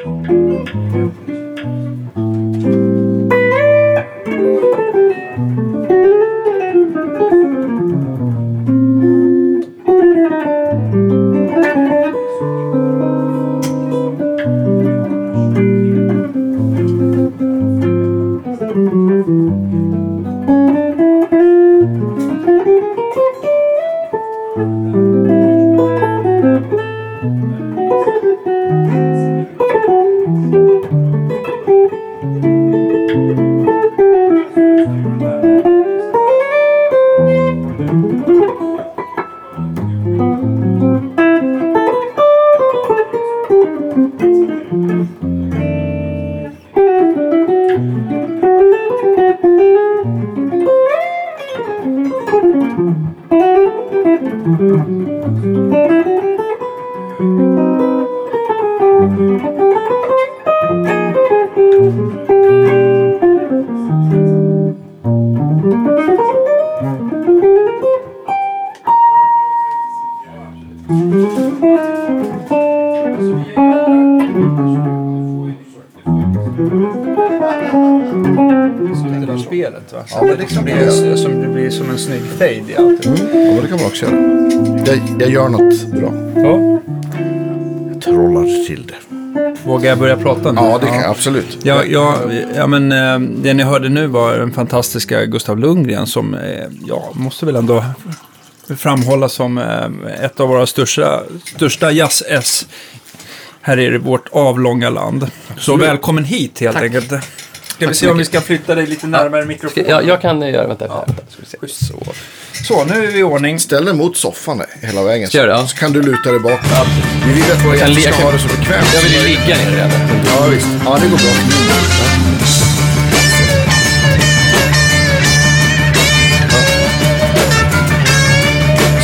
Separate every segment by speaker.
Speaker 1: Det det
Speaker 2: göra. Jag, jag gör något bra.
Speaker 1: Ja.
Speaker 2: Jag trollar till det.
Speaker 1: Vågar jag börja prata nu?
Speaker 2: Ja, det kan jag absolut.
Speaker 1: Ja, ja, ja, men eh, det ni hörde nu var den fantastiska Gustav Lundgren som, eh, ja, måste väl ändå framhålla som eh, ett av våra största, största jazz-S här i vårt avlånga land. Så välkommen hit helt
Speaker 3: Tack.
Speaker 1: enkelt. Ska vi se om vi ska flytta dig lite närmare
Speaker 3: Ska,
Speaker 1: mikrofonen?
Speaker 3: jag, jag kan göra, vänta, vänta, ska vi se. Så.
Speaker 1: Så, nu är vi i ordning.
Speaker 2: Ställ dig mot soffan där, hela vägen.
Speaker 3: Ska jag göra det? Ja.
Speaker 2: Så kan du luta dig bak. Vi vill att våra
Speaker 3: kan
Speaker 2: gäster ska ha det så bekvämt.
Speaker 3: Jag vill ju ligga ner redan.
Speaker 2: Ja, visst. Ja, det går bra.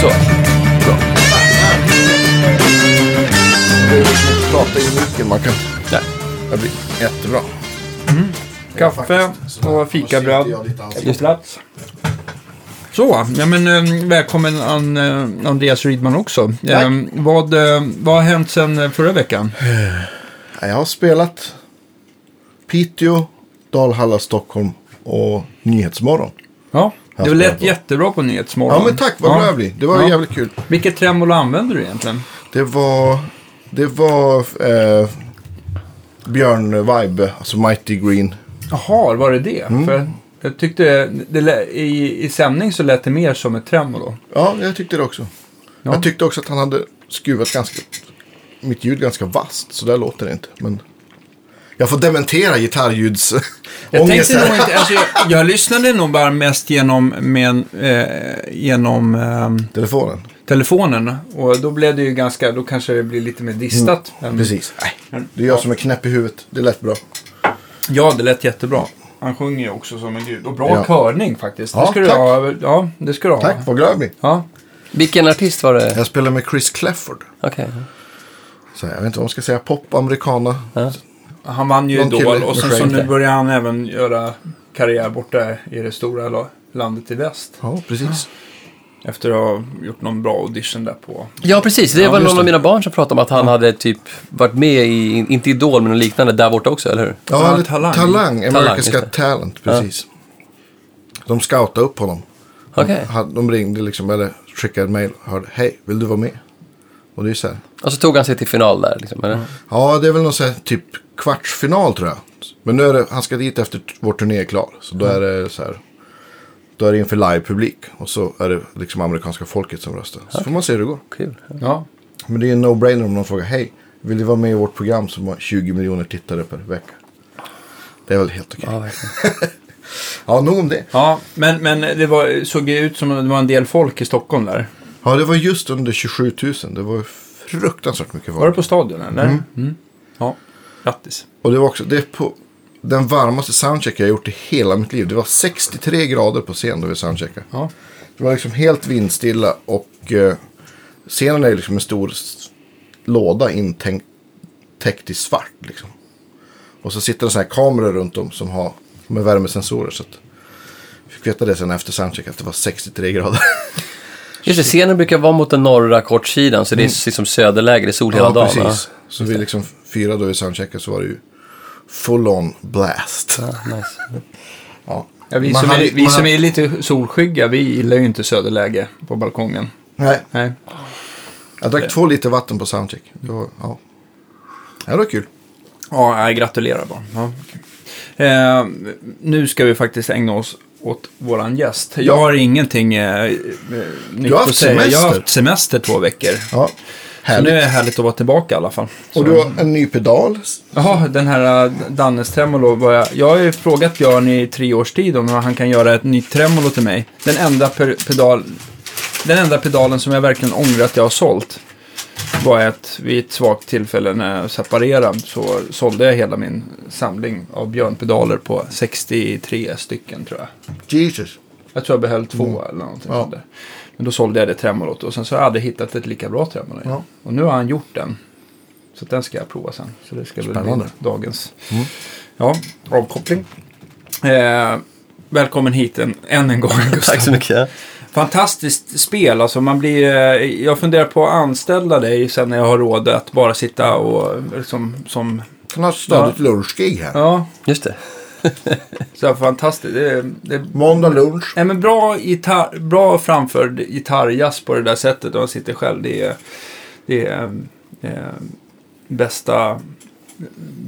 Speaker 3: Så. Bra.
Speaker 2: Det är liksom inte prata i micken. Man kan...
Speaker 3: Där.
Speaker 2: Det blir jättebra.
Speaker 1: Kaffe och fikabröd.
Speaker 3: Just det.
Speaker 1: Så, ja, men, eh, välkommen an, eh, Andreas Rydman också. Eh, vad, vad har hänt sedan eh, förra veckan?
Speaker 2: Ja, Jag har spelat Piteå, Dalhalla, Stockholm och Nyhetsmorgon.
Speaker 1: Ja, det
Speaker 2: Jag
Speaker 1: lät jättebra på Nyhetsmorgon.
Speaker 2: Ja, men tack. Vad glad jag blir. Det var
Speaker 1: Ja.
Speaker 2: jävligt kul.
Speaker 1: Vilket tremolo använder du egentligen?
Speaker 2: Det var... Det var... Eh, Björn-vibe, alltså Mighty Green.
Speaker 1: Jaha, var det det?
Speaker 2: Mm.
Speaker 1: För jag tyckte, det, i, i sändning så lät det mer som ett tremolo.
Speaker 2: Ja, jag tyckte det också.
Speaker 1: Ja.
Speaker 2: Jag tyckte också att han hade skruvat ganska... Mitt ljud ganska vasst, så där låter det inte. Men jag får dementera gitarrljuds...
Speaker 1: Jag tänkte nog inte, alltså jag, jag lyssnade nog bara mest genom, med, eh, genom ehm,
Speaker 2: Telefonen.
Speaker 1: telefonen. Och då blev det ju ganska, då kanske det blir lite mer distat. Men-
Speaker 2: Mm. Precis. Nej, det är jag som är knäpp i huvudet. Det lät bra.
Speaker 1: Ja, det lät jättebra. Han sjunger ju också som en gud. Och bra
Speaker 2: Ja.
Speaker 1: körning faktiskt. Det
Speaker 2: Ja,
Speaker 1: ska du
Speaker 2: tack.
Speaker 1: ha. Ja, det ska du ha.
Speaker 2: Tack, vad glad jag.
Speaker 1: Ja.
Speaker 3: Vilken artist var det?
Speaker 2: Jag spelar med Chris Clefford.
Speaker 3: Okej.
Speaker 2: Så jag vet inte vad man ska säga. Pop, americana.
Speaker 3: Ja.
Speaker 1: Han vann ju Idol och sen så nu börjar han även göra karriär borta i det stora la- landet i väst.
Speaker 2: Ja, precis.
Speaker 1: Efter att ha gjort någon bra audition där på...
Speaker 3: Ja, precis. Det
Speaker 1: Ja,
Speaker 3: var någon av
Speaker 1: det.
Speaker 3: mina barn som pratade om att han hade typ varit med i, inte Idol, men något liknande där borta också, eller hur?
Speaker 2: Ja,
Speaker 1: Ja,
Speaker 2: eller
Speaker 1: Talang.
Speaker 2: Talang. America's Got. Talent, precis. De scoutade upp honom.
Speaker 3: Okej.
Speaker 2: Han- De ringde liksom, eller skickade ett mejl och hörde, hej, vill du vara med? Och det är så här.
Speaker 3: Och så tog han sig till final där, liksom, eller?
Speaker 2: Ja, det är väl någon så här typ kvartsfinal tror jag. Men nu är det, han ska dit efter vår turné är klar. Så då är det så här. Då är det inför live-publik. Och så är det liksom amerikanska folket som röstar. Så får man se hur det går.
Speaker 3: Kul.
Speaker 1: Ja.
Speaker 2: Men det är en no-brainer om någon frågar, hej, vill du vara med i vårt program som har 20 miljoner tittare per vecka? Det är väl helt okej.
Speaker 3: Ja, verkligen.
Speaker 2: Ja, nog om det.
Speaker 1: Ja, men, men det var, såg ju ut som att det var en del folk i Stockholm där.
Speaker 2: Ja, det var just under 27 000. Det var fruktansvärt mycket folk.
Speaker 1: Var det på stadion eller? Mm. Ja, grattis.
Speaker 2: Och det var också det är på den varmaste soundcheck jag gjort i hela mitt liv. Det var 63 grader på scen då vi soundcheckade.
Speaker 1: Ja.
Speaker 2: Det var liksom helt vindstilla och eh, scenen är liksom en stor låda intänkt täckt i svart. Liksom. Och så sitter det så här kameror runt om som har med värmesensorer. Så att vi fick veta det sen efter soundcheck att det var 63 grader.
Speaker 3: Just det, scenen brukar vara mot den norra kortsidan, så det är liksom söderläge, det är sol hela
Speaker 2: ja,
Speaker 3: dagen. va?
Speaker 2: precis. Så vi liksom fyra då vi soundcheckade så var det ju full on blast.
Speaker 3: Ja, nice.
Speaker 2: Ja.
Speaker 1: Ja, vi
Speaker 2: Man
Speaker 1: som,
Speaker 2: hade-
Speaker 1: är, vi
Speaker 2: man
Speaker 1: som
Speaker 2: hade-
Speaker 1: är lite solskygga, vi gillar ju inte söderläge på balkongen.
Speaker 2: Nej,
Speaker 1: Nej.
Speaker 2: jag drack två liter vatten på soundcheck. Det var, ja. det var kul.
Speaker 1: Ja, jag gratulerar bara. Ja. Eh, nu ska vi faktiskt ägna oss åt våran gäst. Jag
Speaker 2: Ja.
Speaker 1: har ingenting eh, eh, nytt att säga. Jag har
Speaker 2: semester.
Speaker 1: haft semester två veckor.
Speaker 2: Ja.
Speaker 1: Så nu
Speaker 2: Härligt.
Speaker 1: är det härligt att vara tillbaka i alla fall. Så.
Speaker 2: Och du har en ny pedal.
Speaker 1: Jaha, den här uh, Dannes tremolo. Jag, jag har ju frågat Björn i tre års tid om han kan göra ett nytt tremolo till mig. Den enda pedal, den enda pedalen som jag verkligen ångrar att jag har sålt var att vid ett svagt tillfälle när jag separerade så sålde jag hela min samling av Björn-pedaler på 63 stycken tror jag.
Speaker 2: Jesus.
Speaker 1: Jag tror jag behöll två eller någonting
Speaker 2: Ja.
Speaker 1: sånt där. Men då sålde jag det tremolot och sen så har jag aldrig hittat ett lika bra tremolo.
Speaker 2: Ja.
Speaker 1: Och nu har han gjort den. Så den ska jag prova sen. Så det ska
Speaker 2: Spännande.
Speaker 1: bli dagens ja, avkoppling. Eh, välkommen hit en, än en gång Gustav.
Speaker 3: Tack så mycket.
Speaker 1: Fantastiskt spel. Alltså man blir, eh, jag funderar på att anställa dig sen när jag har råd att bara sitta och liksom som...
Speaker 2: Kan ha stadigt lunchgig här.
Speaker 1: Ja,
Speaker 3: Just det.
Speaker 1: så här fantastiskt. Det, det,
Speaker 2: Måndag lunch.
Speaker 1: Nej, men bra, gitarr, bra framförd gitarrjazz på det där sättet när man sitter själv. Det är, det är eh, bästa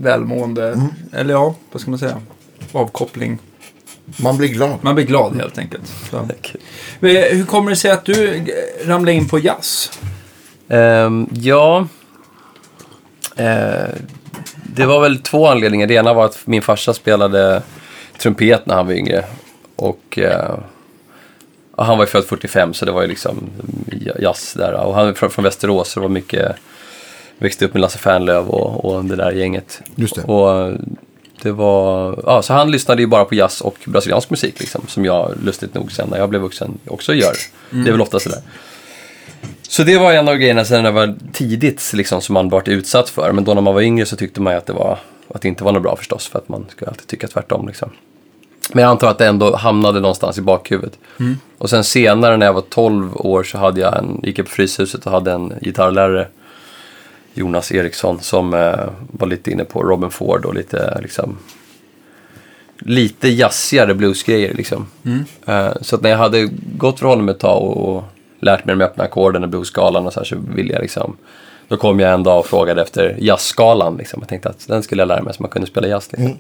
Speaker 1: välmående, eller ja, vad ska man säga, avkoppling.
Speaker 2: Man blir glad.
Speaker 1: Man blir glad helt enkelt. Men Hur kommer det sig att du eh, ramlade in på jazz?
Speaker 3: Ehm, ja, Eh, det var väl två anledningar. Det ena var att min farsa spelade trumpet när han var yngre. Och eh, ja, han var ju född 45 så det var ju liksom jazz där. Och han är från, Västerås så det var mycket, växte upp med Lasse Fernlöf och, och det där gänget.
Speaker 2: Just det.
Speaker 3: Och det var, ja, så han lyssnade ju bara på jazz och brasiliansk musik liksom, som jag lustigt nog sen när jag blev vuxen också gör. Det är väl ofta sådär. Så det var en av grejerna sen det var tidigt liksom, som man varit utsatt för. Men då när man var yngre så tyckte man ju att det, var, att det inte var något bra förstås. För att man ska alltid tycka tvärtom. Liksom. Men jag antar att det ändå hamnade någonstans i bakhuvudet. Och sen senare när jag var 12 år så hade jag en, gick jag på Fryshuset och hade en gitarrlärare, Jonas Eriksson, som eh, var lite inne på Robin Ford och lite liksom lite jazzigare bluesgrejer liksom. Eh, så att när jag hade gått för honom ett tag och, och lärt mig de öppna ackorden och bluesskalan och så här så ville jag liksom då kom jag en dag och frågade efter jazzskalan. Liksom. Jag tänkte att den skulle jag lära mig så man kunde spela jazz. Liksom.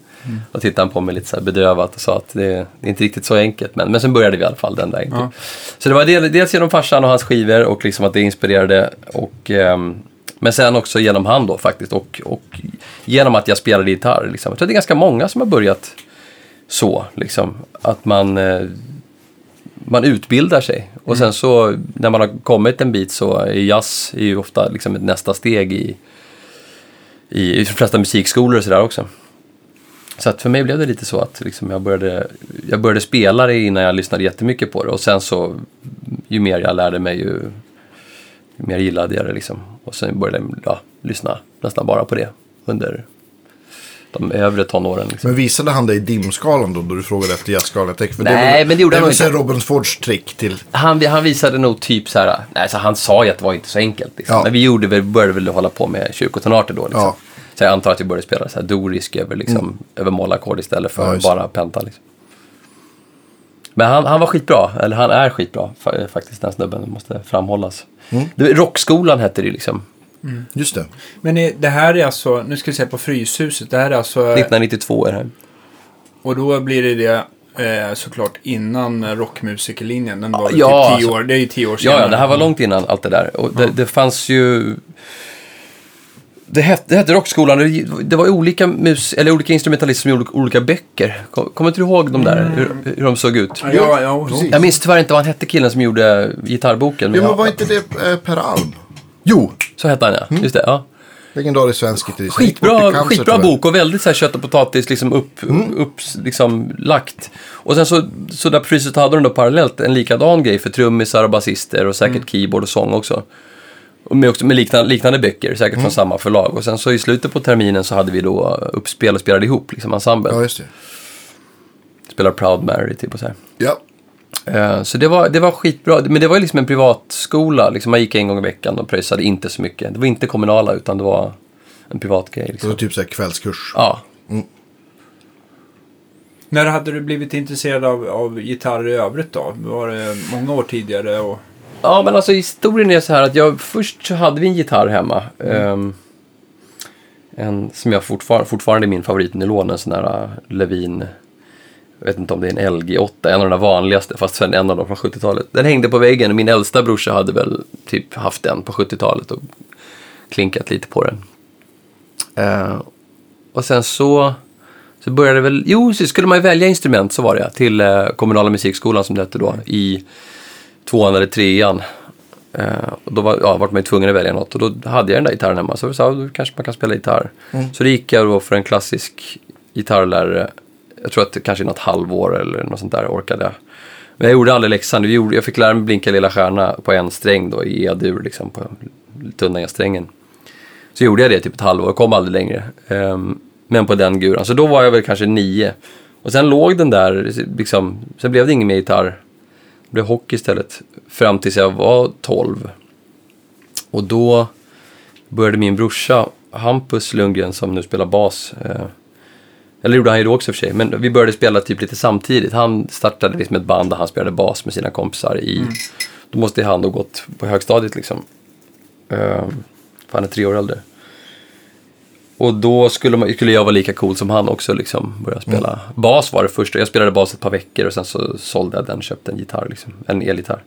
Speaker 3: Då tittade han på mig lite så här bedrövat och sa att det, är inte riktigt så enkelt. Men, men sen började vi i alla fall den vägen.
Speaker 1: Ja.
Speaker 3: Så det var del, dels genom farsan och hans skivor och liksom att det inspirerade. Och, ehm, men sen också genom han då faktiskt. Och, och genom att jag spelade gitarr. Liksom. Jag tror att det är ganska många som har börjat så. Liksom. Att man, eh, man utbildar sig. Och sen så när man har kommit en bit så är jazz är ju ofta liksom ett nästa steg i, i, i de flesta musikskolor och sådär också. Så att för mig blev det lite så att liksom jag, började, jag började spela det innan jag lyssnade jättemycket på det. Och sen så, ju mer jag lärde mig ju, ju mer gillade jag det liksom. Och sen började jag ja, lyssna nästan bara på det under de övre tonåren. Liksom.
Speaker 2: Men visade han dig dimskalan då, då du frågade efter jazzskalan?
Speaker 3: Nej,
Speaker 2: det
Speaker 3: men det gjorde han nog
Speaker 2: så här Robin Fords trick till...
Speaker 3: Han, han visade nog typ så här, nej, så han sa ju att det var inte så enkelt. Liksom.
Speaker 2: Ja.
Speaker 3: Men vi gjorde, började väl hålla på med kyrkotonarter då. Liksom.
Speaker 2: Ja.
Speaker 3: Så jag antar att vi började spela så här dorisk över, liksom, över mollackord istället för
Speaker 2: Ja,
Speaker 3: bara penta. Liksom. Men han, han var skitbra, eller han är skitbra fa- faktiskt, den snubben, det måste framhållas. Det, rockskolan hette det ju liksom,
Speaker 2: Just det.
Speaker 1: Men det här är alltså, nu ska vi säga på Fryshuset, det här är alltså,
Speaker 3: 1992 är det här.
Speaker 1: och då blir det det eh, såklart innan eh, rockmusikerlinjen. Den var
Speaker 3: Ja,
Speaker 1: typ tio
Speaker 3: alltså.
Speaker 1: år, det är ju tio år senare.
Speaker 3: Ja, det här var långt innan allt det där. Och det, det fanns ju... Det hette, det hette Rockskolan. Det, det var olika, mus, eller olika instrumentalister som gjorde olika böcker. Kom- Kommer inte du ihåg de där? Hur, hur de såg ut?
Speaker 1: Ja, ja,
Speaker 2: precis.
Speaker 3: Jag minns tyvärr inte vad han hette killen som gjorde gitarrboken. Men
Speaker 2: Ja, men var inte det eh, Per Alm? Jo,
Speaker 3: Så hette han ja. Just det, ja.
Speaker 2: legendarisk svensk gitarrist.
Speaker 3: Skitbra,
Speaker 2: cancer,
Speaker 3: skitbra bok och väldigt så här kött och potatis liksom upp, upp liksom lagt. Och sen så, så där på Fryset hade de då parallellt en likadan grej för trummisar och basister och säkert keyboard och sång också. Och med, också, med liknande, liknande böcker, säkert från samma förlag. Och sen så i slutet på terminen så hade vi då uppspel och spelade ihop, liksom ensemble.
Speaker 2: Ja, just det.
Speaker 3: Spelade Proud Mary typ och så här.
Speaker 2: Ja,
Speaker 3: Så det var, det var skitbra, men det var ju liksom en privatskola. Liksom man gick en gång i veckan och pröjsade inte så mycket. Det var inte kommunala utan det var en privat grej.
Speaker 2: Så
Speaker 3: Liksom.
Speaker 2: typ så här kvällskurs.
Speaker 3: Ja,
Speaker 1: När hade du blivit intresserad av, av gitarr i övrigt då? Var det många år tidigare? Och...
Speaker 3: Ja, men alltså historien är så här att jag först så hade vi en gitarr hemma. ehm, en som jag fortfar fortfarande är min favoritnylon, en sån där uh, Levin. Jag vet inte om det är en LG8, en av de vanligaste, fast sen en av dem från 70-talet. Den hängde på väggen och min äldsta brorsa hade väl typ haft den på 70-talet och klinkat lite på den. Eh, och sen så, så började väl, jo, så skulle man ju välja instrument, så var det till eh, kommunala musikskolan som det hette då, i tvåan eller trean. Eh, och då var, ja, vart man ju tvungen att välja något och då hade jag den där gitarren hemma. Så jag sa, då kanske man kan spela gitarr. Så då gick jag då för en klassisk gitarrlärare. Jag tror att det kanske något halvår eller något sånt där orkade jag. Men jag gjorde aldrig läxan. Jag, fick lära mig blinka lilla stjärna på en sträng då i E-dur, liksom på tunna E-strängen. Så gjorde jag det typ ett halvår, kom aldrig längre. Ehm, men på den guran. Så då var jag väl kanske nio. Och sen låg den där, liksom, sen blev det ingen mer gitarr. Det blev hockey istället. Fram tills jag var 12. Och då började min brorsa, Hampus Lundgren, som nu spelar bas. Eh, eller gjorde han ju då också för sig. Men vi började spela typ lite samtidigt. Han startade liksom ett band där han spelade bas med sina kompisar i... Då måste han då gått på högstadiet liksom. Uh, för han är tre år äldre. Och då skulle, man, skulle jag vara lika cool som han också liksom. Börja spela. Bas var det första. Jag spelade bas ett par veckor och sen så sålde jag den. Köpte en gitarr liksom. En elgitarr.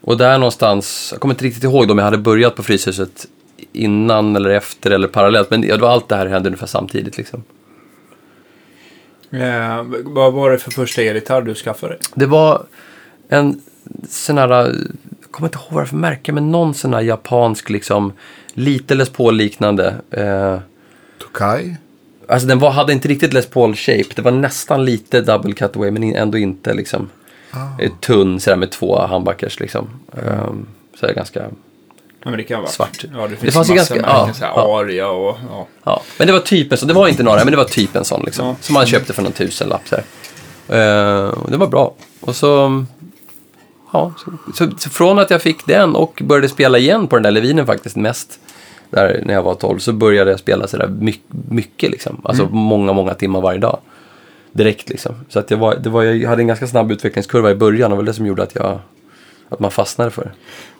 Speaker 3: Och där någonstans, jag kommer inte riktigt ihåg om jag hade börjat på Fryshuset innan eller efter eller parallellt. Men det var allt det här hände ungefär samtidigt liksom.
Speaker 1: Eh, vad var det för första elgitarr du skaffade?
Speaker 3: Det var en sån här, jag kommer inte ihåg vad det var för märke, men någon sån här japansk liksom, lite Les Paul liknande. Eh,
Speaker 2: Tokai.
Speaker 3: alltså den var, hade inte riktigt Les Paul shape, det var nästan lite double cutaway men in- ändå inte liksom. Eh, Tunn sådär med två handbackers liksom. Eh, så ganska,
Speaker 1: Ja, men det kan vara.
Speaker 3: Svart.
Speaker 1: Ja, det finns
Speaker 3: Det fanns ju ganska-
Speaker 1: märken,
Speaker 3: ja,
Speaker 1: så här,
Speaker 3: ja.
Speaker 1: Aria och... Ja.
Speaker 3: ja. Men det var typ en sån, det var inte några, men det var typ en sån liksom.
Speaker 1: Ja.
Speaker 3: Som man köpte för någon tusenlapp så här. Och det var bra. Och så, ja, så, så, så från att jag fick den och började spela igen på den där Levinen faktiskt mest, där när jag var 12, så började jag spela sådär mycket, mycket liksom. Alltså många, många timmar varje dag. Direkt liksom. Så att jag, var, det var, jag hade en ganska snabb utvecklingskurva i början och det var det som gjorde att jag att man fastnade för det.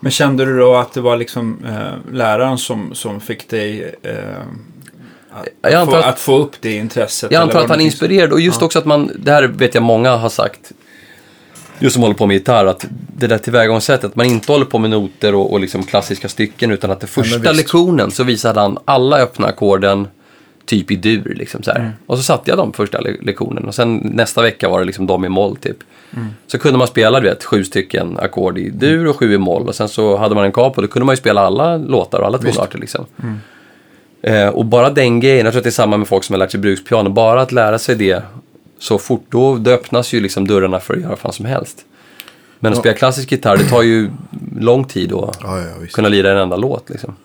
Speaker 1: Men kände du då att det var liksom eh, läraren som, som fick dig eh, att,
Speaker 3: Jag
Speaker 1: få,
Speaker 3: att-
Speaker 1: att få upp det intresset?
Speaker 3: Jag antar att han är
Speaker 1: någonting som-
Speaker 3: inspirerad och just också att man, det här vet jag många har sagt, just som håller på med gitarr, att det där tillvägagångssättet, att man inte håller på med noter och, och liksom klassiska stycken utan att det första
Speaker 2: visst.
Speaker 3: lektionen så visade han alla öppna ackorden typ i dur. Liksom så här. Och så satte jag dem första le- lektionen och sen nästa vecka var det liksom de i moll typ. Så kunde man spela du vet, sju stycken ackord i dur och sju i moll och sen så hade man en capo, då kunde man ju spela alla låtar och alla tonarter liksom. Eh, och bara den grejen, jag tror att det är samma med folk som har lärt sig brukspiano, bara att lära sig det så fort, då, då öppnas ju liksom dörrarna för att göra vad fan som helst. Men att spela klassisk gitarr, det tar ju lång tid att
Speaker 2: Ja, ja,
Speaker 3: kunna lira en enda låt. Liksom.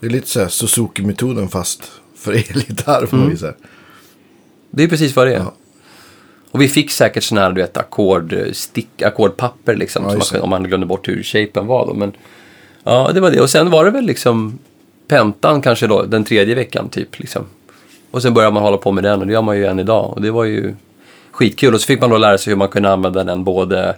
Speaker 2: Det är lite så här Suzuki-metoden fast för elgitarr på
Speaker 3: Mm.
Speaker 2: något vis. här.
Speaker 3: Det är precis vad det är.
Speaker 2: Ja.
Speaker 3: Och vi fick säkert sådana här, du vet, ackord, stick, ackordpapper liksom,
Speaker 2: Ja,
Speaker 3: som man, om man glömde bort hur shapen var då. Men ja, det var det. Och sen var det väl liksom pentan kanske då, den tredje veckan typ. Liksom. Och sen började man hålla på med den och det gör man ju än idag. Och det var ju skitkul. Och så fick man då lära sig hur man kunde använda den både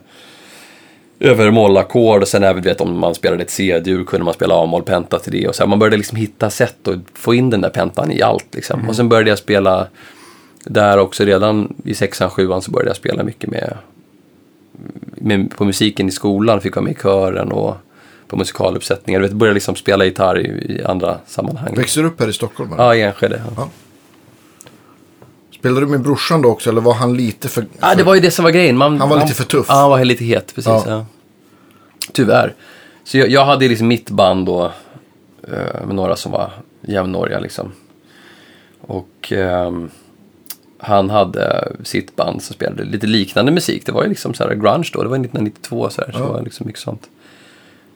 Speaker 3: över mollackord och sen även vet, om man spelade ett C-dur kunde man spela A-moll penta till det. Och så här, man började liksom hitta sätt att få in den där pentan i allt. Liksom. Och sen började jag spela där också redan i sexan, sjuan så började jag spela mycket med, med på musiken i skolan. Fick vara med i kören och på musikaluppsättningar. Du vet, började liksom spela gitarr i, i andra sammanhang.
Speaker 2: Växer du upp här i Stockholm? eller?
Speaker 3: Ja, i Enskede. Ja.
Speaker 2: Ja. Spelade du med brorsan då också eller var han lite för...
Speaker 3: Ja, det var ju det som var grejen. Man,
Speaker 2: Han var lite för tuff.
Speaker 3: Ja, han var lite het, precis.
Speaker 2: Ja.
Speaker 3: Tyvärr. Så jag, jag hade liksom mitt band då eh, med några som var jämnåriga liksom. Och ehm, han hade sitt band som spelade lite liknande musik. Det var ju liksom så här grunge då, det var 1992 så här, så
Speaker 2: Ja.
Speaker 3: det var liksom mycket sånt.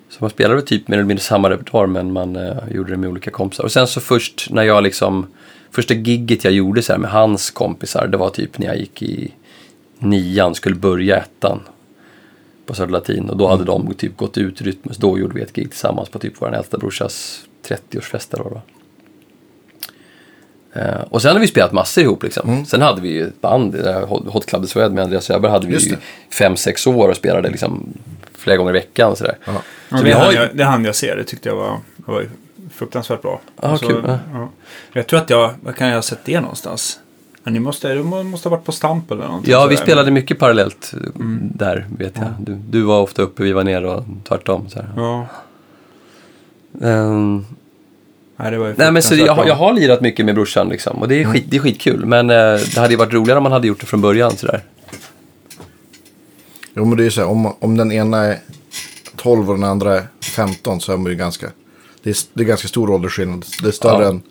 Speaker 3: Så man spelade typ mer eller mindre samma repertoar men man eh, gjorde det med olika kompisar. Och sen så först när jag liksom, första gigget jag gjorde så här med hans kompisar, det var typ när jag gick i nian, skulle börja ettan på Södra Latin. Och då hade de typ gått ut Rytmus, då gjorde vi ett gig tillsammans på typ vår äldsta brorsas 30-årsfest eller vad det var. Eh, och sen har vi spelat massor ihop liksom. Sen hade vi ju ett band, det där Hot Club Swed med Andreas Öberg hade vi ju
Speaker 2: det.
Speaker 3: fem, sex år och spelade liksom flera gånger i veckan. Sådär.
Speaker 2: Ja.
Speaker 1: Ja,
Speaker 3: Så
Speaker 1: det,
Speaker 3: vi har
Speaker 1: jag, det hann jag se, det tyckte jag var, det var fruktansvärt bra.
Speaker 3: Ah, kul, ja.
Speaker 1: ja. Jag tror att jag, vad kan jag ha sett det någonstans? Men ni måste, du må- måste ha varit på Stamp eller någonting.
Speaker 3: Ja, vi spelade mycket parallellt där, vet jag. Du, du var ofta uppe, vi var nere och tvärtom. Så här.
Speaker 1: Ja,
Speaker 3: Ehm,
Speaker 1: nej det var ju
Speaker 3: nej, men så jag, jag har lirat mycket med brorsan liksom. Och det är, skit, det är skitkul. Men eh, det hade ju varit roligare om man hade gjort det från början. Sådär.
Speaker 2: Jo, men det är ju så här, om, om den ena är 12 och den andra är 15 så är man ju ganska... Det är, det är ganska stor åldersskillnad. Det är större
Speaker 3: Ja.
Speaker 2: än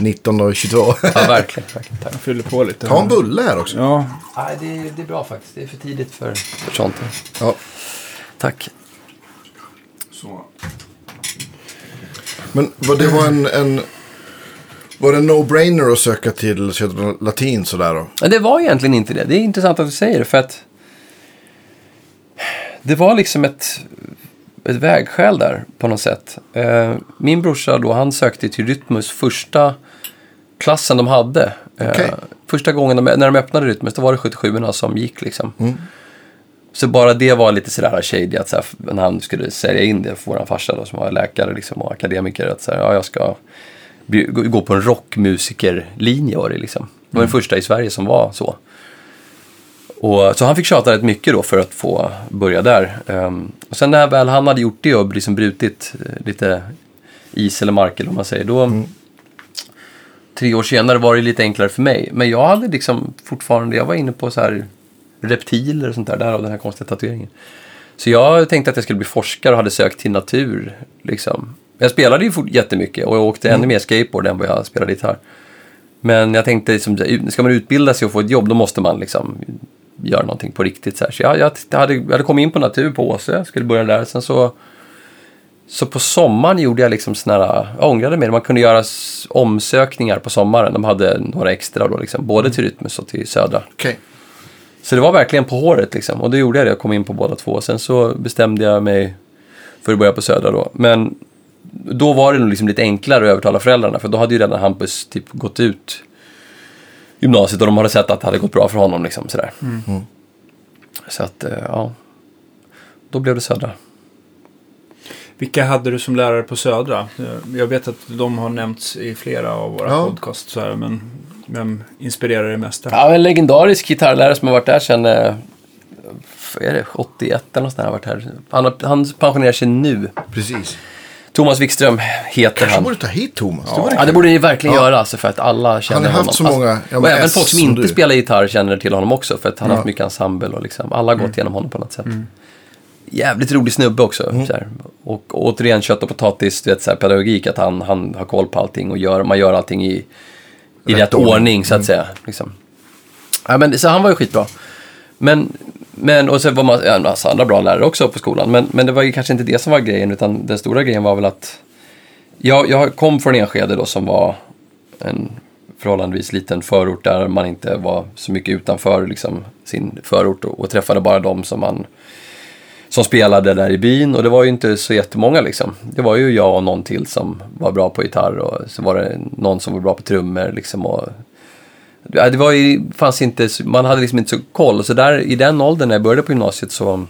Speaker 2: 19 och 22.
Speaker 3: Ja, verkligen. verkligen. Tack.
Speaker 1: Jag fyller på lite.
Speaker 2: Ta en bulle här också.
Speaker 1: Ja,
Speaker 3: Nej, det, är- det är bra faktiskt. Det är för tidigt för, för sånt.
Speaker 2: Ja.
Speaker 3: Tack.
Speaker 1: så.
Speaker 2: Men vad det var en... en var det en no-brainer att söka till Södra Latin sådär då?
Speaker 3: Men det var egentligen inte det. Det är intressant att du säger det för att det var liksom ett, ett vägskäl där på något sätt. Eh, min brorsa då, han sökte till Rytmus första klassen de hade. Eh,
Speaker 2: Okej.
Speaker 3: Första gången de, när de öppnade Rytmus, då var det 77 som gick liksom. Så bara det var lite sådär shady att så här, när han skulle sälja in det för våran farsa då, som var läkare liksom, och akademiker. Att så här, ja, jag ska bli, gå på en rockmusikerlinje var det liksom. Det var den första i Sverige som var så. Och, så han fick tjata rätt mycket då för att få börja där. Ehm, och sen när väl han hade gjort det och liksom brutit eh, lite is eller mark eller vad man säger, då tre år senare var det lite enklare för mig. Men jag hade liksom fortfarande, jag var inne på så här reptiler och sånt där, därav den här konstiga tatueringen. Så jag tänkte att jag skulle bli forskare och hade sökt till natur. Liksom. Jag spelade ju jättemycket och jag åkte ännu mer skateboard än vad jag spelade gitarr. Men jag tänkte, liksom, ska man utbilda sig och få ett jobb, då måste man liksom göra någonting på riktigt. Så, här. så jag, jag, hade, jag hade kommit in på natur på Åsö, skulle börja där. Sen så, så på sommaren gjorde jag liksom såna här, jag ångrade mig, man kunde göra omsökningar på sommaren. De hade några extra då, liksom, både till Rytmus och till Södra.
Speaker 2: Okej.
Speaker 3: Så det var verkligen på håret liksom. Och då gjorde jag det, jag kom in på båda två. Sen så bestämde jag mig för att börja på Södra då. Men då var det nog liksom lite enklare att övertala föräldrarna. För då hade ju redan Hampus typ gått ut gymnasiet och de hade sett att det hade gått bra för honom. Liksom, sådär. Så att, eh, ja. Då blev det Södra.
Speaker 1: Vilka hade du som lärare på Södra? Jag vet att de har nämnts i flera av våra
Speaker 2: Ja.
Speaker 1: podcasts. Här, men vem inspirerar dig mest? där?
Speaker 3: Ja, en legendarisk gitarrlärare som har varit där sedan eh, är det, 81 eller något sånt har varit här. Han, han pensionerar sig nu.
Speaker 2: Precis.
Speaker 3: Thomas Wikström heter
Speaker 2: Kanske
Speaker 3: han.
Speaker 2: borde ta hit Thomas. Det var
Speaker 3: Ja, det borde ni verkligen göra alltså, för att alla känner
Speaker 2: Han har haft
Speaker 3: honom.
Speaker 2: så många, ja, men
Speaker 3: och även
Speaker 2: S
Speaker 3: folk som
Speaker 2: som
Speaker 3: inte
Speaker 2: du.
Speaker 3: spelar gitarr känner till honom också, för att han har
Speaker 2: Ja.
Speaker 3: haft mycket ensemble och liksom, alla har
Speaker 2: Mm.
Speaker 3: gått igenom honom på något sätt. Jävligt rolig snubbe också. Så här. Och, återigen kött och potatis, du vet, så här, pedagogik, att han, han har koll på allting och gör, man gör allting i, i rätt,
Speaker 2: Rätt ordning. Mm.
Speaker 3: ordning, så att säga. Liksom. Ja, men, så han var ju skitbra. Men, men och så var man ja, en massa andra bra lärare också på skolan. Men, men det var ju kanske inte det som var grejen, utan den stora grejen var väl att jag, jag kom från Enskede då som var en förhållandevis liten förort där man inte var så mycket utanför liksom, sin förort och, och träffade bara de som man som spelade där i byn och det var ju inte så jättemånga liksom. Det var ju jag och någon till som var bra på gitarr och så var det någon som var bra på trummor liksom och Ja, det var ju, fanns inte, man hade liksom inte så koll. Så där, i den åldern när jag började på gymnasiet så,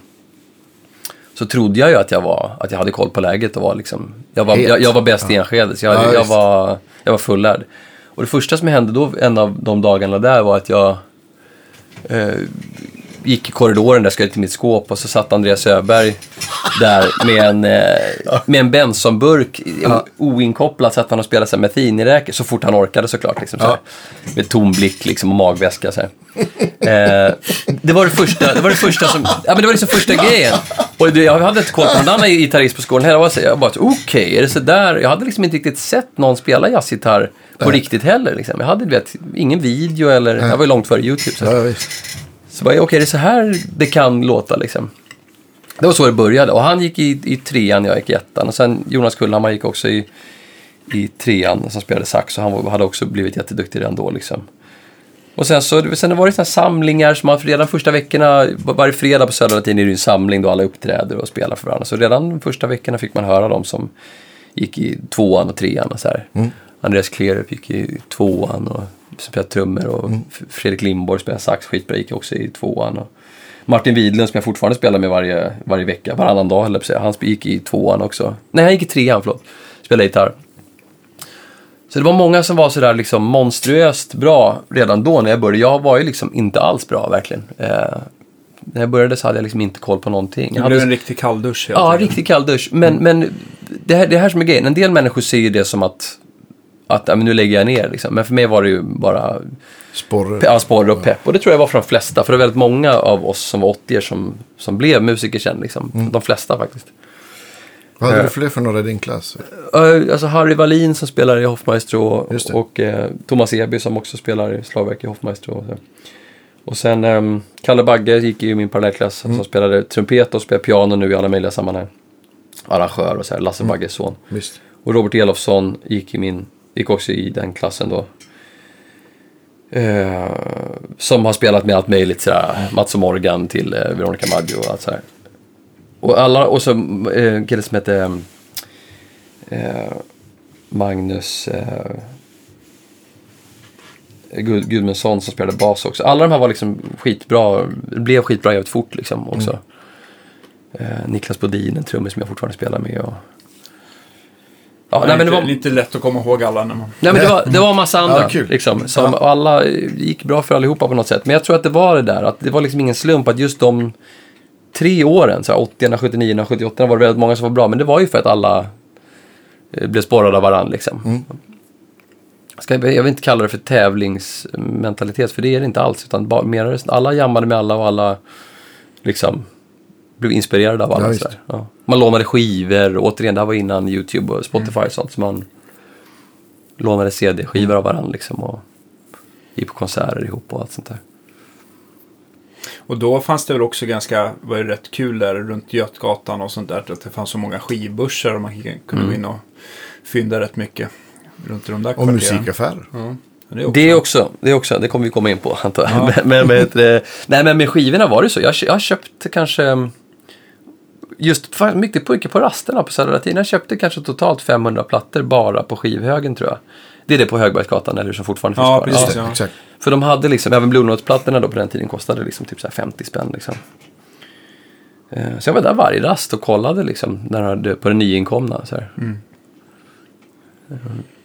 Speaker 3: så trodde jag ju att jag, var, att jag hade koll på läget och var liksom, jag var, jag, jag var bäst i Enskede. Så jag,
Speaker 2: Ja,
Speaker 3: jag, var, jag var fullärd. Och det första som hände då, en av de dagarna där var att jag eh, gick i korridoren där, skulle till mitt skåp och så satt Andreas Öberg där med en, eh, med en Bensonburk
Speaker 2: Ja.
Speaker 3: oinkopplad. Satt han och spelade methinräker så fort han orkade såklart. Liksom, så här, med tom blick liksom, och magväska. Så. Eh, det var det första, det var det första som, ja men det var liksom första grejen. Och det, jag hade inte koll på någon annan gitarrist på skolan heller. Jag bara, okej, är det så där? Jag hade liksom inte riktigt sett någon spela jazzgitarr på riktigt heller. Liksom. Jag hade vet, ingen video eller, jag var ju långt före YouTube. Så.
Speaker 2: Ja, ja.
Speaker 3: Så bara, okej, det är så här det kan låta liksom. Det var så det började. Och han gick i, i trean, jag gick i ettan. Och sen Jonas Kullhammar gick också i, i trean som spelade sax. Och han var, hade också blivit jätteduktig redan då liksom. Och sen så sen var det såna samlingar som man redan första veckorna, varje fredag på Södra Latin är det en samling då alla uppträder och spelar för varandra. Så redan de första veckorna fick man höra dem som gick i tvåan och trean och så här. Andreas Klerup gick i tvåan och spelade trummor. Och F- Fredrik Lindborg spelade sax skitbra, gick också i tvåan. Och Martin Widlund som jag fortfarande spelar med varje, varje vecka, varannan dag höll jag. Han gick i tvåan också. Nej, han gick i trean, förlåt. Spelade gitarr. Så det var många som var sådär liksom monstruöst bra redan då när jag började. Jag var ju liksom inte alls bra verkligen. Eh, när jag började så hade jag liksom inte koll på någonting. Jag
Speaker 1: Det
Speaker 3: hade
Speaker 1: blev en riktig kalldusch
Speaker 3: Ja,
Speaker 1: enkelt.
Speaker 3: riktigt kall dusch. Men, men det, här, det här som är grejen. En del människor ser ju det som att, att ja, men nu lägger jag ner. Liksom. Men för mig var det ju bara
Speaker 2: Sporre.
Speaker 3: ja, sporre och pepp. Och det tror jag var för de flesta. För det är väldigt många av oss som var 80 som, som blev musiker sen. Liksom. De flesta faktiskt.
Speaker 2: Vad hade du fler för några i din klass?
Speaker 3: Uh, alltså Harry Wallin som spelar i Hoffmaestro och eh, Thomas Eby som också spelar i slagverk i Hoffmaestro. Och, så. och sen um, Kalle Bagge gick i min parallellklass som spelade trumpet och spelar piano nu i alla möjliga sammanhang. Arrangör och så här, Lasse Bagges son.
Speaker 2: Visst.
Speaker 3: Och Robert Elofsson gick, i min, gick också i den klassen då. Eh, som har spelat med allt möjligt, sådär, Mats och Morgan till eh, Veronica Maggio och allt sådär. Och, alla, och så eh, en kille som hette eh, Magnus eh, Gud, Gudmundsson som spelade bas också. Alla de här var liksom skitbra, blev skitbra jävligt fort liksom också. Eh, Niklas Bodin, en trummis som jag fortfarande spelar med. Och... Ja,
Speaker 1: det,
Speaker 3: nej, men det var,
Speaker 1: inte lätt att komma ihåg alla när man...
Speaker 3: Nej, men det var, det var en massa andra.
Speaker 2: Ja, kul.
Speaker 3: Liksom, som, och alla gick bra för allihopa på något sätt. Men jag tror att det var det där, att det var liksom ingen slump att just de tre åren, så här, 80 79 78 var det väldigt många som var bra. Men det var ju för att alla eh, blev sporrade av varandra. Liksom. Ska jag, jag vill inte kalla det för tävlingsmentalitet, för det är det inte alls. Utan bara, mer, alla jammade med alla och alla liksom, blev inspirerade av alla.
Speaker 2: Ja,
Speaker 3: Ja. Ja. Man lånade skivor, återigen, det här var innan YouTube och Spotify och sånt. Så man lånade CD-skivor av varandra liksom, och gick på konserter ihop och allt sånt där.
Speaker 1: Och då fanns det väl också ganska, var det rätt kul där runt Götgatan och sånt där. Att det fanns så många skivbörsar och man kunde gå in och fynda rätt mycket. Runt de där
Speaker 2: Och
Speaker 1: kvarteren.
Speaker 2: musikaffärer.
Speaker 1: Ja, det också.
Speaker 3: Det också, det också, det kommer vi komma in på antar jag. Men, men, men, eh, nej, men med skivorna var det så. Jag, jag köpte kanske, mm, just för- mycket på, mycket på rasterna på Södra Latin. Jag köpte kanske totalt 500 plattor bara på skivhögen tror jag. Det är det på Högbergsgatan eller som fortfarande finns
Speaker 1: Ja,
Speaker 3: kvar.
Speaker 1: precis.
Speaker 2: Just det,
Speaker 1: ja.
Speaker 2: exakt.
Speaker 3: För de hade liksom, även Blue Note-plattorna då på den tiden kostade liksom typ så här 50 spänn liksom. Eh, Så jag var där varje rast och kollade liksom när hade, på det nyinkomna. Så här. Eh,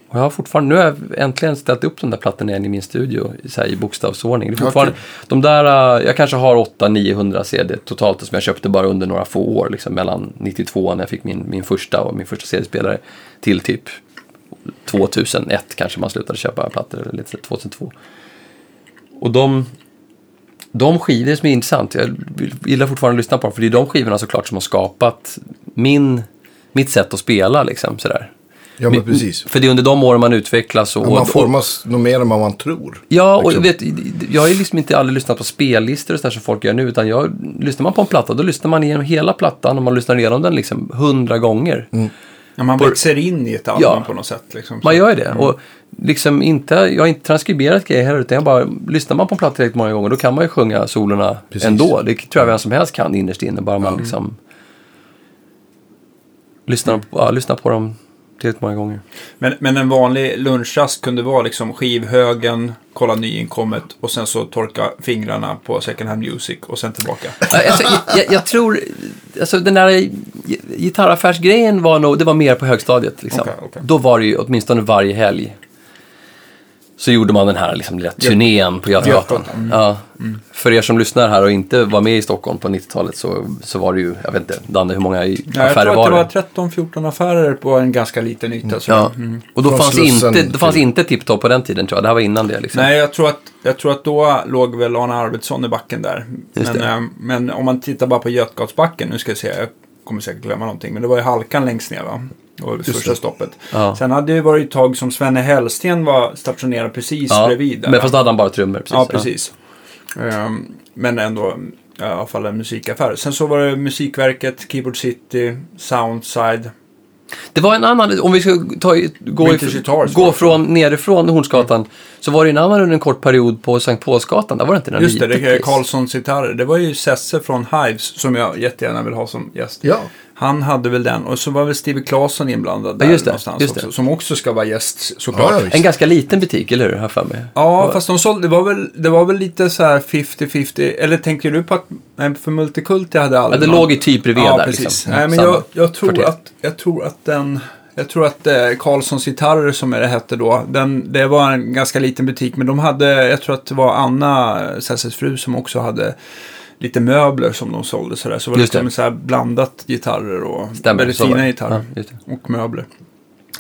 Speaker 3: Och jag har fortfarande, nu har jag äntligen ställt upp de där plattorna igen i min studio så här, i bokstavsordning. Det är fortfarande, de där, eh, jag kanske har 800-900 CD totalt som jag köpte bara under några få år. Liksom, mellan 92 när jag fick min, min första och min första CD-spelare till typ 2001 kanske man slutade köpa plattor, eller lite så, 2002. Och de, de skivor som är intressant, jag gillar fortfarande att lyssna på dem, för det är de skivorna såklart som har skapat min, mitt sätt att spela. Liksom, sådär.
Speaker 2: Ja, men precis.
Speaker 3: För det är under de åren man utvecklas. Och,
Speaker 2: Ja, man
Speaker 3: och,
Speaker 2: formas nog mer än vad man tror.
Speaker 3: Ja, och
Speaker 2: liksom.
Speaker 3: vet, jag har ju liksom inte aldrig lyssnat på spellistor och sådär som folk gör nu. Utan jag, lyssnar man på en platta, då lyssnar man igenom hela plattan och man lyssnar igenom den liksom hundra gånger.
Speaker 1: Ja, man växer in i ett album
Speaker 3: Ja.
Speaker 1: på något sätt. Liksom.
Speaker 3: Man gör ju det. Och liksom inte, jag har inte transkriberat grejer heller, utan jag bara, lyssnar man på en platta tillräckligt många gånger, då kan man ju sjunga solorna
Speaker 2: Precis.
Speaker 3: ändå. Det tror jag vem som helst kan innerst inne, bara man liksom lyssnar, på, ja, lyssnar på dem tillräckligt många gånger.
Speaker 1: Men, men en vanlig lunchrast kunde vara liksom skivhögen, kolla nyinkommet och sen så torka fingrarna på second hand music och sen tillbaka.
Speaker 3: Alltså, jag, jag, tror, alltså den där gi- gitarraffärsgrejen var nog, det var mer på högstadiet. Liksom.
Speaker 1: Okej, okej.
Speaker 3: Då var det ju åtminstone varje helg. Så gjorde man den här liksom, lilla turnén på Götgatan.
Speaker 1: Mm.
Speaker 3: Ja. För er som lyssnar här och inte var med i Stockholm på 90-talet så, så var det ju, jag vet inte, Danne, hur många i-
Speaker 1: Ja, jag
Speaker 3: affärer
Speaker 1: tror att
Speaker 3: var
Speaker 1: det
Speaker 3: det?
Speaker 1: var 13-14 affärer på en ganska liten yta. så.
Speaker 3: Ja,
Speaker 1: Mm.
Speaker 3: och då
Speaker 2: Från
Speaker 3: fanns, inte, då fanns inte Tipptopp på den tiden tror jag. Det här var innan det liksom.
Speaker 1: Nej, jag tror, att, jag tror att då låg väl Arne Arvidsson i backen där. Men,
Speaker 3: det.
Speaker 1: eh, men om man tittar bara på Götgatsbacken, nu ska jag se, jag kommer säkert glömma någonting, men det var ju halkan längst ner va? Det var det första
Speaker 2: det.
Speaker 1: stoppet.
Speaker 3: Ja.
Speaker 1: Sen hade det ju varit ett tag som Svenne Hellsten var stationerad precis
Speaker 3: ja,
Speaker 1: bredvid där.
Speaker 3: men fast då hade han bara trummor. Precis.
Speaker 1: Ja, precis. Ehm, men ändå i alla fall en musikaffär. Sen så var det Musikverket, Keyboard City, Soundside.
Speaker 3: Det var en annan, om vi ska ta, gå,
Speaker 1: Vintage
Speaker 3: if,
Speaker 1: Guitars
Speaker 3: gå från nerifrån Hornsgatan, så var det en annan under en kort period på Sankt Paulsgatan. Där var det inte den
Speaker 1: Just det, det Carlssons gitarrer. Det var ju Sesse från Hives som jag jättegärna vill ha som gäst.
Speaker 2: Ja,
Speaker 1: Han hade väl den och så var väl Steve Claesson inblandad
Speaker 3: Ja,
Speaker 1: där
Speaker 3: just det,
Speaker 1: någonstans
Speaker 3: just det.
Speaker 1: också. Som också ska vara gäst såklart.
Speaker 2: Ja,
Speaker 1: Ja,
Speaker 2: ja.
Speaker 3: En ganska liten butik, eller hur? Jag för mig.
Speaker 1: fast de sålde, det var väl, det var väl lite så här 50-50. Eller tänker du på att, nej, för Multicult jag hade
Speaker 3: Ja,
Speaker 1: aldrig
Speaker 3: det
Speaker 1: någon-
Speaker 3: låg ju typ bredvid
Speaker 1: Ja,
Speaker 3: där.
Speaker 1: precis.
Speaker 3: Liksom.
Speaker 1: Nej, men jag, jag, tror att, jag tror att den... Jag tror att eh, Carlssons gitarrer som det hette då, den, det var en ganska liten butik. Men de hade, jag tror att det var Anna, Sesses fru, som också hade lite möbler som de sålde. Sådär. Så var det
Speaker 3: det.
Speaker 1: liksom så blandat gitarrer och
Speaker 3: Stämmer,
Speaker 1: väldigt
Speaker 3: så
Speaker 1: fina gitarrer.
Speaker 3: Ja,
Speaker 1: och möbler.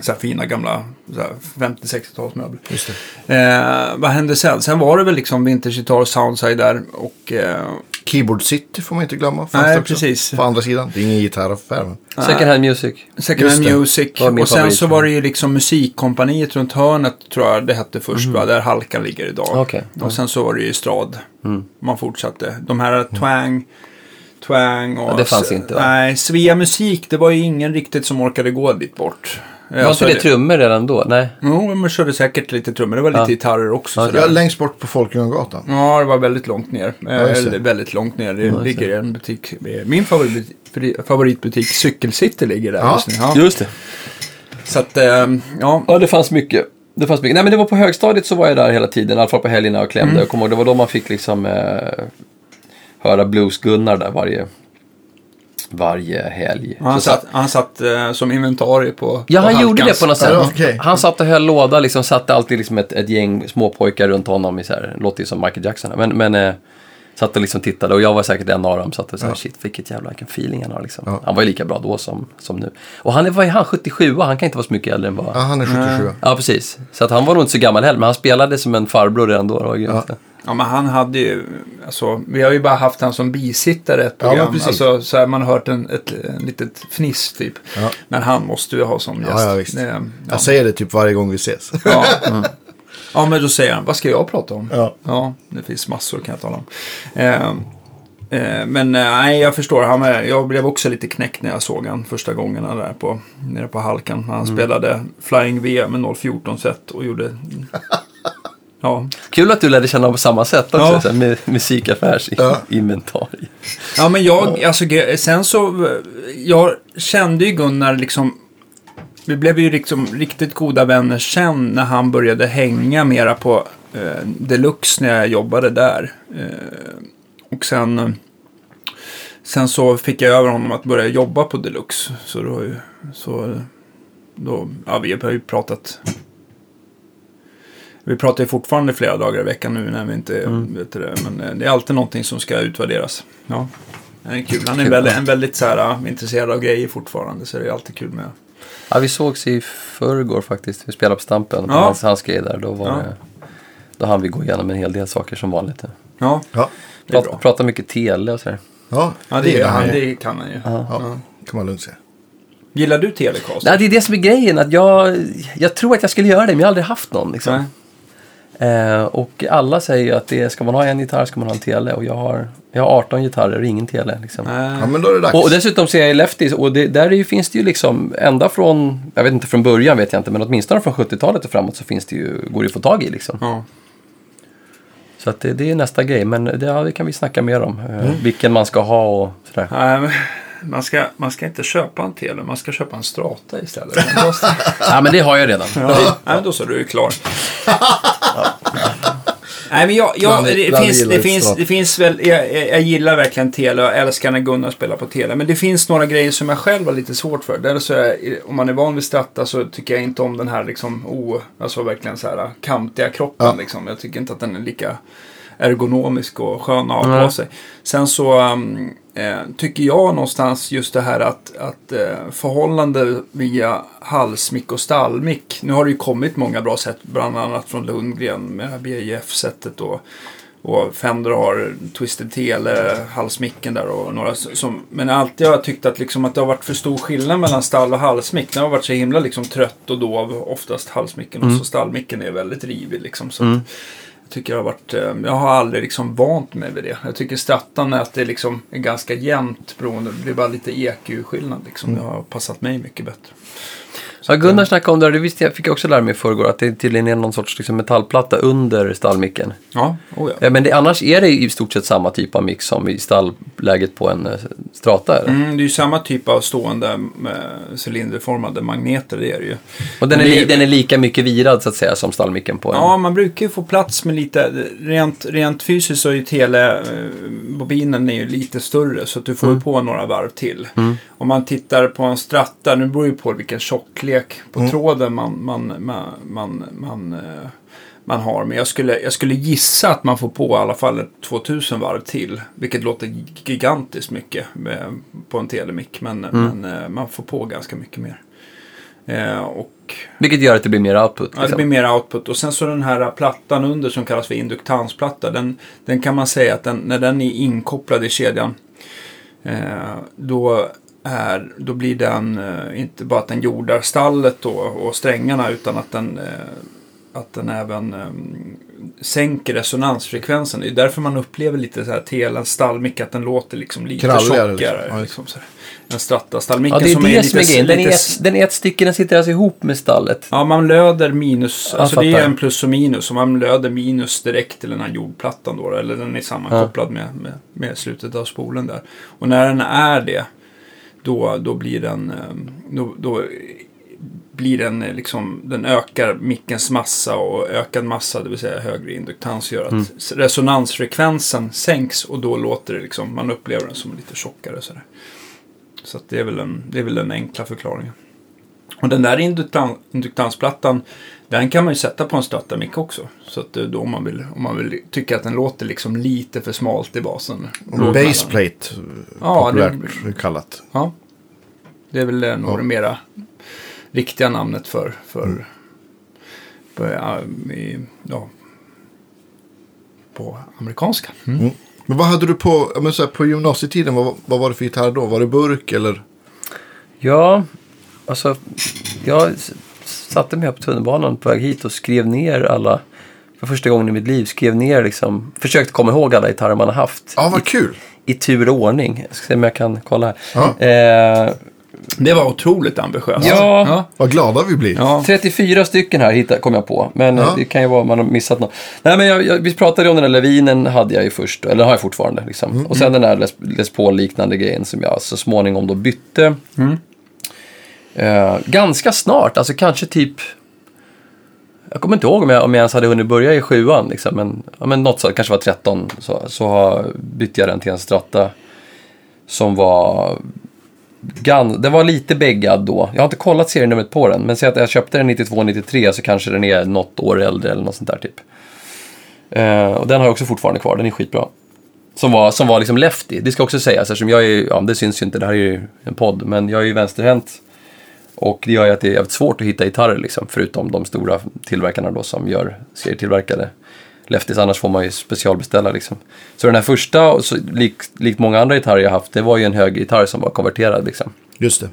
Speaker 1: Så här fina gamla så här 50-60-talsmöbler.
Speaker 2: Just det.
Speaker 1: Eh, vad hände sen? Sen var det väl liksom vintagegitarr och soundside där. Och, eh,
Speaker 2: Keyboard City får man inte glömma. fanns
Speaker 1: Nej, precis.
Speaker 2: På andra sidan. Det är ingen gitarraffär. Men...
Speaker 3: Second hand music.
Speaker 1: Second Hand. Music. Och sen
Speaker 3: favorit.
Speaker 1: så var det ju liksom musikkompaniet runt hörnet tror jag det hette först. Va? Där Halkan ligger idag.
Speaker 3: Mhm. Okej.
Speaker 1: Och sen så var det ju Strad.
Speaker 3: Mm.
Speaker 1: Man fortsatte. De här Twang. Twang och...
Speaker 3: Ja, det fanns inte, va?
Speaker 1: Nej, Svea Musik. Det var ju ingen riktigt som orkade gå dit bort.
Speaker 3: Var inte det trummor redan då? Nej.
Speaker 1: Jo, men körde säkert lite trummor. Det var lite
Speaker 3: Ja.
Speaker 1: gitarrer också.
Speaker 3: Ja,
Speaker 1: sådär.
Speaker 2: Längst bort på Folkungagatan.
Speaker 1: Ja, det var väldigt långt ner.
Speaker 2: Ja.
Speaker 1: Eh, väldigt långt ner. Det ligger en butik. Min favoritbutik, favoritbutik Cykelcity ligger där
Speaker 2: Ja.
Speaker 1: just nu. Ja.
Speaker 3: Just det.
Speaker 1: Så att, eh, ja.
Speaker 3: Ja, det fanns mycket. Det fanns mycket. Nej, men det var på högstadiet så var jag där hela tiden. I alla fall på helgerna och klämde.
Speaker 1: Mm.
Speaker 3: Jag kommer ihåg, det var då man fick liksom eh, höra Blues-Gunnar där varje, varje helg.
Speaker 1: Han
Speaker 3: Så
Speaker 1: satt, han satt eh, som inventarie på
Speaker 3: Ja,
Speaker 1: på
Speaker 3: han gjorde det på något sätt.
Speaker 2: Ja, okej.
Speaker 3: Han satt och höll låda, liksom satte alltid liksom ett, ett gäng småpojkar runt honom i så här, låter ju som Michael Jackson. Men, men eh, satt och liksom tittade och jag var säkert en av dem. Satt och så här,
Speaker 2: Ja.
Speaker 3: shit vilket jävla, vilken feeling han har liksom.
Speaker 2: Ja.
Speaker 3: Han var ju lika bra då som, som nu. Och han är, vad är han, 77 Han kan inte vara så mycket äldre än vad...
Speaker 2: Ja, han är 77.
Speaker 3: Ja, precis. Så att han var nog inte så gammal heller, men han spelade som en farbror redan då. Det var grymt.
Speaker 2: Ja.
Speaker 1: Ja, men han hade ju, alltså, vi har ju bara haft han som bisittare ett
Speaker 2: Ja,
Speaker 1: program.
Speaker 2: precis.
Speaker 1: alltså, så här, man har hört en, ett, en litet fniss typ.
Speaker 2: Ja.
Speaker 1: Men han måste ju ha som gäst.
Speaker 2: Ja, ja, visst.
Speaker 1: Det, ja.
Speaker 2: Jag säger det typ varje gång vi ses.
Speaker 1: Ja. ja, men då säger han, vad ska jag prata om?
Speaker 2: Ja.
Speaker 1: Ja, det finns massor kan jag tala om. Eh, eh, men eh, nej, jag förstår. Han, är- jag blev också lite knäckt när jag såg han första gångerna där på, nere på Halkan. Han
Speaker 2: Mm.
Speaker 1: spelade Flying V med 014 set och gjorde... Ja.
Speaker 3: Kul att du lärde känna på samma sätt också,
Speaker 1: Ja.
Speaker 3: så här, med musikaffärs
Speaker 2: Ja.
Speaker 1: ja, men jag, alltså sen så, jag kände ju Gunnar liksom, vi blev ju liksom riktigt goda vänner sen när han började hänga mera på eh, Deluxe när jag jobbade där. Eh, och sen, sen så fick jag över honom att börja jobba på Deluxe. Så då, så då, ja vi har ju pratat. Vi pratar ju fortfarande flera dagar i veckan nu när vi inte
Speaker 3: Mm.
Speaker 1: vet det. Men eh, det är alltid någonting som ska utvärderas. Ja. Det är kul. Han är väldigt,
Speaker 3: ja.
Speaker 1: en väldigt så här, äh, intresserad av grejer fortfarande. Så det är alltid kul med.
Speaker 3: Ja, vi sågs i förrgår faktiskt. Vi spelade på Stampen. På
Speaker 1: Ja.
Speaker 3: hans, hans grej där. Då, var
Speaker 1: Ja.
Speaker 3: det, då hann vi gå igenom en hel del saker som vanligt.
Speaker 1: Ja,
Speaker 2: Ja,
Speaker 1: det är
Speaker 3: Prata, mycket tele och sådär.
Speaker 2: ja,
Speaker 1: Ja, det,
Speaker 2: gillar han
Speaker 1: det, det kan han ju.
Speaker 3: Ja.
Speaker 2: Ja, kan man lugnt säga.
Speaker 1: Gillar du Telecast?
Speaker 3: Nej, det är det som är grejen. Att jag, jag tror att jag skulle göra det, men jag har aldrig haft någon. Liksom. Eh, och alla säger ju att det, ska man ha en gitarr ska man ha en tele. Och jag har, jag har 18 gitarrer och ingen tele. Liksom.
Speaker 2: Ja, men då är det dags.
Speaker 3: Och, och dessutom ser jag i Lefties och det, där är ju, finns det ju liksom ända från, jag vet inte från början vet jag inte, men åtminstone från 70-talet och framåt så finns det ju, går det ju att få tag i liksom.
Speaker 1: Ja.
Speaker 3: Så att det, det är nästa grej, men det, ja, det kan vi snacka mer om. Eh,
Speaker 1: Mm.
Speaker 3: Vilken man ska ha och sådär.
Speaker 1: Nej, men man, ska, man ska inte köpa en Tele, man ska köpa en Strata istället.
Speaker 3: ja, men det har jag redan.
Speaker 1: ja. Nej, då så, du är klar. Nej, men jag, jag,
Speaker 2: Lanne-
Speaker 1: det,
Speaker 2: Lanne
Speaker 1: finns,
Speaker 2: gillar
Speaker 1: det,
Speaker 2: ett
Speaker 1: finns,
Speaker 2: Strata.
Speaker 1: det finns väl, jag, jag, jag gillar verkligen Tele och älskar när Gunnar spelar på Tele. Men det finns några grejer som jag själv har lite svårt för. Där så är, om man är van vid Strata så tycker jag inte om den här liksom, oh, alltså verkligen så här kantiga kroppen.
Speaker 2: Ja.
Speaker 1: Liksom. Jag tycker inte att den är lika ergonomisk och skön att ha på sig. Sen så um, eh, tycker jag någonstans just det här att, att eh, förhållande via halsmick och stallmick. Nu har det ju kommit många bra sätt, bland annat från Lundgren med BIF-sättet och, och Fender har Twisted Tele, halsmicken där och några som, men alltid har jag tyckt att, liksom, att det har varit för stor skillnad mellan stall och halsmick. Den har varit så himla liksom, trött och dov, oftast halsmicken och så stallmicken är väldigt rivig liksom. Så att, jag tycker jag har varit, eh, jag har aldrig liksom vant mig vid det. Jag tycker Strattan är att det liksom är ganska jämnt beroende. Det blir bara lite EQ-skillnad liksom. Det har passat mig mycket bättre.
Speaker 3: Ja, Gunnar snackade om det, det visste jag, fick jag också lära mig i förrgår, att det tydligen är någon sorts liksom, metallplatta under stallmicken.
Speaker 1: Ja, oh ja.
Speaker 3: Ja, men det, annars är det i stort sett samma typ av mix som i stallläget på en eh, strata. Eller?
Speaker 1: Mm, det är ju samma typ av stående eh, cylinderformade magneter, det är det ju.
Speaker 3: Och den är, li, den är lika mycket virad så att säga som stallmicken på en.
Speaker 1: Ja, man brukar ju få plats med lite, rent, rent fysiskt så är ju telebobinen är ju lite större så att du får
Speaker 3: Mm.
Speaker 1: på några varv till. Om man tittar på en stratta, nu beror ju på vilken tjocklek på tråden man, man, man, man, man, eh, man har. Men jag skulle, jag skulle gissa att man får på i alla fall ett 2000 varv till. Vilket låter gigantiskt mycket med, på en telemick. Men, men eh, man får på ganska mycket mer. Eh, och
Speaker 3: Vilket gör att det blir mer output.
Speaker 1: Ja, det
Speaker 3: Liksom.
Speaker 1: blir mer output. Och sen så den här plattan under som kallas för induktansplatta. Den, den kan man säga att den, när den är inkopplad i kedjan. Eh, då, är, då blir den eh, inte bara att den jordar stallet då, och strängarna. Utan att den, eh, att den även eh, sänker resonansfrekvensen. Det är därför man upplever lite så här telens stallmick. Att den låter liksom lite
Speaker 2: Kralligare,
Speaker 1: tjockare.
Speaker 2: liksom. Ja,
Speaker 1: Liksom, så här. En stratta-stallmicken
Speaker 3: Ja, det är
Speaker 1: som
Speaker 3: det
Speaker 1: är
Speaker 3: som är
Speaker 1: lite,
Speaker 3: grejen. Den är,
Speaker 1: lite
Speaker 3: ett, den är ett stycke, den sitter alltså ihop med stallet.
Speaker 1: Ja, man löder minus.
Speaker 3: Jag
Speaker 1: Alltså det är
Speaker 3: fattar.
Speaker 1: en plus och minus. Och man löder minus direkt till den här jordplattan då. Eller den är sammankopplad med, med, med slutet av spolen där. Och när den är det. Då, då blir den... eh, Då, då blir den eh, liksom... Den ökar mickens massa och ökad massa, det vill säga högre induktans, gör att
Speaker 3: Mm.
Speaker 1: resonansfrekvensen sänks. Och då låter det liksom... Man upplever den som lite tjockare. Så att det, är väl en, det är väl den enkla förklaringen. Och den där induktan, induktansplattan, den kan man ju sätta på en strattamick också. Så att det är då om man vill, om man vill tycka att den låter liksom lite för smalt i basen.
Speaker 2: Baseplate,
Speaker 1: Ja,
Speaker 2: populärt
Speaker 1: det-
Speaker 2: kallat.
Speaker 1: Ja. Det är väl eh, nog
Speaker 2: Ja.
Speaker 1: det mera riktiga namnet för, för på, ja, i, ja, på amerikanska.
Speaker 2: Mm. Men vad hade du på, men så här, på gymnasietiden? Vad, vad var det för gitarr då? Var det burk eller?
Speaker 3: Ja, alltså jag satte mig här på tunnelbanan på väg hit och skrev ner alla, för första gången i mitt liv, skrev ner liksom, försökte komma ihåg alla gitarrer man har haft.
Speaker 2: Ja, vad
Speaker 3: I,
Speaker 2: kul!
Speaker 3: I tur och ordning. Jag ska se om jag kan kolla här.
Speaker 2: Ja.
Speaker 3: Eh,
Speaker 1: Det var otroligt ambitiöst.
Speaker 3: Ja.
Speaker 1: ja.
Speaker 2: Vad glada vi blir.
Speaker 1: ja.
Speaker 3: 34 stycken här hittade, kom jag på, men
Speaker 2: Ja.
Speaker 3: eh, det kan ju vara man har missat något. Nej, men jag, jag, vi pratade om den där Levinen hade jag ju först, eller har jag fortfarande. Liksom.
Speaker 2: Mm,
Speaker 3: Och sen den där Les, Les Paul-liknande grejen som jag så småningom då bytte.
Speaker 1: Mm.
Speaker 3: Eh, ganska snart, alltså kanske typ... Jag kommer inte ihåg om jag, om jag ens hade hunnit börja i sjuan, liksom, men, ja, men något så, kanske var 13, så, så bytte jag den till en Strata som var Gan, den var lite bäggad då. Jag har inte kollat serienumret på den, men säg att jag köpte den 92-93 så kanske den är något år äldre eller något sånt där typ. Eh, och den har jag också fortfarande kvar, den är skitbra. Som var, som var liksom lefty, det ska också sägas eftersom jag är, ja det syns ju inte, det här är ju en podd, men jag är ju vänsterhänt. Och det gör ju att det är jävligt svårt att hitta gitarrer liksom, förutom de stora tillverkarna då som gör serietillverkade lefties, annars får man ju specialbeställa liksom. Så den här första, och så, likt, likt många andra gitarrer jag haft, det var ju en höggitarr som var konverterad liksom.
Speaker 2: Just det.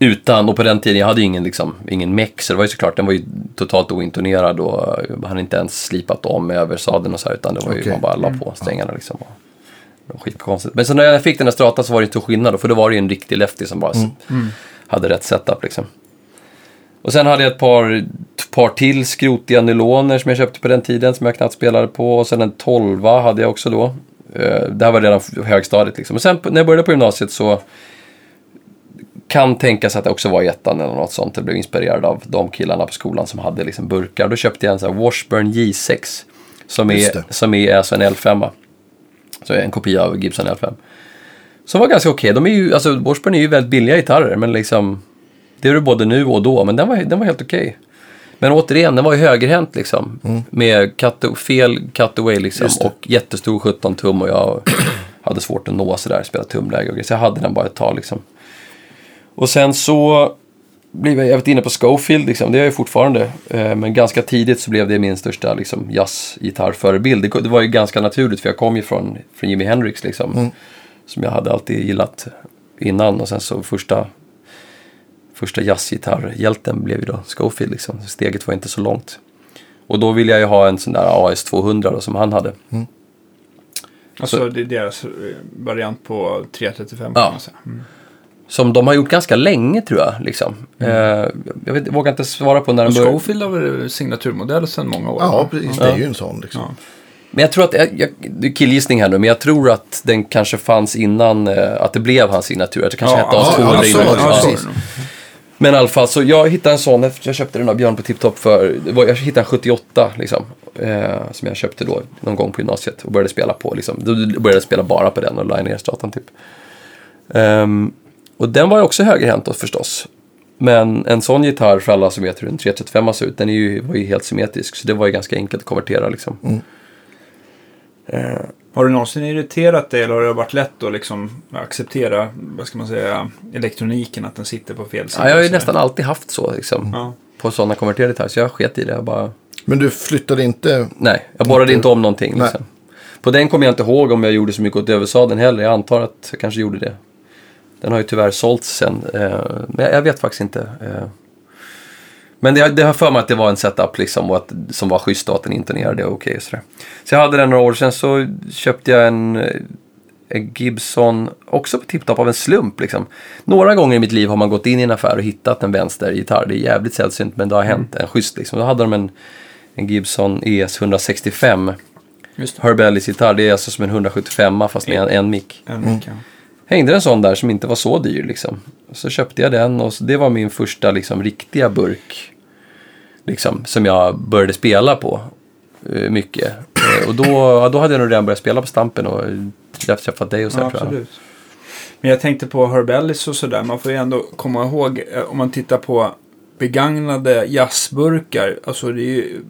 Speaker 3: Utan, och på den tiden, jag hade ju ingen, liksom, ingen meck, så det var ju såklart, den var ju totalt ointonerad och hade inte ens slipat om över sadeln och så här, utan det var ju, man bara la på strängarna liksom. Och, var skitkonstigt. Men så när jag fick den här strata så var det inte så skillnad för då var det ju en riktig lefty som bara s- hade rätt setup liksom. Och sen hade jag ett par, par till skrotiga nyloner som jag köpte på den tiden som jag knappt spelade på. Och sen en 12 hade jag också då. Eh, Det här var redan högstadiet liksom. Och sen när jag började på gymnasiet så kan tänkas att det också var i ettan eller något sånt. Jag blev inspirerad av de killarna på skolan som hade liksom burkar. Då köpte jag en sån här Washburn J6. Som är, som är alltså en L5. Så en kopia av Gibson L5. Som var ganska okej. De är ju, alltså Washburn är ju väldigt billiga gitarrer. Men liksom, det är det både nu och då. Men den var, den var helt okej. Men återigen, den var ju högerhänt liksom. Med cut, fel cutaway liksom. Och jättestor 17 tum. Och jag hade svårt att nå sådär, spela tumläge och grejer. Så jag hade den bara ett tag liksom. Och sen så blev jag jävligt inne på Schofield, liksom. det är jag ju fortfarande. Eh, Men ganska tidigt så blev det min största liksom, jazzgitarrförebild. Det, var ju ganska naturligt för jag kom ju från, från Jimi Hendrix liksom. Som jag hade alltid gillat innan. Och sen så första, första jazzgitarrhjälten blev ju då Schofield. Liksom. Så Steget var inte så långt. Och då ville jag ju ha en sån där AS200 då, som han hade.
Speaker 1: Alltså det är deras eh, variant på 335
Speaker 3: Ja.
Speaker 1: kan man säga. Mm.
Speaker 3: Som de har gjort ganska länge tror jag. Liksom. Eh, jag, vet, jag vågar inte svara på när den
Speaker 1: Och
Speaker 3: började.
Speaker 1: Schofield har väl signaturmodell sedan många år?
Speaker 2: Ja, precis. Det är ju en sån liksom.
Speaker 1: Ja.
Speaker 3: Men jag tror att, jag, jag, killgissning här nu, men jag tror att den kanske fanns innan, eh, att det blev hans signatur. Att det kanske hette
Speaker 1: ja,
Speaker 3: AS200
Speaker 2: ja, så
Speaker 3: innan.
Speaker 2: var det,
Speaker 3: Ja.
Speaker 2: precis.
Speaker 3: Men i alla fall, så jag hittade en sån, jag köpte den av Björn på TipTop för, jag hittade en 78 liksom. Eh, som jag köpte då någon gång på gymnasiet och började spela på. Liksom. Då började spela bara på den och la ner stratan typ. Ehm, och den var ju också högerhänt då, förstås. Men en sån gitarr, för alla som vet hur en 335 ser ut, den är ju, var ju helt symmetrisk. Så det var ju ganska enkelt att konvertera liksom.
Speaker 1: Har du någonsin irriterat dig eller har det varit lätt att liksom acceptera, vad ska man säga, elektroniken, att den sitter på fel sida?
Speaker 3: Ja, jag har ju nästan alltid haft så liksom.
Speaker 1: Ja.
Speaker 3: På sådana konverterade gitarrer, så jag sket i det. Jag bara...
Speaker 2: Men du flyttade inte...
Speaker 3: Nej, jag borrade inte om någonting. Liksom. På den kommer jag inte ihåg om jag gjorde så mycket åt översadeln heller. Jag antar att jag kanske gjorde det. Den har ju tyvärr sålts sen. Eh, men jag, jag vet faktiskt inte. Men det, det har för mig att det var en setup liksom, och att, som var schysst och att den intonerade och okej. och sådär. Så jag hade den några år sedan så köpte jag en, en Gibson, också på tipptopp av en slump. Liksom. Några gånger i mitt liv har man gått in i en affär och hittat en vänstergitarr. Det är jävligt sällsynt men det har hänt. En schysst liksom. Då hade de en, en Gibson ES 165.
Speaker 1: Just det.
Speaker 3: Herb Ellis gitarr, det är alltså som en 175 fast med en, en mick.
Speaker 1: En mick, ja.
Speaker 3: Hängde en sån där som inte var så dyr liksom. Så köpte jag den och det var min första liksom riktiga burk. Liksom, som jag började spela på eh, mycket. Eh, och då, ja, då hade jag nog redan börjat spela på Stampen och eh, träffat dig och så
Speaker 1: Ja,
Speaker 3: här, tror jag.
Speaker 1: Men jag tänkte på Herb Ellis och sådär. Man får ju ändå komma ihåg om man tittar på begagnade jazzburkar. Alltså det är ju,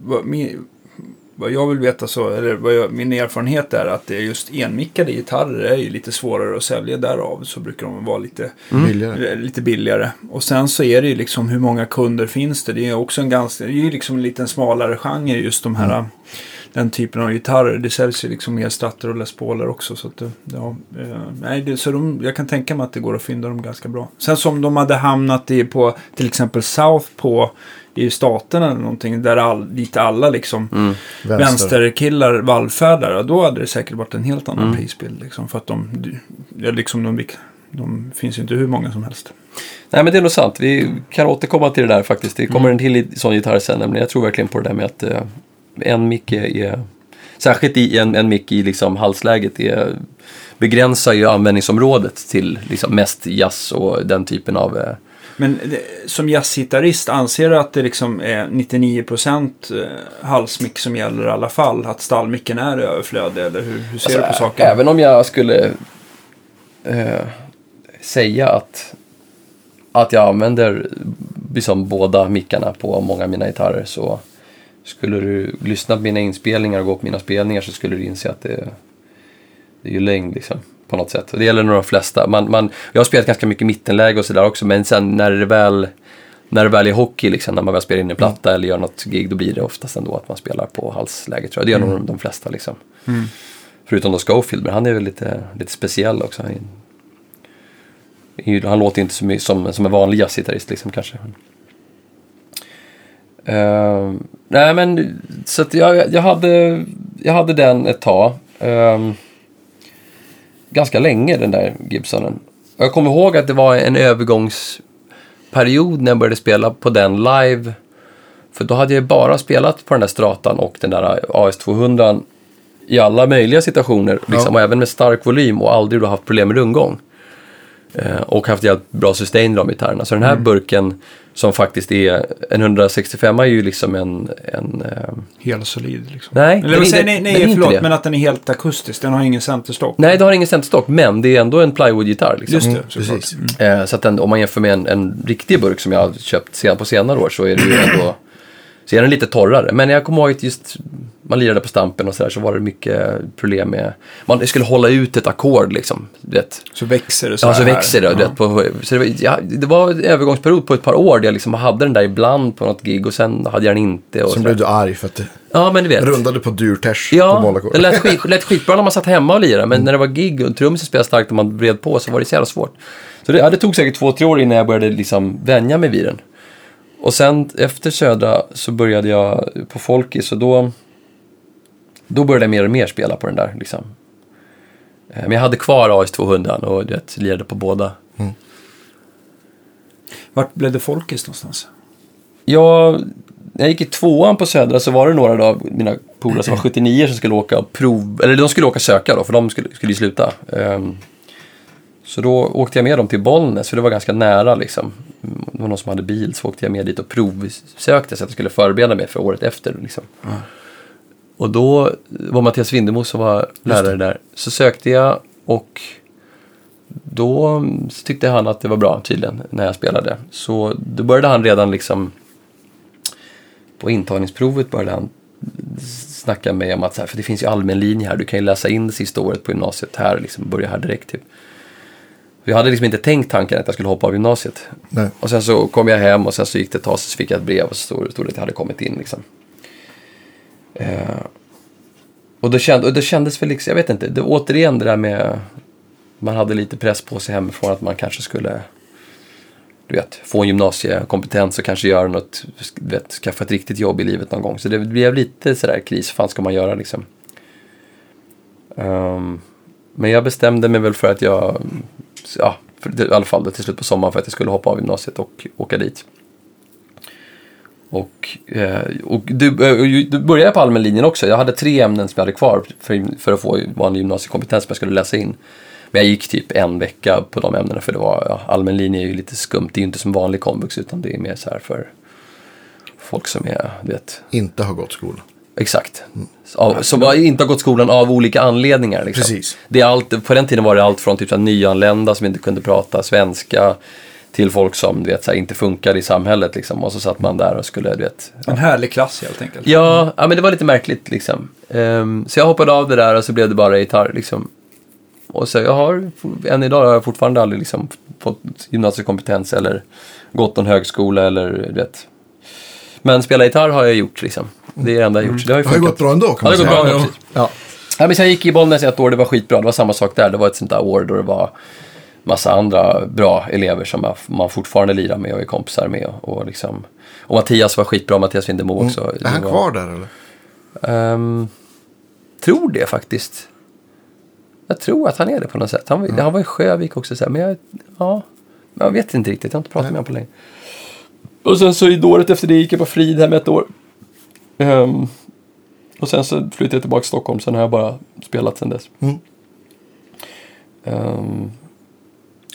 Speaker 1: vad, jag vill veta så, eller vad jag, min erfarenhet är att det är just enmickade gitarrer är ju lite svårare att sälja. Därav så brukar de vara lite,
Speaker 2: Billigare.
Speaker 1: eh, lite billigare. Och sen så är det ju liksom hur många kunder finns det? Det är också en ganska, det är ju liksom en liten smalare genre just de här den typen av gitarrer. Det säljs ju liksom mer Stratter och Les Pauler också. Så att, det- ja, eh, nej, det, så de, jag kan tänka mig att det går att fynda dem ganska bra. Sen som de hade hamnat i på till exempel South på i staterna eller någonting där all, dit alla liksom
Speaker 3: Mm.
Speaker 2: Vänster.
Speaker 1: vänsterkillar vallfärdar. Då hade det säkert varit en helt annan
Speaker 3: Mm.
Speaker 1: prisbild. Liksom, för att de, ja, liksom de, de finns ju inte hur många som helst.
Speaker 3: Nej men det är nog sant. Vi kan återkomma till det där faktiskt. Det kommer en till i- sån gitarr sen. Nämligen. Jag tror verkligen på det där med att eh, en mick är särskilt i en, en mick i liksom halsläget är, begränsar ju användningsområdet till liksom mest jazz och den typen av eh,
Speaker 1: Men som jazzgitarrist, anser du att det liksom är 99% eh, halsmick som gäller i alla fall? Att stallmicken är överflödig eller hur, hur ser du på
Speaker 3: Alltså,
Speaker 1: saken?
Speaker 3: Även om jag skulle eh, säga att, att jag använder liksom båda mickarna på många av mina gitarrer så skulle du lyssna på mina inspelningar och gå på mina spelningar så skulle du inse att det, det är ju längd liksom. På något sätt. Det gäller nog de flesta. Man, man, jag har spelat ganska mycket mittenläge och sådär också men sen när det väl när det väl är hockey, liksom, när man väl spelar in en platta eller gör något gig, då blir det oftast ändå att man spelar på halsläge tror jag. Det gör nog de flesta liksom. Förutom då Schofield, men han är väl lite, lite speciell också. Han, han låter inte så mycket som, som en vanlig jazzgitarrist liksom kanske. Uh, nej men, så jag, jag, hade, jag hade den ett tag. Ehm, ganska länge den där Gibsonen. Och jag kommer ihåg att det var en övergångsperiod när jag började spela på den live. För då hade jag bara spelat på den där stratan och den där AS200 i alla möjliga situationer. Liksom, och även med stark volym och aldrig då haft problem med rundgång. Eh, och haft jävligt bra sustain i de gitarrerna. Så den här burken som faktiskt är, en 165 är ju liksom en, en eh,
Speaker 1: Helt solid liksom.
Speaker 3: Nej,
Speaker 1: Eller
Speaker 3: den inte-
Speaker 1: nej,
Speaker 3: den är
Speaker 1: nej
Speaker 3: inte
Speaker 1: förlåt, men att den är helt akustisk. Den har ingen centerstock.
Speaker 3: Nej, det har ingen centerstock, men det är ändå en plywood-gitarr. Liksom.
Speaker 1: Just det,
Speaker 2: Mm, precis.
Speaker 1: Mm.
Speaker 3: Eh, så att den, om man jämför med en, en riktig burk som jag har köpt sen, på senare år så är det ju ändå så är den lite torrare. Men jag kommer ihåg att just man lirade på stampen och sådär så var det mycket problem med man skulle hålla ut ett ackord liksom. Vet.
Speaker 1: Så växer det så
Speaker 3: Ja, så
Speaker 1: här.
Speaker 3: växer det.
Speaker 1: Ja.
Speaker 3: Vet, på, så det, var, ja, det var en övergångsperiod på ett par år där jag liksom hade den där ibland på något gig och sen hade jag den inte. Och
Speaker 2: Sen blev du arg för att det
Speaker 3: Ja, men du vet.
Speaker 2: rundade på durtärs på
Speaker 3: Ja, det lät, skit, lät skitbra när man satt hemma och lirade, men när det var gig och trummisen spelade starkt och man vred på så var det så jävla svårt. Så det, ja, det tog säkert två, tre år innan jag började liksom vänja mig vid den. Och sen efter Södra så började jag på Folkis och då, då började jag mer och mer spela på den där. Liksom. Eh, Men jag hade kvar AS200 och du vet, lirade på båda.
Speaker 1: Vart blev det folkis någonstans?
Speaker 3: Jag, när jag gick i tvåan på Södra så var det några av mina polare som var 79 som skulle åka och prov, eller de skulle åka söka då, för de skulle, skulle ju sluta. Ehm, så då åkte jag med dem till Bollnäs, för det var ganska nära liksom. Det var någon som hade bil, så åkte jag med dit och provsökte så att jag skulle förbereda mig för året efter. Liksom. Och då var Mattias Vindemo som var lärare där. Så sökte jag och då tyckte han att det var bra tydligen när jag spelade. Så då började han redan liksom på intagningsprovet började han snacka med mig om att så här, för det finns ju allmän linje här, du kan ju läsa in det sista året på gymnasiet här, liksom börja här direkt typ. Jag hade liksom inte tänkt tanken att jag skulle hoppa av gymnasiet.
Speaker 2: Nej.
Speaker 3: Och sen så kom jag hem och sen så gick det ett tag så fick jag ett brev och så stod stod det att jag hade kommit in liksom. Eh, och, då känd, och det kändes väl liksom, jag vet inte, det, återigen det där med man hade lite press på sig hemifrån att man kanske skulle du vet, få en gymnasiekompetens och kanske göra något, du vet, skaffa ett riktigt jobb i livet någon gång. Så det blev lite sådär kris, vad fan ska man göra liksom? Um, men jag bestämde mig väl för att jag, ja, för, i alla fall då, till slut på sommaren för att jag skulle hoppa av gymnasiet och åka dit. Och, eh, och du, eh, du började på allmän linjen också. Jag hade tre ämnen som jag hade kvar för, för att få vanlig gymnasiekompetens som jag skulle läsa in. Men jag gick typ en vecka på de ämnena för det var, ja, allmän linje är ju lite skumt. Det är ju inte som vanlig komvux utan det är mer så här för folk som är, vet,
Speaker 2: Inte har gått skola.
Speaker 3: Exakt. Av, som inte har gått skolan av olika anledningar. Liksom.
Speaker 2: Precis.
Speaker 3: Det är allt, på den tiden var det allt från typ så nyanlända som inte kunde prata svenska till folk som du vet, så här, inte funkade i samhället. Liksom. Och så satt man där och skulle, du vet.
Speaker 1: En härlig klass helt enkelt.
Speaker 3: Ja, ja men det var lite märkligt liksom. Ehm, så jag hoppade av det där och så blev det bara gitarr liksom. Och så jag har, än idag har jag fortfarande aldrig liksom fått gymnasiekompetens eller gått någon högskola eller du vet. Men spela gitarr har jag gjort liksom. Det är det enda jag gjort. Så det har ju
Speaker 2: Det har ju gått bra ändå kan
Speaker 3: Ja,
Speaker 2: man
Speaker 3: det har gått
Speaker 2: säga.
Speaker 3: bra ändå. Ja. Ja, men så jag gick i Bollnäs i ett år, det var skitbra. Det var samma sak där. Det var ett sånt där år då det var massa andra bra elever som man fortfarande lirar med och är kompisar med. Och, liksom, och Mattias var skitbra, Mattias Vindemo också.
Speaker 2: Mm. Är han
Speaker 3: var-
Speaker 2: kvar där eller?
Speaker 3: Ehm, tror det faktiskt. Jag tror att han är det på något sätt. Han, var- han var i Sjövik också, så här, men jag, ja, jag vet inte riktigt. Jag har inte pratat med honom på länge. Och sen så i året efter det gick jag på Fridhem ett år. Ehm, och sen så flyttade jag tillbaka till Stockholm. Sen har jag bara spelat sen dess.
Speaker 2: Mm.
Speaker 3: Ehm,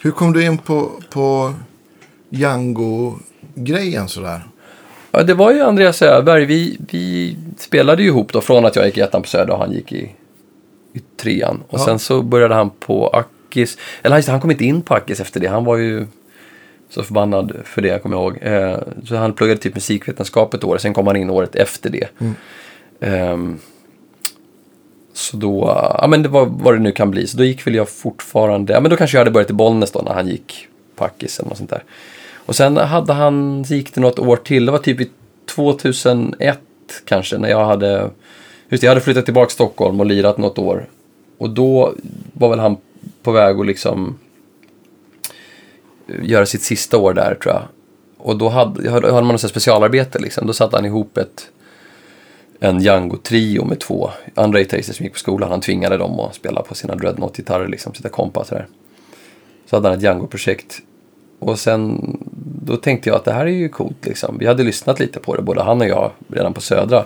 Speaker 2: Hur kom du in på, på Django-grejen sådär?
Speaker 3: Ja, det var ju Andreas Öberg. Vi, vi spelade ju ihop då från att jag gick i ettan på Söder och han gick i, i trean. Och
Speaker 2: Ja.
Speaker 3: sen så började han på Ackis. Eller det, han kom inte in på Ackis efter det. Han var ju så förbannad för det, jag kommer ihåg. Eh, så han pluggade typ musikvetenskap ett år. Sen kom han in året efter det. Ehm, så då, ja men det var vad det nu kan bli. Så då gick väl jag fortfarande, ja men då kanske jag hade börjat i Bollnäs då när han gick på Ackis eller något sånt där. Och sen hade han, så gick det något år till, det var typ i 2001 kanske, när jag hade, just det, jag hade flyttat tillbaka till Stockholm och lirat något år. Och då var väl han på väg att liksom göra sitt sista år där tror jag. Och då hade, hade man något specialarbete liksom. Då satte han ihop ett, en Django-trio med två andra gitarrister som gick på skolan. Han tvingade dem att spela på sina Dreadnought-gitarrer, liksom, sitta kompa sådär. Så hade han ett Django-projekt. Och sen, då tänkte jag att det här är ju coolt liksom. Vi hade lyssnat lite på det, både han och jag, redan på Södra.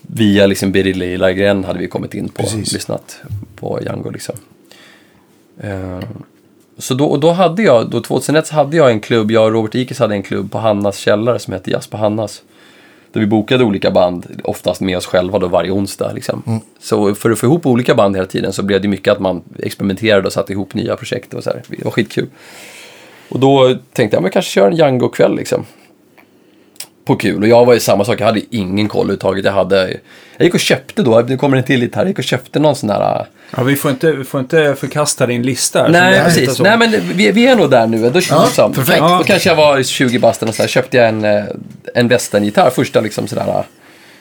Speaker 3: Via liksom Birger Leila-gren hade vi kommit in på,
Speaker 2: Precis.
Speaker 3: lyssnat på Django liksom. Eh, så då, och då hade jag, då 2001 så hade jag en klubb, jag och Robert Ikes hade en klubb på Hannas källare som hette Jazz på Hannas. Där vi bokade olika band, oftast med oss själva då varje onsdag. Liksom. Så för att få ihop olika band hela tiden så blev det mycket att man experimenterade och satte ihop nya projekt och så här. Det var skitkul. Och då tänkte jag, men kanske köra en Django-kväll liksom. På kul. Och jag var ju samma sak, jag hade ingen koll överhuvudtaget. Jag hade, jag gick och köpte då, nu kommer en till lite här, jag gick och köpte någon sån där
Speaker 1: Ja, vi, får inte, vi får inte förkasta din lista.
Speaker 3: Nej, precis. Nej, men vi, vi är nog där nu. Då,
Speaker 2: Ja,
Speaker 3: liksom,
Speaker 2: perfekt.
Speaker 3: Då kanske jag var 20 bast och så här, köpte jag en, eh, en westerngitarr. Första liksom sådär.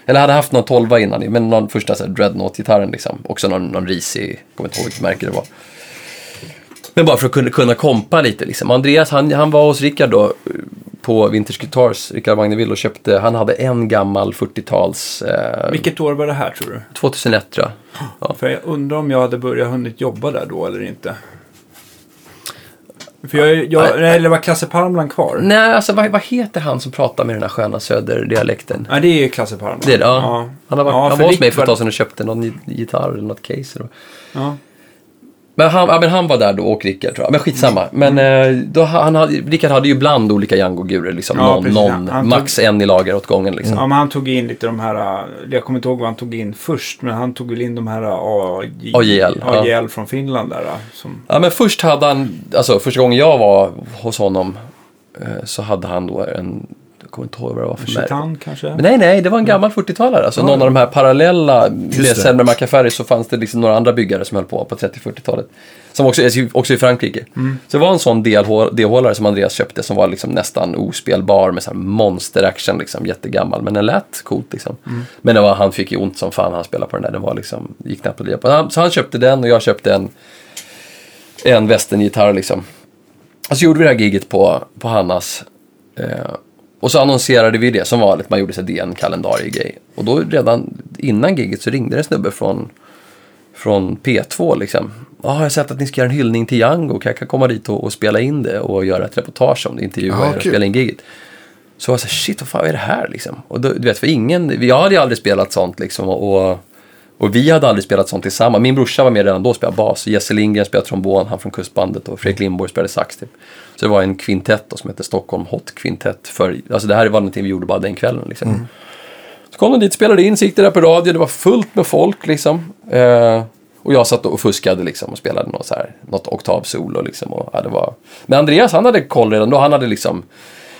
Speaker 3: Eller hade haft någon 12 innan, men någon första så här, dreadnought-gitarren liksom. Också någon, någon risig, kommer inte ihåg vilket märke det var. Men bara för att kunna, kunna kompa lite liksom. Andreas, han, han var hos Rickard då på Vintage Guitars, Rickard Wagnervill och köpte, han hade en gammal 40-tals, eh,
Speaker 1: Vilket år var det här tror du?
Speaker 3: 2001 tror jag. Ja.
Speaker 1: För jag undrar om jag hade börjat hunnit jobba där då eller inte. För jag, jag, eller var Klasse Parmland kvar?
Speaker 3: Nej, alltså vad, vad heter han som pratar med den här sköna söderdialekten?
Speaker 1: Nej, det är Klasse Parmland.
Speaker 3: Det är det, ja. Han, har
Speaker 1: Ja,
Speaker 3: han var hos mig för ett tag sedan och köpte någon gi- gitarr eller något case. Då.
Speaker 1: Ja.
Speaker 3: Men han, ja, men han var där då och Rickard tror jag. Men skitsamma. Men eh, då, han hade, Rickard hade ju bland olika Django-gurer. Liksom.
Speaker 1: Ja,
Speaker 3: någon,
Speaker 1: precis.
Speaker 3: någon
Speaker 1: Han tog-
Speaker 3: max en i lager åt gången. Liksom.
Speaker 1: ja, men han tog in lite de här, äh, jag kommer inte ihåg vad han tog in först, men han tog väl in de här AJ,
Speaker 3: AJL, ja.
Speaker 1: AJL från Finland där. Som,
Speaker 3: Ja, men först hade han, alltså första gången jag var hos honom eh, så hade han då en, jag kommer inte ihåg vad det var för.
Speaker 1: Chitan kanske?
Speaker 3: Men nej, nej, det var en gammal 40-talare. Alltså någon av de här parallella, med. Selmer så fanns det liksom några andra byggare som höll på på 30-40-talet. Som också, också i Frankrike. Så det var en sån DH DH-hållare som Andreas köpte som var liksom nästan ospelbar med så här monster action, liksom, jättegammal. Men den lät coolt liksom. Men det var, han fick ju ont som fan han spelade på den där. Den var liksom, gick knappt att leva på. Så han köpte den och jag köpte en, en västerngitarr liksom. Och så gjorde vi det här giget på, på Hannas. Eh, och så annonserade vi det som vanligt, man gjorde så DN kalendariegrej. Och då redan innan giget så ringde det en snubbe från, från P2 liksom. Ja, jag har sett att ni ska göra en hyllning till Django, kan jag komma dit och, och spela in det och göra ett reportage om det, intervjua
Speaker 2: Ja,
Speaker 3: er och spela in giget. Så jag var så här, shit vad fan är det här liksom? Och då, du vet, för ingen, jag hade ju aldrig spelat sånt liksom och, och vi hade aldrig spelat sånt tillsammans. Min brorsa var med redan då och spelade bas. Jesse Lindgren spelade trombon, han från Kustbandet och Fredrik Lindborg spelade sax typ. Så det var en kvintett då, som hette Stockholm Hot Kvintett. För, alltså det här var någonting vi gjorde bara den kvällen liksom. Så kom de dit, spelade in, så gick det där på radio, det var fullt med folk liksom. Eh, och jag satt och fuskade liksom och spelade något, så här, något oktavsolo liksom. Och, ja, det var... Men Andreas han hade koll redan då, han hade liksom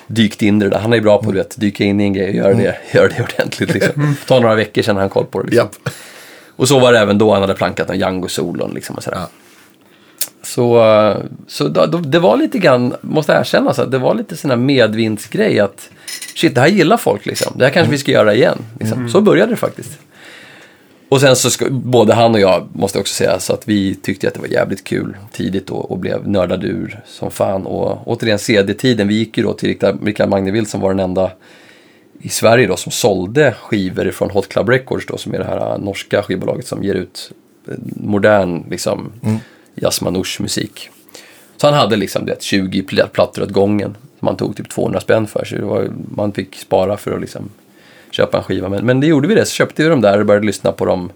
Speaker 3: dykt in i det där. Han är bra på att dyka in i en grej och göra det, göra det ordentligt. Liksom. Ta några veckor sedan han koll på det. Liksom.
Speaker 2: Japp.
Speaker 3: Och så var det även då han hade plankat en Django-solon. Liksom, och sådär.
Speaker 2: Ja.
Speaker 3: Så, eh, så då, då, det var lite grann, måste erkänna, så att det var lite sån här medvindsgrej att shit, det här gillar folk liksom. Det här kanske vi ska göra igen. Liksom. Så började det faktiskt. Och sen så ska, både han och jag måste också säga så att vi tyckte att det var jävligt kul tidigt och, och blev nördade ur som fan. Och återigen CD-tiden, vi gick ju då till Rickard Magneville som var den enda i Sverige då som sålde skivor från Hot Club Records då som är det här äh, norska skivbolaget som ger ut eh, modern liksom jazzmanouche musik. Så han hade liksom det, 20 pl- plattor åt gången. Som han tog typ 200 spänn för. Så var, man fick spara för att liksom köpa en skiva. Men, men det gjorde vi det, så köpte vi dem där och började lyssna på dem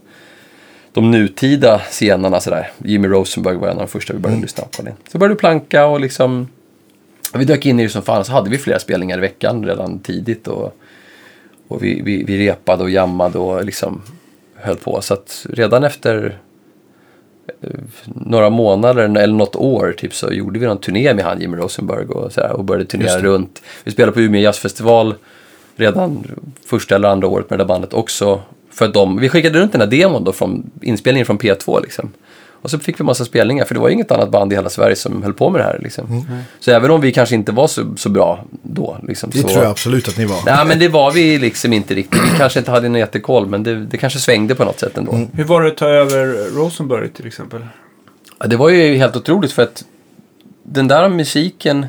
Speaker 3: de nutida scenerna sådär. Jimmy Rosenberg var en av de första vi började lyssna på. Det. Så började vi planka och liksom vi dök in i det som fan, så hade vi flera spelningar i veckan redan tidigt. Och, och vi, vi, vi repade och jammade och liksom höll på. Så att redan efter eh, några månader eller något år typ så gjorde vi någon turné med han Jimmy Rosenberg och, så här, och började turnera runt. Vi spelade på Umeå Jazzfestival redan första eller andra året med det där bandet också. För att de, vi skickade runt den här demon då från inspelningen från P2 liksom. Och så fick vi massa spelningar, för det var ju inget annat band i hela Sverige som höll på med det här. Liksom.
Speaker 2: Mm.
Speaker 3: Så även om vi kanske inte var så, så bra då. Liksom,
Speaker 2: Det
Speaker 3: så,
Speaker 2: tror jag absolut att ni var.
Speaker 3: Nej, men det var vi liksom inte riktigt. Vi kanske inte hade någon jättekoll, men det, det kanske svängde på något sätt ändå.
Speaker 2: Mm.
Speaker 1: Hur var det att ta över Rosenberg till exempel?
Speaker 3: Ja, Det var ju helt otroligt för att den där musiken,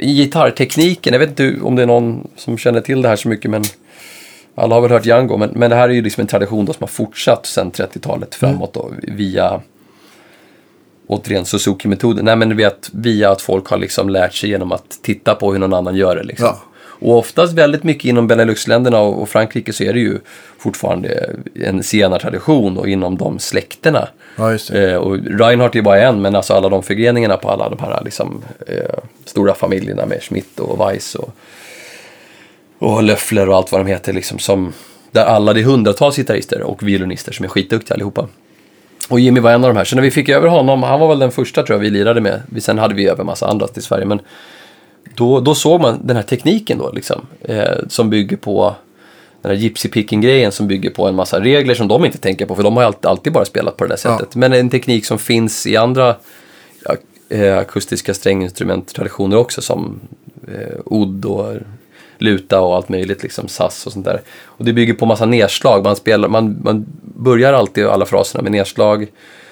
Speaker 3: gitarrtekniken, jag vet inte om det är någon som känner till det här så mycket, men alla har väl hört Django, men, men det här är ju liksom en tradition då som har fortsatt sedan 30-talet framåt då, via återigen Suzuki-metoden. Nej men du vet, via att folk har liksom lärt sig genom att titta på hur någon annan gör det. Liksom.
Speaker 2: Ja.
Speaker 3: Och oftast väldigt mycket inom Benelux-länderna och och Frankrike så är det ju fortfarande en senartradition och inom de släkterna.
Speaker 2: Ja.
Speaker 3: Eh, och Reinhardt är bara en, men alltså alla de förgreningarna på alla de här liksom, eh, stora familjerna med Schmidt och Weiss och, och Löffler och allt vad de heter. Liksom, som, där alla, det är hundratals gitarrister och violinister som är skitduktiga allihopa. Och Jimmy var en av de här. Så när vi fick över honom, han var väl den första tror jag vi lirade med. Sen hade vi över massa andra till Sverige. Men då, då såg man den här tekniken då liksom. Eh, som bygger på den här gypsy picking-grejen som bygger på en massa regler som de inte tänker på. För de har alltid, alltid bara spelat på det där
Speaker 2: Ja.
Speaker 3: sättet. Men en teknik som finns i andra ja, eh, akustiska stränginstrumenttraditioner också. Som eh, odd och luta och allt möjligt, liksom sass och sånt där. Och det bygger på massa nedslag. Man, spelar, man, man börjar alltid alla fraserna med nedslag.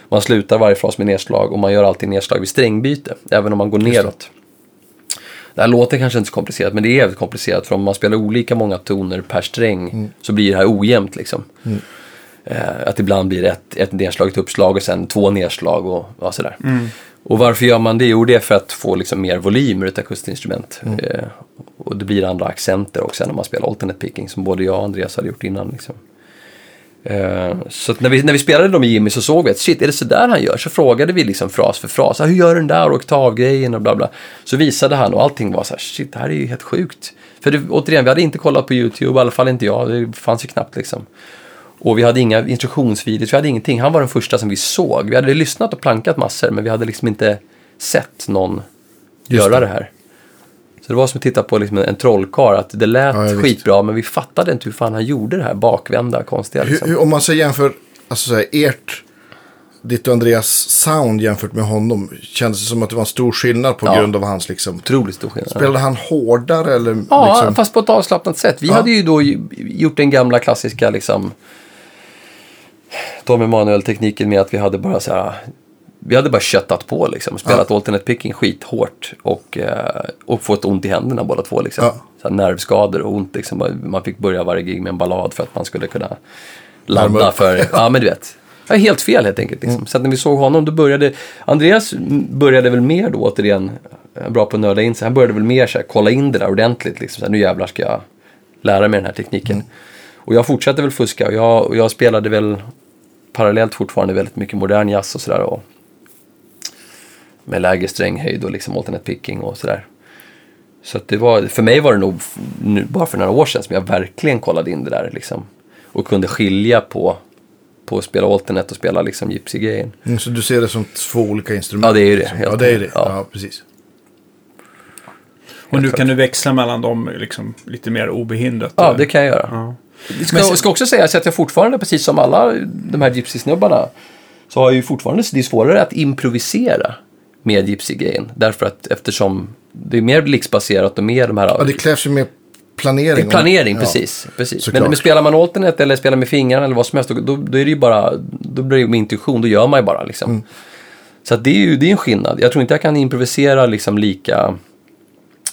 Speaker 3: Man slutar varje fras med nedslag och man gör alltid nedslag vid strängbyte. Även om man går neråt. Det här låter kanske inte så komplicerat, men det är jävligt komplicerat. För om man spelar olika många toner per sträng så blir det här ojämnt. Liksom. Eh, att ibland blir det ett, ett nedslag, ett uppslag och sen två nedslag och ja, sådär. Och varför gör man det? Jo, det är för att få liksom mer volym ur ett akustinstrument. Eh, och det blir andra accenter också när man spelar alternate picking som både jag och Andreas hade gjort innan. Liksom. Eh, så när, vi, när vi spelade dem med Jimmy så såg vi att shit, är det så där han gör? Så frågade vi liksom fras för fras. Ah, hur gör den där oktavgrejen och bla bla. Så visade han och allting var så här, shit, det här är ju helt sjukt. För det, återigen, vi hade inte kollat på YouTube, i alla fall inte jag. Det fanns ju knappt liksom. Och vi hade inga instruktionsvideos, vi hade ingenting. Han var den första som vi såg. Vi hade lyssnat och plankat massor, men vi hade liksom inte sett någon
Speaker 2: Just
Speaker 3: göra
Speaker 2: det.
Speaker 3: det här. Så det var som att titta på liksom en, en trollkarl, att det lät
Speaker 2: Ja, visst.
Speaker 3: skitbra, men vi fattade inte hur fan han gjorde det här bakvända, konstiga liksom.
Speaker 2: hur, om man så jämför, alltså så här, ert, ditt och Andreas sound jämfört med honom. Kändes det som att det var en stor skillnad på
Speaker 3: Ja.
Speaker 2: grund av hans liksom.
Speaker 3: Otroligt stor skillnad.
Speaker 2: Spelade han hårdare eller?
Speaker 3: Ja,
Speaker 2: liksom,
Speaker 3: fast på ett avslappnat sätt. Vi
Speaker 2: Ja.
Speaker 3: hade ju då gjort den gamla klassiska liksom Tom Emanuel-tekniken med att vi hade bara så här vi hade bara köttat på liksom, spelat alternate picking skithårt och, eh, och fått ont i händerna båda två. Liksom.
Speaker 2: Ja.
Speaker 3: Så här, nervskador och ont. Liksom. Man fick börja varje gig med en ballad för att man skulle kunna ladda för, ja men du vet. Ja, helt fel helt enkelt. Liksom. Så att när vi såg honom då började, Andreas började väl mer då återigen, eh, bra på att nörda in sig, han började väl mer så här, kolla in det där ordentligt. Liksom. Så här, nu jävlar ska jag lära mig den här tekniken. Och jag fortsatte väl fuska och jag, och jag spelade väl parallellt fortfarande väldigt mycket modern jazz och sådär. och Med lägre stränghöjd och liksom alternate picking och sådär. Så att det var, för mig var det nog nu, bara för några år sedan som jag verkligen kollade in det där liksom. Och kunde skilja på, på att spela alternate och spela liksom gypsy-grejen.
Speaker 2: Mm, så du ser det som två olika instrument?
Speaker 3: Ja, det är ju det,
Speaker 2: liksom. Ja, det är det.
Speaker 3: ja.
Speaker 2: Ja, precis.
Speaker 1: Och nu kan du växla mellan dem liksom, lite mer obehindrat.
Speaker 3: Ja, det kan jag göra.
Speaker 1: Ja.
Speaker 3: Ska,
Speaker 1: Men
Speaker 3: ska också sägas att jag fortfarande, precis som alla de här gypsy-snubbarna, så har jag ju fortfarande det är svårare att improvisera med gypsy-grejen. Därför att eftersom det är mer blixtbaserat och mer de här...
Speaker 2: Ja, det krävs ju mer planering.
Speaker 3: Planering,
Speaker 2: Ja.
Speaker 3: precis. precis.
Speaker 2: såklart.
Speaker 3: Men, men spelar man alternate eller spelar med fingrarna eller vad som helst, då, då, är det ju bara, då blir det med intuition, då gör man ju bara liksom.
Speaker 2: Mm.
Speaker 3: Så att det är ju det är en skillnad. Jag tror inte jag kan improvisera liksom lika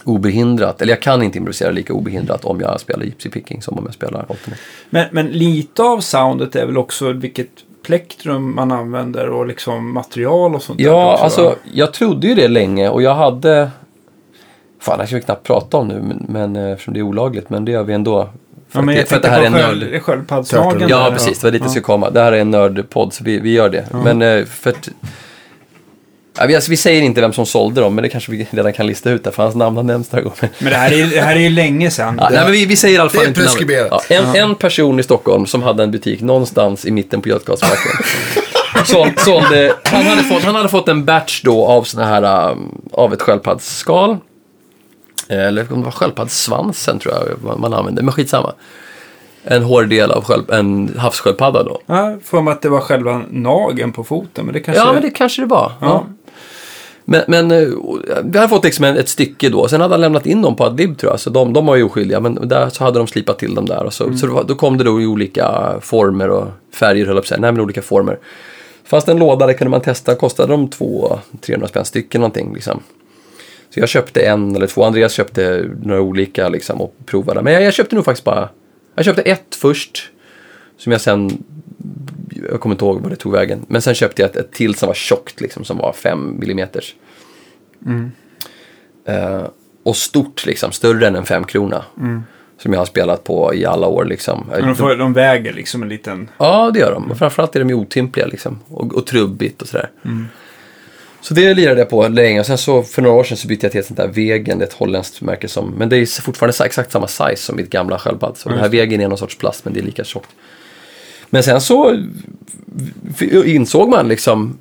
Speaker 3: obehindrat, eller jag kan inte improvisera lika obehindrat om jag spelar gypsy picking som om jag spelar alternate.
Speaker 1: Men, men lite av soundet är väl också vilket plektrum man använder och liksom material och sånt där
Speaker 3: Ja,
Speaker 1: också,
Speaker 3: alltså
Speaker 1: va?
Speaker 3: jag trodde ju det länge och jag hade... Fan, det här ska vi knappt prata om nu, men, men, eh, eftersom det är olagligt, men det gör vi ändå. För,
Speaker 1: Ja, men
Speaker 3: att,
Speaker 1: jag
Speaker 3: det, för att det här är en nörd...
Speaker 1: sköld, sköldpaddsnageln.
Speaker 2: Turtle.
Speaker 3: Ja, precis. Det var dit det
Speaker 1: Ja.
Speaker 3: skulle komma. Det här är en nördpodd, så vi, vi gör det. Men eh, för att... Ja, vi, alltså, vi säger inte vem som sålde dem, men det kanske vi redan kan lista ut där, för hans namn har nämnts några gånger.
Speaker 1: Men det här är, det här är ju länge sedan.
Speaker 3: Ja, nej, men vi, vi säger i alla fall
Speaker 2: det är
Speaker 3: inte namnet.
Speaker 2: preskriberat.
Speaker 3: Ja, en, en person i Stockholm som hade en butik någonstans i mitten på Götgatsbacken. Såld, sålde, han, hade fått, han hade fått en batch då av såna här, um, av ett sköldpaddsskal. Eh, Eller om det var sköldpaddssvansen tror jag man, använde, men skitsamma. En hård del av sköld, en havssköldpadda då.
Speaker 1: Ja, får mig att det var själva nageln på foten. Men det kanske...
Speaker 3: Ja, men det kanske det var. Ja. Men, men eh, vi hade fått liksom ett stycke då. Sen hade han lämnat in dem på Adlib tror jag. Så de, de var ju oskyldiga. Men där så hade de slipat till dem där. Och så så var, då kom det då i olika former och färger höll jag på att säga. Nej, men olika former. Fanns det en låda där kunde man testa. Kostade de 200-300 spänn stycken någonting liksom. Så jag köpte en eller två. Andreas köpte några olika liksom och provade. Men jag, jag köpte nog faktiskt bara... Jag köpte ett först. Som jag sen jag kommer inte ihåg vad det tog vägen. Men sen köpte jag ett, ett till som var tjockt, liksom, som var 5 millimeters. Eh, och stort, liksom, större än en 5 krona. Som jag har spelat på i alla år. Liksom.
Speaker 1: Men de, får, de väger liksom en liten...
Speaker 3: Ja, det gör de. Och framförallt är de otympliga liksom. och, och trubbigt och sådär. Så det lirade jag på länge och sen så för några år sedan så bytte jag till ett sånt där Vegen, ett holländskt märke som, men det är fortfarande exakt samma size som mitt gamla sköldpadd. Så den här Vegen är någon sorts plast men det är lika tjockt. Men sen så insåg man liksom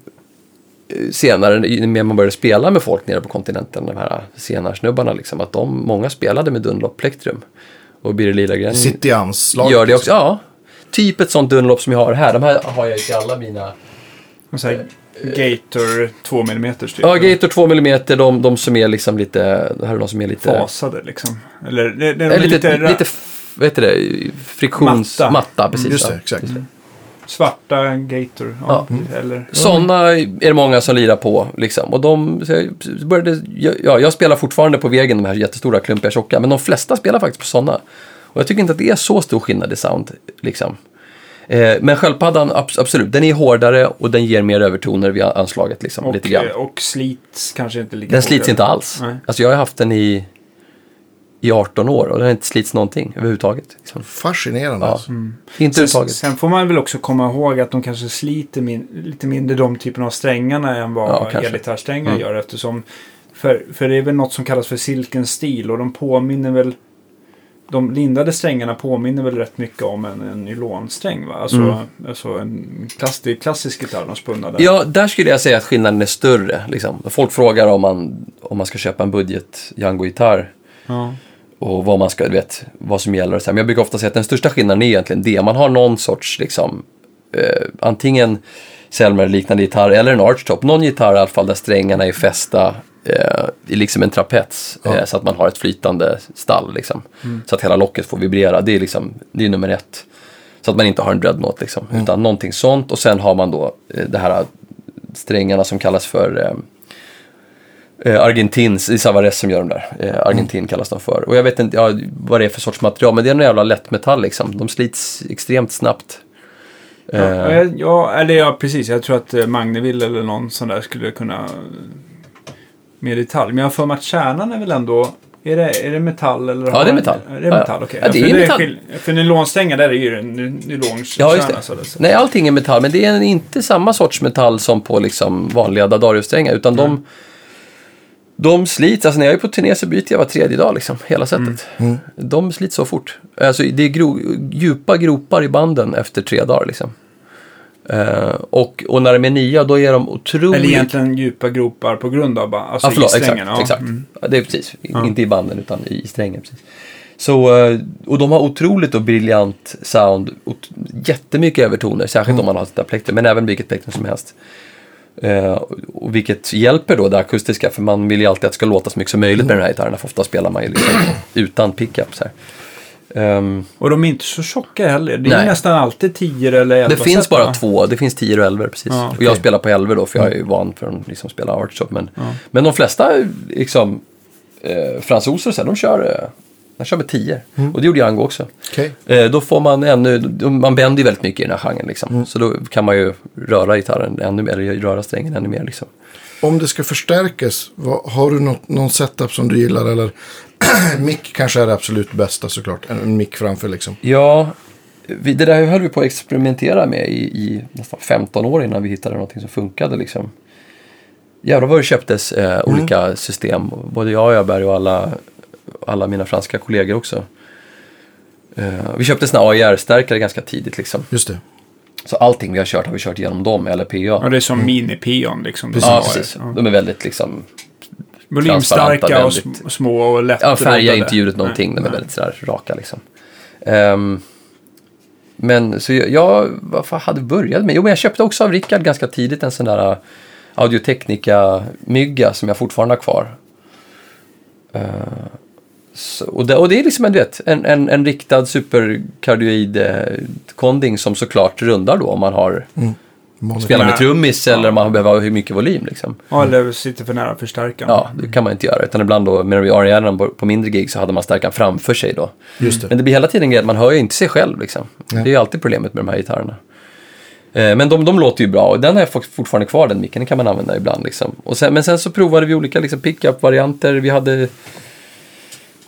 Speaker 3: eh, senare när man började spela med folk nere på kontinenten, de här senarsnubbarna liksom, att de, många spelade med Dunlop Plektrum. Och Birger Lilagren
Speaker 2: Sitter i anslag.
Speaker 3: gör det också. Ja, typ ett sånt Dunlop som jag har här. De här har jag till alla mina
Speaker 1: sån här Gator 2 mm typ.
Speaker 3: Ja, Gator 2 mm, de, de som är liksom lite, här är de som är lite...
Speaker 1: Fasade liksom. Eller
Speaker 3: är
Speaker 1: är
Speaker 3: lite,
Speaker 1: lite,
Speaker 3: lite, vad heter det, friktions...
Speaker 1: Matta.
Speaker 3: Matta. precis.
Speaker 2: Just
Speaker 3: ja.
Speaker 2: det, exakt.
Speaker 1: svarta Gator. Ja, Eller...
Speaker 3: Sådana är det många som lirar på. Liksom. Och de jag började, ja, jag spelar fortfarande på vägen, de här jättestora, klumpiga, tjocka. Men de flesta spelar faktiskt på sådana. Och jag tycker inte att det är så stor skillnad i sound. Liksom. Eh, men sköldpaddan, abs- absolut, den är hårdare och den ger mer övertoner vid anslaget. Liksom,
Speaker 1: Och,
Speaker 3: lite grann.
Speaker 1: eh, och slits kanske inte lika
Speaker 3: Den slits inte alls.
Speaker 1: Nej.
Speaker 3: Alltså jag har haft den i, i 18 år och den har inte slits någonting överhuvudtaget. Liksom.
Speaker 2: Fascinerande.
Speaker 3: Ja.
Speaker 2: Alltså.
Speaker 3: Inte
Speaker 1: Sen,
Speaker 3: överhuvudtaget.
Speaker 1: sen får man väl också komma ihåg att de kanske sliter min, lite mindre de typerna av strängarna än vad
Speaker 3: Ja,
Speaker 1: elgitarrsträngar
Speaker 3: Mm.
Speaker 1: gör. Eftersom, för, för det är väl något som kallas för silken stil och de påminner väl de lindade strängarna påminner väl rätt mycket om en, en nylonsträng va? Alltså,
Speaker 3: Mm.
Speaker 1: alltså en klass, det är klassisk gitarr de spunna där.
Speaker 3: Ja, där skulle jag säga att skillnaden är större. Liksom. Folk frågar om man, om man ska köpa en budget Django-gitarr
Speaker 1: Ja.
Speaker 3: Och vad man ska, du vet, vad som gäller. Men jag brukar ofta säga att den största skillnaden är egentligen det. Man har någon sorts, liksom, eh, antingen Selmer liknande gitarr eller en archtop. Någon gitarr i alla fall där strängarna är fästa eh, i liksom en trapets.
Speaker 2: Ja.
Speaker 3: Eh, så att man har ett flytande stall. Liksom. Så att hela locket får vibrera. Det är, liksom, det är nummer ett. Så att man inte har en dreadnought liksom. Utan någonting sånt. Och sen har man då eh, det här strängarna som kallas för eh, Argentins, det är Savares som gör de där. Eh, Argentin kallas de för. Och jag vet inte ja, vad det är för sorts material, men det är en jävla lättmetall liksom. De slits extremt snabbt. Eh,
Speaker 1: Ja, ja, eller ja, precis. Jag tror att eh, Magneville eller någon sån där skulle kunna eh, mer detalj. Men jag har för mig att kärnan är väl ändå... Är det, är det metall eller?
Speaker 3: Ja, det är metall.
Speaker 1: Är det metall? Okej.
Speaker 3: Ja, det
Speaker 1: för
Speaker 3: är metall.
Speaker 1: För nylonsträngar där är ju nylonkärna.
Speaker 3: Ja,
Speaker 1: så det-
Speaker 3: Nej, allting är metall, men det är inte samma sorts metall som på liksom vanliga Dadarius-strängar, utan de, de slits, alltså när jag är på turné så byter jag var tredje dag liksom, hela sättet. De slits så fort. Alltså det är gro, djupa gropar i banden efter tre dagar liksom. Eh, och, och när de är nya, då är de otroligt...
Speaker 1: Eller egentligen djupa gropar på grund av alltså
Speaker 3: Ja, förlåt,
Speaker 1: i
Speaker 3: exakt.
Speaker 1: strängarna. ja.
Speaker 3: exakt.
Speaker 1: Mm.
Speaker 3: Ja, det är precis. Inte i banden, utan i, strängen. Precis. Så, eh, och de har otroligt och briljant sound. Ot- jättemycket övertoner, särskilt
Speaker 1: Mm.
Speaker 3: om man har ett plektrum, men även vilket plektrum som helst. Eh, och vilket hjälper då det akustiska, för man vill ju alltid att det ska låta så mycket som möjligt med den här gitarren, för ofta spelar man ju liksom utan pickup. Så här. Ehm,
Speaker 1: Och de är inte så tjocka heller. Det är
Speaker 3: Nej.
Speaker 1: nästan alltid 10 eller 11
Speaker 3: det finns
Speaker 1: set,
Speaker 3: bara
Speaker 1: va?
Speaker 3: två, det finns 10 och 11 precis.
Speaker 1: Ja,
Speaker 3: Och jag spelar på 11 då, för jag är ju van för att liksom spela artshop. Men, men de flesta liksom, eh, fransoser, så här, de kör, de kör med 10. Och det gjorde Django också.
Speaker 2: Okej.
Speaker 3: Eh, då får man ännu, man bänder ju väldigt mycket i den här genren liksom. Så då kan man ju röra gitarren ännu mer, eller röra strängen ännu mer liksom.
Speaker 2: Om det ska förstärkas, vad, har du något, någon setup som du gillar? Eller mick kanske är det absolut bästa såklart. En, en mick framför liksom.
Speaker 3: Ja, vi, det där höll vi på att experimentera med i, i nästan 15 år innan vi hittade någonting som funkade liksom. Jävlar vad det köptes eh, olika system. Både jag och Öberg och alla, alla mina franska kollegor också. Eh, vi köpte såna AIR-stärkare ganska tidigt liksom.
Speaker 2: Just det.
Speaker 3: Så allting vi har kört har vi kört genom dem eller PA.
Speaker 1: Ja, det är som mini-pion liksom.
Speaker 2: Precis.
Speaker 3: Ja, precis.
Speaker 1: ja.
Speaker 3: De är väldigt liksom,
Speaker 1: Volymstarka och
Speaker 3: väldigt-
Speaker 1: små och lätt
Speaker 3: ja, färgar inte ljudet någonting.
Speaker 1: Nej,
Speaker 3: De är
Speaker 1: nej.
Speaker 3: väldigt sådär raka liksom. Ehm, men så jag, jag vad fan hade börjat med? Jo, men jag köpte också av Rickard ganska tidigt en sån där uh, Audio-Technica-mygga som jag fortfarande har kvar. Eh, så, och, det, och det är liksom en, vet, en, en, en riktad superkardioid eh, konding som såklart rundar då om man har
Speaker 2: Mono-
Speaker 3: spelar med
Speaker 1: Ja.
Speaker 3: trummis eller om man behöver ha hur mycket volym. Liksom.
Speaker 1: Ja, eller sitter för nära förstärkaren.
Speaker 3: Ja, det kan man inte göra. Utan ibland då, med RER på, på mindre gig så hade man stärkan framför sig då.
Speaker 2: Just det.
Speaker 3: Men det blir hela tiden grej att man hör ju inte sig själv liksom. Det är ju alltid problemet med de här gitarrerna. Eh, Men de, de låter ju bra och den har jag fort- fortfarande kvar, den micken. Den kan man använda ibland liksom. Och sen, men sen så provade vi olika liksom, pickup-varianter. Vi hade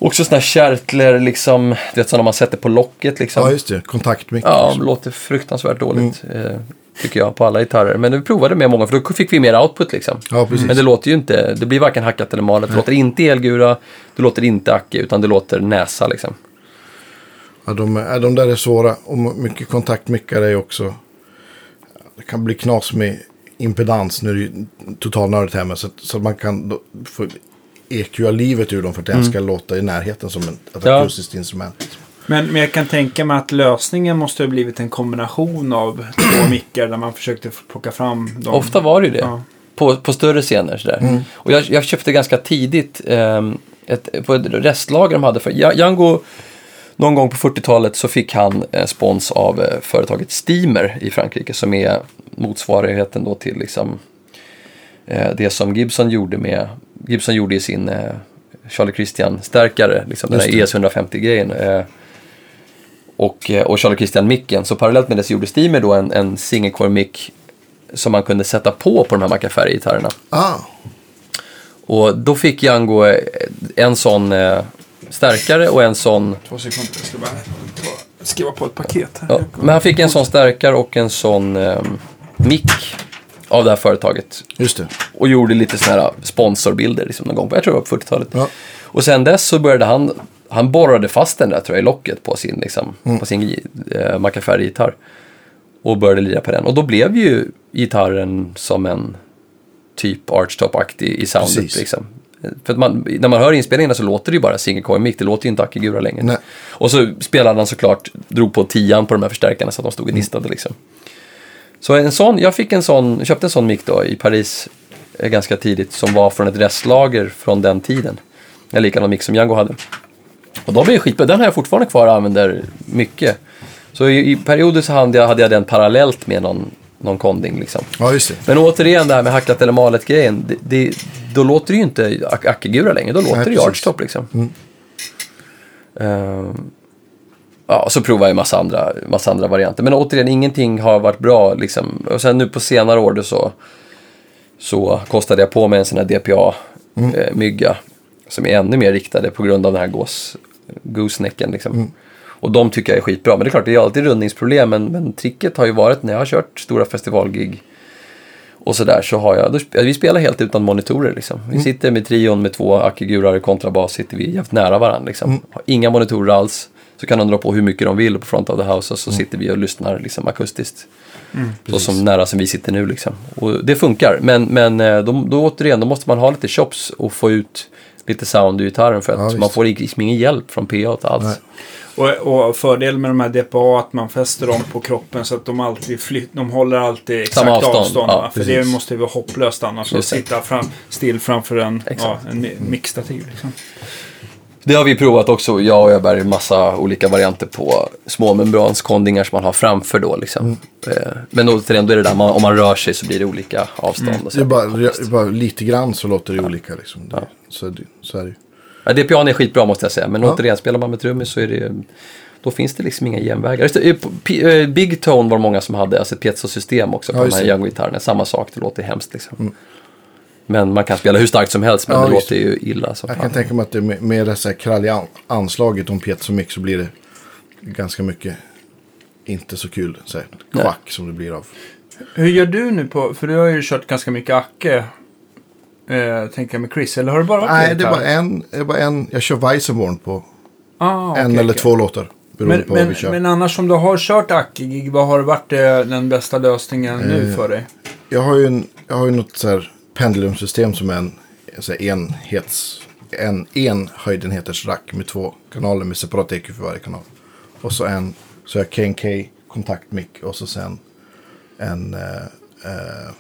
Speaker 3: också såna här kärtler liksom, vet sådana man sätter på locket liksom.
Speaker 2: Ja, just det. Kontaktmick.
Speaker 3: Ja,
Speaker 2: liksom.
Speaker 3: låter fruktansvärt dåligt. Eh, tycker jag, på alla gitarrer. Men vi provade med många, för då fick vi mer output liksom.
Speaker 2: Ja, precis.
Speaker 3: Men det låter ju inte, det blir varken hackat eller malet. Det låter inte elgura, det låter inte acke, utan det låter näsa liksom.
Speaker 2: Ja, de, är, de där är svåra. Och mycket kontaktmickar är också... Det kan bli knas med impedans. Nu är det ju totalnördigt hemma. Så, så att man kan då få EQa livet ur dem för att det ens ska låta i närheten som ett,
Speaker 3: Ja.
Speaker 2: akustiskt instrument.
Speaker 1: Men, men jag kan tänka mig att lösningen måste ha blivit en kombination av två mickar där man försökte plocka fram dem.
Speaker 3: Ofta var det ju det.
Speaker 1: Ja.
Speaker 3: På, på större scener sådär. Och jag, jag köpte ganska tidigt ehm, ett, på ett restlager de hade för Ja- Django. Någon gång på 40-talet så fick han eh, spons av eh, företaget Steamer i Frankrike som är motsvarigheten då till liksom eh, det som Gibson gjorde med Gibson gjorde i sin eh, Charlie Christian-stärkare, liksom den här ES150-grejen. Eh, och, eh, och Charlie Christian-micken. Så parallellt med det så gjorde Steamer då en, en single core mick som man kunde sätta på på de här Macaferri-gitarrerna.
Speaker 2: Ah,
Speaker 3: Och då fick Django eh, en sån eh, stärkare och en sån...
Speaker 1: Två sekunder, jag ska bara skriva på ett paket här.
Speaker 3: Ja, men han fick en sån stärkare och en sån eh, mick av det här företaget.
Speaker 2: just det.
Speaker 3: Och gjorde lite såna här sponsorbilder liksom någon gång jag tror det var på 40-talet.
Speaker 2: Ja.
Speaker 3: Och sen dess så började han, han borrade fast den där tror jag i locket på sin, liksom, på sin eh, Macaferri-gitarr. Och började lira på den. Och då blev ju gitarren som en typ archtop-aktig i soundet.
Speaker 2: Precis.
Speaker 3: Liksom. För att man, när man hör inspelningarna så låter det ju bara single coil mic, det låter ju inte Akigura längre.
Speaker 2: Nej.
Speaker 3: Och så spelade han såklart, drog på tian på de här förstärkarna så att de stod och gnistade liksom. Så en sån, jag fick en sån, köpte en sån mick då i Paris eh, ganska tidigt som var från ett restlager från den tiden. En likadan mick som Django hade. Och de blev skitbra, den har jag fortfarande kvar och använder mycket. Så i, i perioder så hade jag, hade jag den parallellt med någon, någon konding liksom.
Speaker 2: Ja.
Speaker 3: Men återigen det här med hackat eller malet grejen. Det, det, då låter det ju inte Akigura längre. Då låter
Speaker 2: Nej,
Speaker 3: det ju
Speaker 2: precis.
Speaker 3: archtop liksom. Ja, så provar jag massa andra, massa andra varianter. Men återigen, ingenting har varit bra liksom. Och sen nu på senare år så, så kostade jag på mig en sån här DPA-mygga. som är ännu mer riktade på grund av den här gås, goosenecken liksom. Och de tycker jag är skitbra. Men det är klart, det är alltid rundningsproblem. Men, men tricket har ju varit när jag har kört stora festivalgig och sådär så har jag, då, vi spelar helt utan monitorer liksom. Vi sitter med trion med två akigurar kontrabas, sitter vi jävligt nära varandra liksom. Har inga monitorer alls. Så kan de dra på hur mycket de vill på front of the house och så sitter vi och lyssnar liksom akustiskt. så som nära som vi sitter nu liksom. Och det funkar, men, men eh, då, då återigen, då måste man ha lite chops och få ut lite sound ur gitarren för att
Speaker 2: Ja,
Speaker 3: man får liksom ingen hjälp från PA alls.
Speaker 2: Nej.
Speaker 1: Och, och fördelen med de här DPA att man fäster dem på kroppen så att de alltid flytt, de håller alltid exakt
Speaker 3: Samma
Speaker 1: avstånd.
Speaker 3: avstånd, ja,
Speaker 1: För det måste ju vara hopplöst annars att
Speaker 3: Just
Speaker 1: sitta fram, still framför en, ja,
Speaker 3: Exakt.
Speaker 1: en mi- mixtativ. Liksom.
Speaker 3: Det har vi provat också, jag och Öberg, massa olika varianter på småmembranskondingar som man har framför då liksom. Eh, Men återigen, då är det där, man, om man rör sig så blir det olika avstånd. Och så.
Speaker 2: Det är bara, det är bara lite grann så låter det olika liksom. Det,
Speaker 3: Ja.
Speaker 2: så, så är det ju.
Speaker 3: Ja, DPA är skitbra måste jag säga, men
Speaker 2: Ja.
Speaker 3: återigen, spelar man med trummis så är det då finns det liksom inga genvägar. Just eh, eh, Big Tone var det många som hade, alltså ett piezo-system också på
Speaker 2: Ja,
Speaker 3: de här
Speaker 2: det.
Speaker 3: Django-gitarrerna. Samma sak, det låter hemskt liksom. Men man kan spela hur starkt som helst, men
Speaker 2: Ja,
Speaker 3: det
Speaker 2: just
Speaker 3: låter ju illa som
Speaker 2: Jag
Speaker 3: fan.
Speaker 2: kan tänka mig att det med, med det så här kralliga an- anslaget om piezo mix så blir det ganska mycket inte så kul så här,
Speaker 3: Nej.
Speaker 2: kvack som det blir av.
Speaker 1: Hur gör du nu på, för du har ju kört ganska mycket Acke. Eh, tänker jag med Chris, eller har det bara varit
Speaker 2: Nej, det är bara en, det är bara en. Jag kör Weissenborn på
Speaker 1: Ah,
Speaker 2: en
Speaker 1: okej,
Speaker 2: eller
Speaker 1: okej.
Speaker 2: två låtar. Beroende
Speaker 1: Men,
Speaker 2: på vad vi
Speaker 1: men,
Speaker 2: kör.
Speaker 1: men annars om du har kört Acke-gig, vad har varit eh, den bästa lösningen nu
Speaker 2: Eh,
Speaker 1: för dig?
Speaker 2: Jag har ju, en, jag har ju något så här pendulumsystem som är en enhets, en enhöjdenheters rack med två kanaler med separat EQ för varje kanal. Och så en, så jag KNK kontaktmick och så sen en, eh, eh,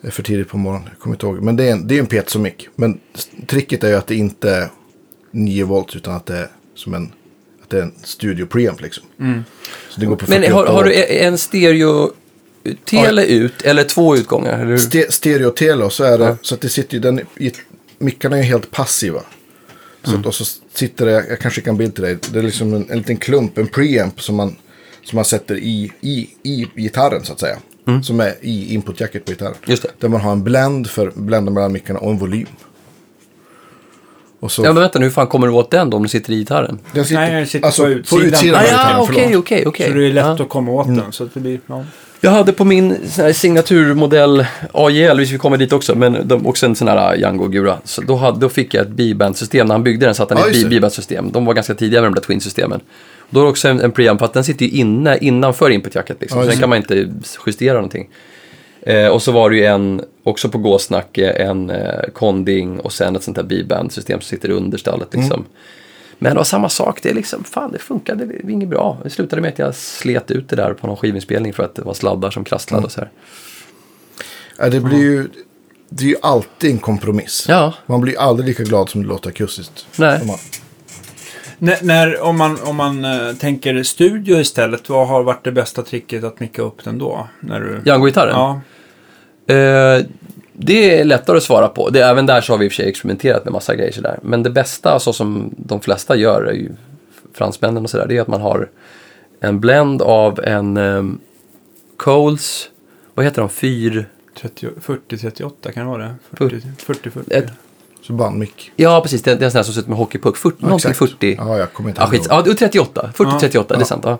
Speaker 2: det är för tidigt på morgonen, jag kommer inte ihåg. Men det är en, det är en piezomick. Men tricket är ju att det inte är 9 volt utan att det är som en, att det är en studio preamp liksom. Så det går på
Speaker 3: Men
Speaker 2: 48
Speaker 3: har, har du en stereo tele ut eller två utgångar? Eller?
Speaker 2: Ste stereo-tele och så är det
Speaker 3: Ja.
Speaker 2: så att det sitter ju den i, mickarna är ju helt passiva. Så
Speaker 3: Mm.
Speaker 2: att, och så sitter det, jag kanske kan bild till dig, det är liksom en, en liten klump, en preamp som man, som man sätter i, i, i gitarren så att säga. Som är i input-jacket på gitarren.
Speaker 3: Mm. Just det.
Speaker 2: Där man har en blend för blända mellan mickarna och en volym. Och så,
Speaker 3: Ja, men vänta nu, hur fan kommer du åt den då om du sitter i gitarren?
Speaker 2: den sitter,
Speaker 1: Nej, den sitter
Speaker 2: alltså,
Speaker 1: på
Speaker 2: på
Speaker 1: utsidan.
Speaker 2: utsidan,
Speaker 1: Ah,
Speaker 3: ja, okej, okej, okej.
Speaker 1: Så det är lätt
Speaker 3: Ja.
Speaker 1: att komma åt
Speaker 2: Mm.
Speaker 1: den. Så att det blir, ja.
Speaker 3: Jag hade på min signaturmodell AJL, vi kommer dit också, men de, också en sån här Django Gura. Så då, hade, då fick jag ett B-band-system. När han byggde den satte han
Speaker 2: Ja,
Speaker 3: ett. B-band-system. De var ganska tidiga med de där Twin-systemen. Då det också en, en preamp, för att den sitter ju inne, innanför input-jacket. Liksom.
Speaker 2: Ja,
Speaker 3: så den kan man inte justera någonting. Eh, och så var det ju en, också på Gåsnacke, en eh, Konding och sen ett sånt här B-band-system som sitter under stallet.
Speaker 2: Mm.
Speaker 3: Men det var samma sak, det är liksom, fan det funkade det inget bra. Det slutade med att jag slet ut det där på någon skivinspelning för att det var sladdar som krasslade
Speaker 2: Mm.
Speaker 3: och så här.
Speaker 2: Ja, det blir ju, det är ju alltid en kompromiss.
Speaker 3: Ja.
Speaker 2: Man blir aldrig lika glad som det låter akustiskt.
Speaker 3: Nej.
Speaker 2: Om man-
Speaker 1: När, när, om man, om man eh, tänker studio istället, vad har varit det bästa tricket att micka upp den då? När du...
Speaker 3: Django-gitarren?
Speaker 1: Ja.
Speaker 3: Eh, det är lättare att svara på. Det, även där så har vi i och för sig experimenterat med massa grejer sådär. Men det bästa, så som de flesta gör, är ju fransmännen och sådär, det är att man har en blend av en um, Coles, vad heter de, fyr...
Speaker 1: 40-38 kan det vara det? 40-40.
Speaker 3: Ett,
Speaker 2: Så bandmick.
Speaker 3: ja, precis, det är, en sån här som ser ut med hockeypuck. 40,
Speaker 2: Ja,
Speaker 3: någonting
Speaker 2: exakt.
Speaker 3: 40.
Speaker 2: Ja, jag kommer inte
Speaker 3: Ja, skit.
Speaker 2: ihåg.
Speaker 3: Ja, det är 38. 40-38, det är
Speaker 2: Ja.
Speaker 3: sant. Ja.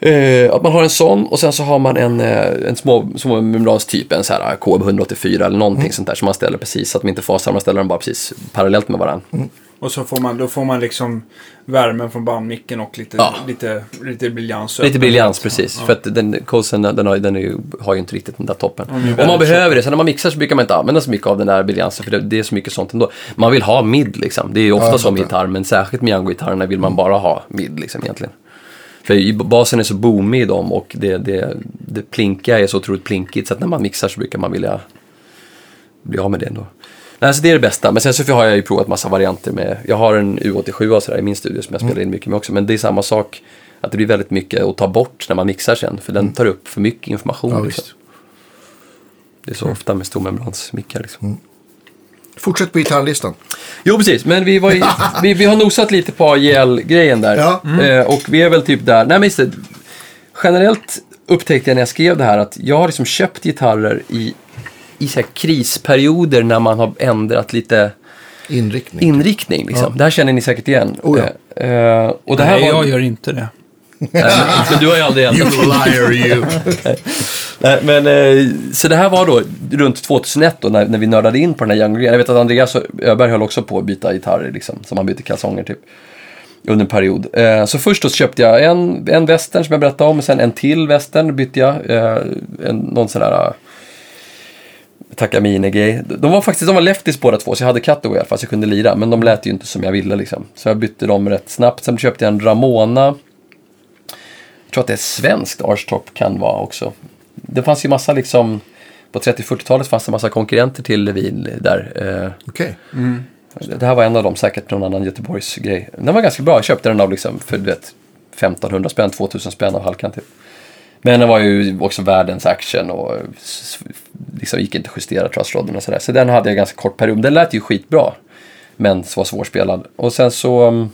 Speaker 3: Eh, att man har en sån och sen så har man en, eh, en små, små membrans typ, en så här KB184 eller någonting sånt där som man ställer precis så att de inte fasar, man ställer dem bara precis parallellt med varandra.
Speaker 1: Och så får man, då får man liksom värmen från bandmicken och lite,
Speaker 3: Ja.
Speaker 1: lite, lite briljans.
Speaker 3: Lite briljans,
Speaker 1: Ja.
Speaker 3: precis.
Speaker 1: Ja.
Speaker 3: För att den, Colson, den, har, den är ju, har ju inte riktigt den där toppen.
Speaker 1: är
Speaker 3: Om man
Speaker 1: väldigt
Speaker 3: behöver det, så när man mixar så brukar man inte använda så mycket av den där briljansen, för det, det är så mycket sånt ändå. Man vill ha mid liksom. Det är ju ofta
Speaker 2: jag
Speaker 3: så med gitarr, men särskilt med Django-gitarrerna vill man bara ha mid liksom egentligen. För basen är så boomig i dem och det, det, det plinkiga är så otroligt plinkigt så att när man mixar så brukar man vilja bli av med det ändå. Nej, så det är det bästa. Men sen så har jag ju provat massa varianter med, jag har en U87 och sådär i min studio som jag spelar in mycket med också. Men det är samma sak, att det blir väldigt mycket att ta bort när man mixar sen. För den tar upp för mycket information.
Speaker 2: Ja,
Speaker 3: liksom. Det är så ofta med stormembransmickar. Liksom.
Speaker 2: Fortsätt på gitarrlistan.
Speaker 3: Jo, precis. Men vi, var i, vi, vi har nosat lite på AJL-grejen där.
Speaker 2: Ja.
Speaker 3: Eh, och vi är väl typ där. Nej, men just det. Generellt upptäckte jag när jag skrev det här att jag har liksom köpt gitarrer i, i så här krisperioder när man har ändrat lite
Speaker 2: Inriktning.
Speaker 3: inriktning. Liksom. Det här känner ni säkert igen.
Speaker 2: Oh, ja.
Speaker 3: Eh, och det här
Speaker 1: Nej,
Speaker 3: var...
Speaker 1: jag gör inte det.
Speaker 3: Men, du har ju aldrig ändrat.
Speaker 2: liar you.
Speaker 3: Nej, men, eh, så det här var då runt 2001 då, när, när vi nördade in på den här Young Green. Jag vet att Andreas Öberg höll också på att byta gitarrer, liksom, som han bytte kalsonger typ. Under en period. Eh, så först då så köpte jag en, en västern som jag berättade om, sen en till västern bytte jag. Eh, en, någon sån där Takamine-grej. De var faktiskt de var lefties båda två, så jag hade cutaway fast jag kunde lira. Men de lät ju inte som jag ville liksom. Så jag bytte dem rätt snabbt. Sen köpte jag en Ramona. Tror att det är svenskt Archtop kan vara också. Det fanns ju massa liksom, på 30-40-talet fanns det massa konkurrenter till Levin där. Eh,
Speaker 2: Okej.
Speaker 3: det här var en av dem, säkert någon annan Göteborgs grej. Den var ganska bra, jag köpte den av liksom för du vet 1500 spänn, 2000 spänn av Halkan typ. Men den var ju också världens action och liksom gick inte att justera trussrodden och sådär. Så den hade jag ganska kort period. Den lät ju skitbra. Men var svårspelad. Och sen så um,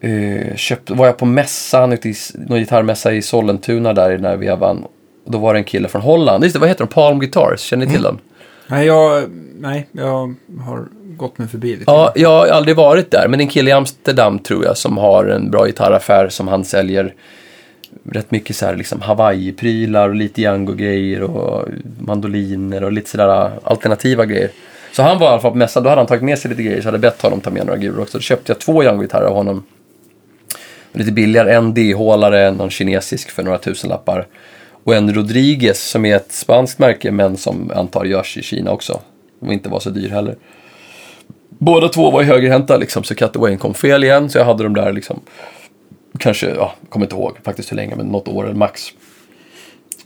Speaker 3: eh, köpte, var jag på mässan, ute i, någon gitarrmässa i Sollentuna där i den här vevan. Då var det en kille från Holland. Just det, vad heter de? Palm Guitars, känner ni till dem?
Speaker 1: Nej, jag, nej, jag har gått mig förbi lite.
Speaker 3: Ja, jag har aldrig varit där, men en kille i Amsterdam tror jag som har en bra gitarraffär som han säljer rätt mycket så här liksom Hawaii-prylar och lite Django-grejer och mandoliner och lite sådär alternativa grejer. Så han var i alla fall på mässan, då hade han tagit med sig lite grejer så jag hade bett honom ta med några guror också. Då köpte jag två Django-gitarrer av honom. Lite billigare, en D-hålare, någon kinesisk för några tusenlappar. Och en Rodriguez som är ett spanskt märke men som antar görs i Kina också. Och inte var så dyr heller. Båda två var ju högerhänta liksom, så cutawayen kom fel igen. Så jag hade dem där liksom, kanske, ja, kommer inte ihåg faktiskt hur länge, men något år eller max.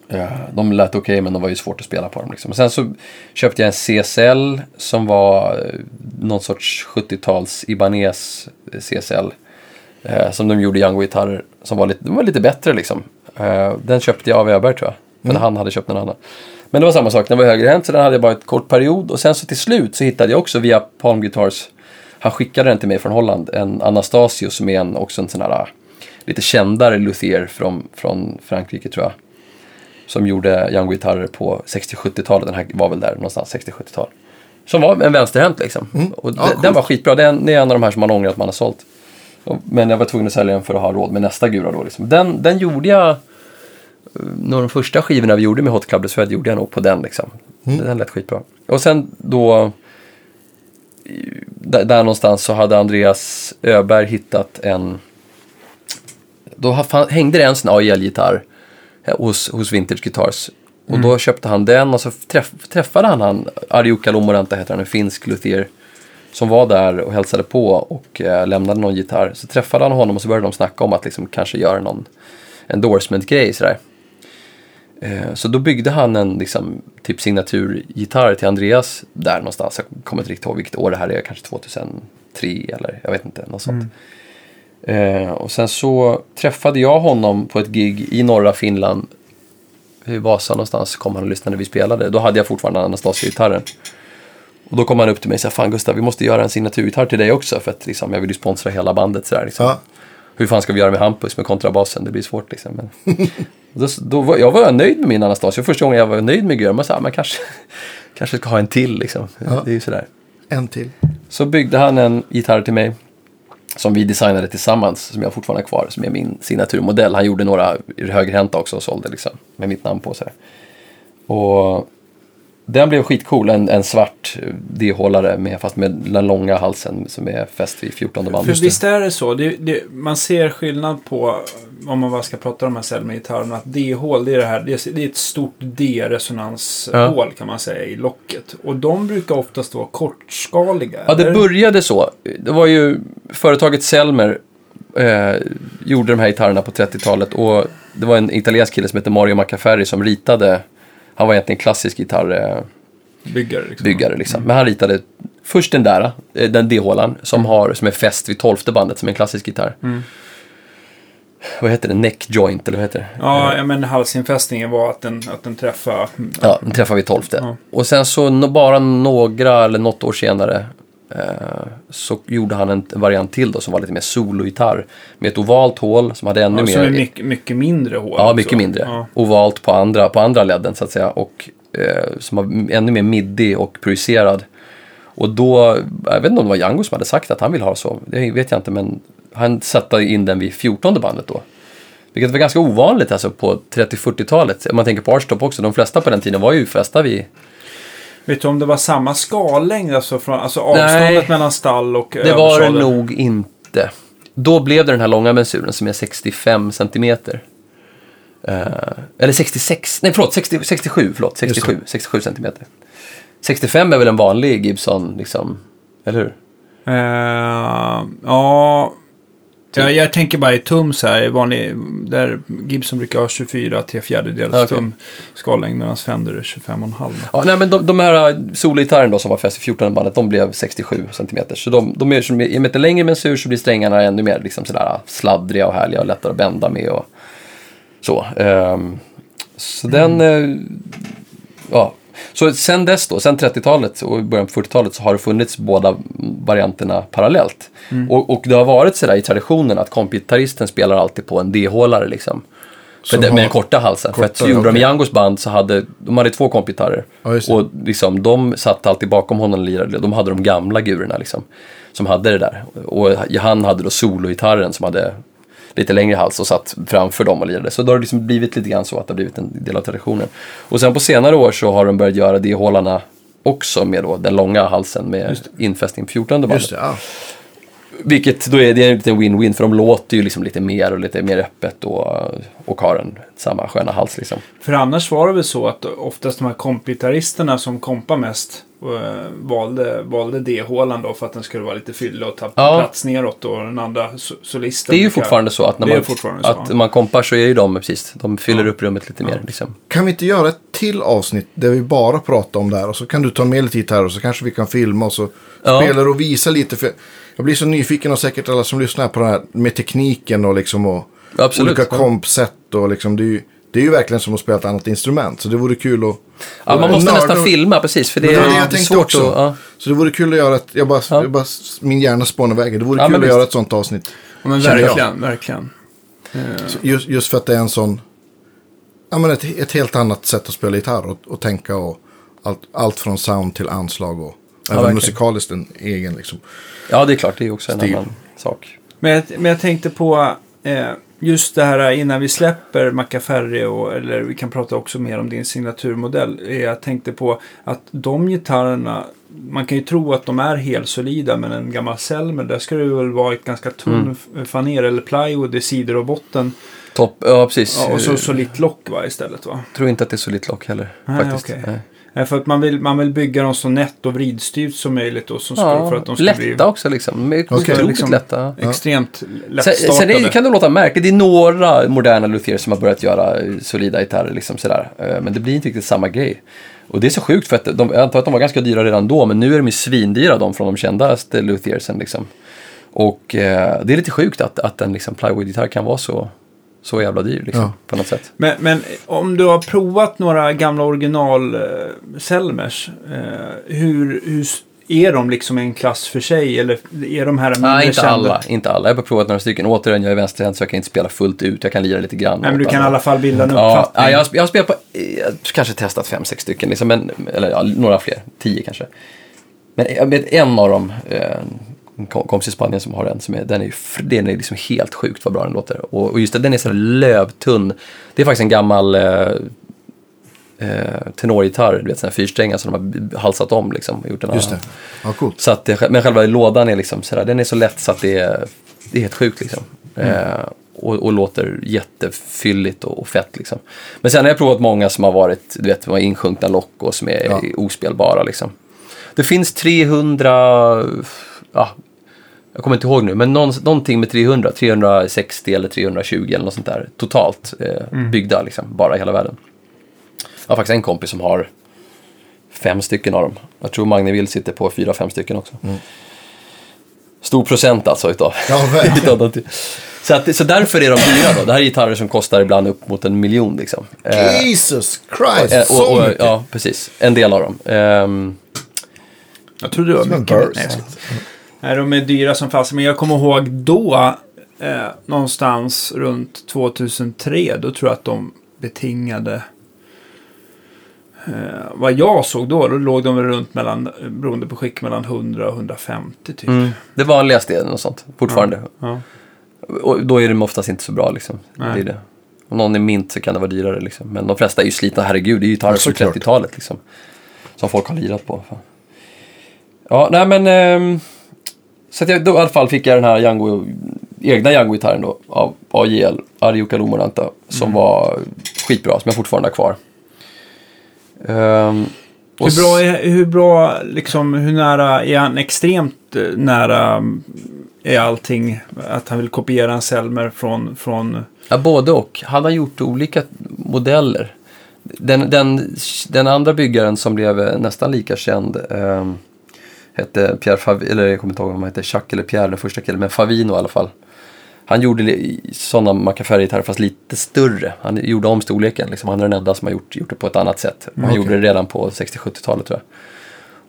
Speaker 3: Eh, de lät okej, men de var ju svårt att spela på dem. Liksom. Och sen så köpte jag en CSL som var eh, någon sorts 70-tals Ibanez CSL. Eh, som de gjorde Django-gitarrer som var lite, var lite bättre liksom. Eh, den köpte jag av Öberg tror jag. För han hade köpt en annan. Men det var samma sak, den var högerhänt så den hade jag bara ett kort period. Och sen så till slut så hittade jag också via Palm Guitars. Han skickade den till mig från Holland. En Anastasio som är en, också en sån här lite kändare luthier från, från Frankrike tror jag. Som gjorde Django-gitarrer på 60-70-talet. Den här var väl där någonstans, 60-70-tal. Som var en vänsterhänt liksom. Och
Speaker 2: Ja,
Speaker 3: den,
Speaker 2: coolt.
Speaker 3: den var skitbra. Den, det är en av de här som man ångrar att man har sålt. Men jag var tvungen att sälja den för att ha råd med nästa gura då. Liksom. Den, den gjorde jag, eh, några av de första skivorna vi gjorde med Hot Club The Swed gjorde jag nog på den liksom. Den lät skitbra. Och sen då, i- där, där någonstans så hade Andreas Öberg hittat en, då hängde det en sån AIL-gitarr eh, hos, hos Vintage Guitars. Och då köpte han den och så träff, träffade han han, Arjukka Lomoranta heter han, en finsk luthier. Som var där och hälsade på och eh, lämnade någon gitarr. Så träffade han honom och så började de snacka om att liksom kanske göra någon endorsement-grej sådär. Eh, så då byggde han en liksom, typ signaturgitarr till Andreas där någonstans. Jag kommer inte riktigt ihåg vilket år det här är, kanske 2003 eller jag vet inte, något sånt. Eh, och sen så träffade jag honom på ett gig i norra Finland. I Vasa någonstans kom han och lyssnade när vi spelade. Då hade jag fortfarande Anastasia-gitarren. Och då kom han upp till mig och sa, fan Gustav, vi måste göra en signaturgitarr till dig också för att liksom, jag vill ju sponsra hela bandet sådär. Liksom.
Speaker 2: Ja.
Speaker 3: Hur fan ska vi göra med Hampus med kontrabassen? Det blir svårt liksom. Men... då, då var, jag var nöjd med min Anastasia. Första gången jag var nöjd med Gurra, man sa, man kanske, kanske ska ha en till liksom.
Speaker 2: Ja.
Speaker 3: Det är ju sådär.
Speaker 2: En till.
Speaker 3: Så byggde han en gitarr till mig. Som vi designade tillsammans, som jag fortfarande har kvar, som är min signaturmodell. Han gjorde några högerhänta också och sålde liksom, med mitt namn på. Så här. Och den blev skitcool, en, en svart eh, D-hållare med, fast med den långa halsen som är fäst vid 14 band.
Speaker 1: För visst är det så. Det, det, man ser skillnad på, om man bara ska prata om de här Selma-gitarrerna, att D-hål, det är det här, det är, det är ett stort D-resonanshål kan man säga i locket. Och de brukar oftast vara kortskaliga.
Speaker 3: Ja, det
Speaker 1: eller?
Speaker 3: började så. Det var ju företaget Selmer eh, gjorde de här gitarrerna på 30-talet och det var en italiensk kille som hette Mario Macaferri som ritade, han var egentligen klassisk gitarrbyggare.
Speaker 1: Byggare. Liksom.
Speaker 3: Byggare, liksom. Men han ritade först den där, eh, den D-hålan som, har, som är fäst vid tolfte bandet som är en klassisk gitarr. Vad heter det? Neck joint eller vad heter det?
Speaker 1: Ja, men halsinfästningen var att den, att den träffade...
Speaker 3: Ja, den träffar vi tolfte.
Speaker 1: Ja.
Speaker 3: Och sen så bara några eller något år senare så gjorde han en variant till då som var lite mer sologitarr. Med ett ovalt hål som hade ännu
Speaker 1: Ja,
Speaker 3: mer...
Speaker 1: som är mycket, mycket mindre hål.
Speaker 3: Ja, mycket mindre.
Speaker 1: Ja.
Speaker 3: Ovalt på andra, på andra ledden så att säga. Och eh, som var ännu mer midi och projicerad. Och då, jag vet inte om det var Django som hade sagt att han vill ha så. Det vet jag inte, men han satte in den vid 14 bandet då. Vilket var ganska ovanligt alltså på 30-40-talet. Om man tänker på Archtop också, de flesta på den tiden var ju fästa vid...
Speaker 1: Vet du om det var samma skallängd? Alltså, från, alltså avståndet
Speaker 3: Nej.
Speaker 1: mellan stall och
Speaker 3: Det var det nog inte. Då blev det den här långa mensuren som är 65 centimeter. Eh, eller 66, nej förlåt, 60, 67, förlåt, 67, 67 centimeter. 65 är väl en vanlig Gibson, liksom, eller hur?
Speaker 1: Eh, ja, jag, jag tänker bara i tum så här. Vanlig, där Gibson brukar ha 24 tre fjärdedelars
Speaker 3: Okej.
Speaker 1: tum skallängd medan Fender är 25,5.
Speaker 3: Ja, nej, men de, de här solgitarren då som var fäst i 14 bandet, de blev 67 centimeter. Så de, de är, som, är längre mensur så blir strängarna ännu mer liksom sådär sladdriga och härliga och lättare att bända med och så. Ehm, så den, eh, ja. Så sen dess då, sen 30-talet och början på 40-talet så har det funnits båda varianterna parallellt. Och, och det har varit sådär i traditionen att kompgitarristen spelar alltid på en D-hålare liksom. För
Speaker 2: Som
Speaker 3: med
Speaker 2: har
Speaker 3: den korta halsen. för att
Speaker 2: kortare,
Speaker 3: gjorde de i
Speaker 2: okej.
Speaker 3: Jangos band så hade de hade två kompgitarrer.
Speaker 2: Ja,
Speaker 3: och liksom, de satt alltid bakom honom och lirade. De hade de gamla gurorna liksom. Som hade det där. Och han hade då sologitarren som hade lite längre hals och satt framför dem och lirade. Så då har det liksom blivit lite grann så att det har blivit en del av traditionen. Och sen på senare år så har de börjat göra det hålarna också med då den långa halsen med infästning på 14 bandet.
Speaker 2: Just det, ja.
Speaker 3: Vilket då är det är lite win-win för de låter ju liksom lite mer och lite mer öppet och, och har en samma sköna hals liksom.
Speaker 1: För annars var det väl så att oftast de här kompgitarristerna som kompar mest valde, valde D-hålan då för att den skulle vara lite fyllig och ta
Speaker 3: Ja.
Speaker 1: plats neråt och den andra so- solisten.
Speaker 3: Det är ju fortfarande så att när man,
Speaker 1: fortfarande så,
Speaker 3: att
Speaker 1: ja.
Speaker 3: man kompar så är ju de precis, de fyller
Speaker 1: Ja.
Speaker 3: upp rummet lite mer liksom.
Speaker 2: Kan vi inte göra ett till avsnitt där vi bara pratar om det här och så kan du ta med lite här och så kanske vi kan filma och så
Speaker 3: Ja.
Speaker 2: spelar och visa lite. För jag blir så nyfiken och säkert alla som lyssnar på det här med tekniken och liksom och
Speaker 3: Absolut.
Speaker 2: olika kompsätt och liksom det är, ju, det är ju verkligen som att spela ett annat instrument. Så det vore kul att...
Speaker 3: Ja, man måste nästan filma precis för det
Speaker 2: Men
Speaker 3: är,
Speaker 2: det det jag
Speaker 3: det är svårt
Speaker 2: också.
Speaker 3: att... Ja.
Speaker 2: Så det vore kul att göra ett, jag bara,
Speaker 3: Ja.
Speaker 2: jag bara min hjärna spånar iväg. Det vore
Speaker 3: Ja,
Speaker 2: kul att
Speaker 3: visst.
Speaker 2: göra ett sånt avsnitt.
Speaker 1: Ja, men verkligen, verkligen.
Speaker 2: Just, just för att det är en sån, ja men ett, ett helt annat sätt att spela gitarr och, och tänka och allt, allt från sound till anslag och även
Speaker 3: verkligen.
Speaker 2: musikaliskt en egen liksom.
Speaker 3: ja, det är klart, det är också en
Speaker 2: Stil.
Speaker 3: annan sak.
Speaker 1: Men jag, men jag tänkte på eh, just det här innan vi släpper Macaferri och eller vi kan prata också mer om din signaturmodell. Jag tänkte på att de gitarrerna, man kan ju tro att de är helt solida men en gammal Selmer där ska det väl vara ett ganska tunn mm. faner eller plywood i sidor och botten.
Speaker 3: Topp, ja precis.
Speaker 1: Ja, och så solitt lock va, istället va?
Speaker 3: Jag tror inte att det är så litet lock heller.
Speaker 1: Nej,
Speaker 3: faktiskt.
Speaker 1: okej.
Speaker 3: Nej.
Speaker 1: Nej, för att man vill, man vill bygga dem så nätt och vridstyrt som möjligt och som ska,
Speaker 3: Ja,
Speaker 1: för att de ska
Speaker 3: lätta
Speaker 1: bli
Speaker 3: också liksom. Otroligt
Speaker 1: Liksom-
Speaker 3: lätta.
Speaker 1: extremt
Speaker 3: Sen,
Speaker 1: lättstartade.
Speaker 3: sen är, det- kan det låta märkligt. Det är några moderna luthier som har börjat göra eh, solida gitarrer. Liksom sådär. Eh, Men det blir inte riktigt samma grej. Och det är så sjukt för att de, jag antar att de var ganska dyra redan då. Men nu är de ju svindyra de från de kändaste luthiersen. Liksom. Och eh, det är lite sjukt att, att en liksom, plywood-gitarr kan vara så, så jävla dyr liksom,
Speaker 2: Ja.
Speaker 3: på något sätt.
Speaker 1: Men, men om du har provat några gamla original eh, Selmers, eh, hur, hur är de liksom en klass för sig? Eller är de här mindre
Speaker 3: Nej, inte
Speaker 1: kända?
Speaker 3: alla. Inte alla. Jag har provat några stycken. Återigen, jag är vänsterhänt så jag kan inte spela fullt ut. Jag kan lira lite grann.
Speaker 1: Nej, men du kan i
Speaker 3: alla.
Speaker 1: fall bilda en
Speaker 3: Ja,
Speaker 1: uppfattning.
Speaker 3: ja, jag, har, jag har spelat på, eh, jag har kanske testat fem, sex stycken, liksom, men, eller ja, några fler, tio kanske. Men jag vet en av dem, eh, en kom- kompis i Spanien som har en, som är, den är, den är liksom helt sjukt vad bra den låter. Och, och just det, den är så lövtunn. Det är faktiskt en gammal eh, eh, tenorgitarr, du vet sån här fyrsträngar som de har halsat om liksom. och Gjort den
Speaker 2: Just det. Ja, coolt.
Speaker 3: så att det, men själva lådan är liksom sådär, den är så lätt så att det är, det är helt sjukt liksom. Eh, och, och låter jättefylligt och, och fett liksom. Men sen har jag provat många som har varit, du vet, insjunkna lock och som är
Speaker 2: Ja.
Speaker 3: ospelbara liksom. Det finns 300, ja, jag kommer inte ihåg nu, men någon, någonting med 300, 360 eller 320 eller något sånt där totalt eh, byggda liksom, bara i hela världen. Jag har faktiskt en kompis som har fem stycken av dem. Jag tror Magnevill sitter på fyra, fem stycken också. Stor procent alltså utav.
Speaker 2: Ja,
Speaker 3: utav så, att, så därför är de dyra då. Det här är gitarrer som kostar ibland upp mot en miljon liksom. Eh,
Speaker 2: Jesus Christ,
Speaker 3: eh,
Speaker 2: så
Speaker 3: och, och,
Speaker 2: mycket.
Speaker 3: ja, precis. En del av dem. Ehm,
Speaker 1: Jag trodde det var mycket. Nej. Nej, de är dyra som fast. Men jag kommer ihåg då, eh, någonstans runt 2003, då tror jag att de betingade Eh, vad jag såg då, då låg de runt mellan, beroende på skick, mellan 100 och 150 typ.
Speaker 3: mm, det vanligaste är något sånt, fortfarande.
Speaker 1: Ja.
Speaker 3: Och då är de oftast inte så bra liksom.
Speaker 1: Nej.
Speaker 3: Det är det. Om någon är mint så kan det vara dyrare liksom. Men de flesta är ju slitna, herregud, det är ju gitarrer
Speaker 2: Ja,
Speaker 3: från
Speaker 2: såklart.
Speaker 3: 30-talet liksom. Som folk har lirat på. Fan. Ja, nej men... ehm, så att jag, då i alla fall fick jag den här Django, egna Django-gitarren då av AJL, Arioka Lomonanta, som
Speaker 2: Mm.
Speaker 3: var skitbra, som jag fortfarande har kvar. Och
Speaker 1: Hur bra, är, hur bra, liksom, hur nära, är han extremt eh, nära mm, är allting? Att han vill kopiera en Selmer från, från
Speaker 3: Ja, både och. Han har gjort olika modeller. Den, den, den andra byggaren som blev eh, nästan lika känd ehm, hette Pierre Fav- eller jag kommer inte ihåg om han hette Jacques eller Pierre, den första killen, men Favino i alla fall. Han gjorde sådana Macaferri-gitarrer fast lite större. Han gjorde om storleken, liksom. han är den enda som har gjort, gjort det på ett annat sätt. Han
Speaker 2: okej.
Speaker 3: gjorde det redan på 60-70-talet tror jag.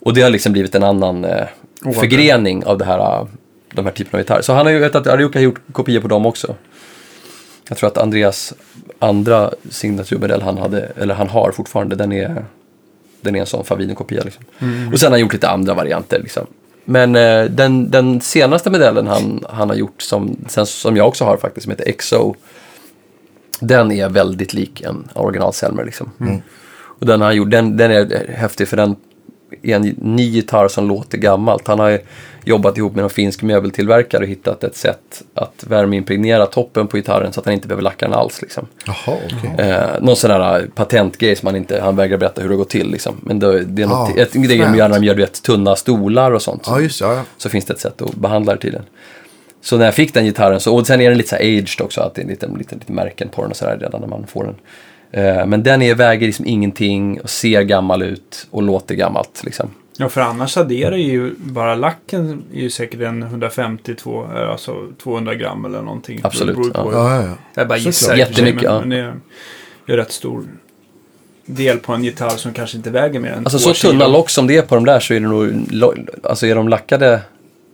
Speaker 3: Och det har liksom blivit en annan eh, förgrening av det här, eh, de här typerna av gitarrer. Så han har ju vet att Arioka har gjort kopior på dem också. Jag tror att Andreas andra signaturmodell han hade, eller han har fortfarande, den är, den är en sån Favino-kopia. Liksom. Och sen har han gjort lite andra varianter. Liksom. Men eh, den, den senaste modellen han, han har gjort, som, sen, som jag också har faktiskt, som heter XO, den är väldigt lik en original Selmer. Liksom. Och den, har han gjort, den, den är häftig för den är en ny gitarr som låter gammalt. Han har ju jobbat ihop med en finsk möbeltillverkare och hittat ett sätt att värmeimpregnera toppen på gitarren så att han inte behöver lacka den alls. Liksom.
Speaker 2: Jaha, okej.
Speaker 3: Eh, någon sån där patentgrej som han inte, han vägrar berätta hur det går till. Liksom. Men det, det är något,
Speaker 2: Ja,
Speaker 3: ett grej de gör när de gör vet, tunna stolar och sånt.
Speaker 2: Ja, just det. Ja.
Speaker 3: Så finns det ett sätt att behandla det tydligen. Så när jag fick den gitarren, så, och sen är den lite så aged också, att det är lite, lite, lite märken på den och sådär redan när man får den. Eh, men den är, väger liksom ingenting och ser gammal ut och låter gammalt. Liksom.
Speaker 1: Ja, för annars adderar ju bara lacken är ju säkert en 150, två- eh, alltså 200 gram eller någonting.
Speaker 3: Absolut,
Speaker 1: Det beror på.
Speaker 2: Ja, ja, ja.
Speaker 1: Jag bara gissar. för sig,
Speaker 3: Jättemycket,
Speaker 1: men,
Speaker 3: ja.
Speaker 1: men det är ju rätt stor del på en gitarr som kanske inte väger mer än
Speaker 3: Alltså så tunna lock som det är på de där så är det nog, alltså är de lackade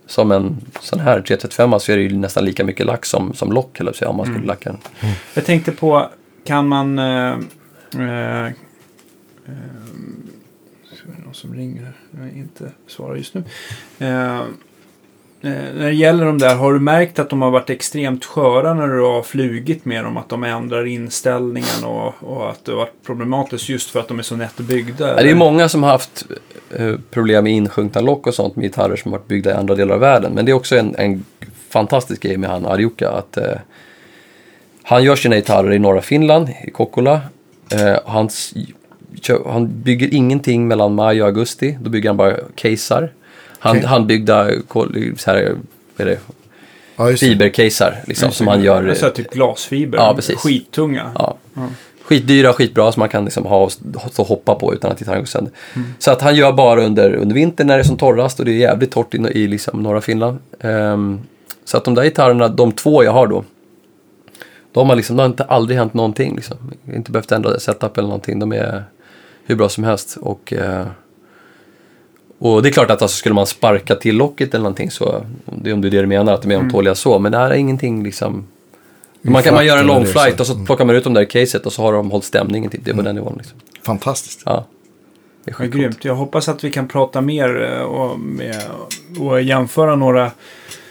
Speaker 3: som en sån här 335 så är det ju nästan lika mycket lack som, som lock, eller så, om man skulle lacka den.
Speaker 1: Jag tänkte på, kan man... Eh, eh, eh, ska vi- någon som ringer här? Jag inte svarar just nu. Eh, eh, när det gäller de där, har du märkt att de har varit extremt sköra när du har flugit med dem? Att de ändrar inställningen och, och att det har varit problematiskt just för att de är så nättbyggda?
Speaker 3: Ja, det är många som har haft eh, problem med insjunkna lock och sånt med gitarrer som har varit byggda i andra delar av världen. Men det är också en, en fantastisk grej med han Arioka. Att, eh, han gör sina gitarrer i norra Finland, i Kokkola. Eh, hans, han bygger ingenting mellan maj och augusti. Då bygger han bara casear. Han,
Speaker 2: Okej.
Speaker 3: Handbyggda så här, vad är det,
Speaker 2: ja
Speaker 3: fibercasear liksom, som han gör.
Speaker 1: Alltså typ glasfiber.
Speaker 3: Ja, precis.
Speaker 1: Skittunga.
Speaker 3: Ja. Skitdyra, skitbra som man kan liksom ha och hoppa på utan att gitarren går sönder. Så att han gör bara under, under vintern när det är som torrast och det är jävligt torrt i, i liksom norra Finland. Ehm, så att de där gitarrerna, de två jag har då, De har liksom, det har inte aldrig hänt någonting liksom. Inte behövt ändra setup eller någonting. De är hur bra som helst. Och, eh, och det är klart att alltså, skulle man sparka till locket eller någonting så, det är om det är det du menar, att de är ömtåliga så. Men det här är ingenting liksom. Man kan man göra en
Speaker 2: så.
Speaker 3: flight och så plockar man ut dem där i caset och så har de hållit stämningen till det är på den nivån. Liksom.
Speaker 2: Fantastiskt.
Speaker 3: Ja. Det är
Speaker 1: grymt. Jag hoppas att vi kan prata mer eh, och, med, och jämföra några...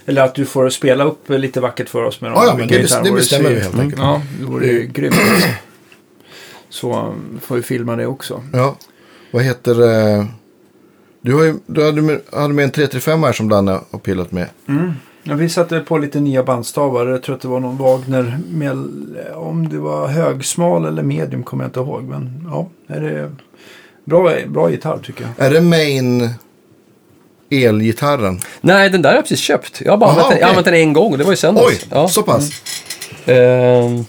Speaker 1: Eller att du får spela upp lite vackert för oss med de
Speaker 2: Ja, ja, men det, det bestämmer vi helt enkelt.
Speaker 1: Ja, det vore grymt. Så får vi filma det också.
Speaker 2: Ja. Vad heter det? Du, har ju, du hade, med, hade med en 335 här som Danne har pillat med.
Speaker 1: Ja, vi satte på lite nya bandstavar. Jag tror att det var någon Wagner. Med, om det var högsmal eller medium kommer jag inte ihåg. Men ja, är det bra, bra gitarr tycker jag.
Speaker 2: Är det main elgitarren?
Speaker 3: Nej, den där har jag precis köpt. Jag har bara
Speaker 2: Aha,
Speaker 3: använt, den,
Speaker 2: okej.
Speaker 3: använt den en gång och det var i söndags.
Speaker 2: Oj,
Speaker 3: ja.
Speaker 2: så pass.
Speaker 3: Ehm,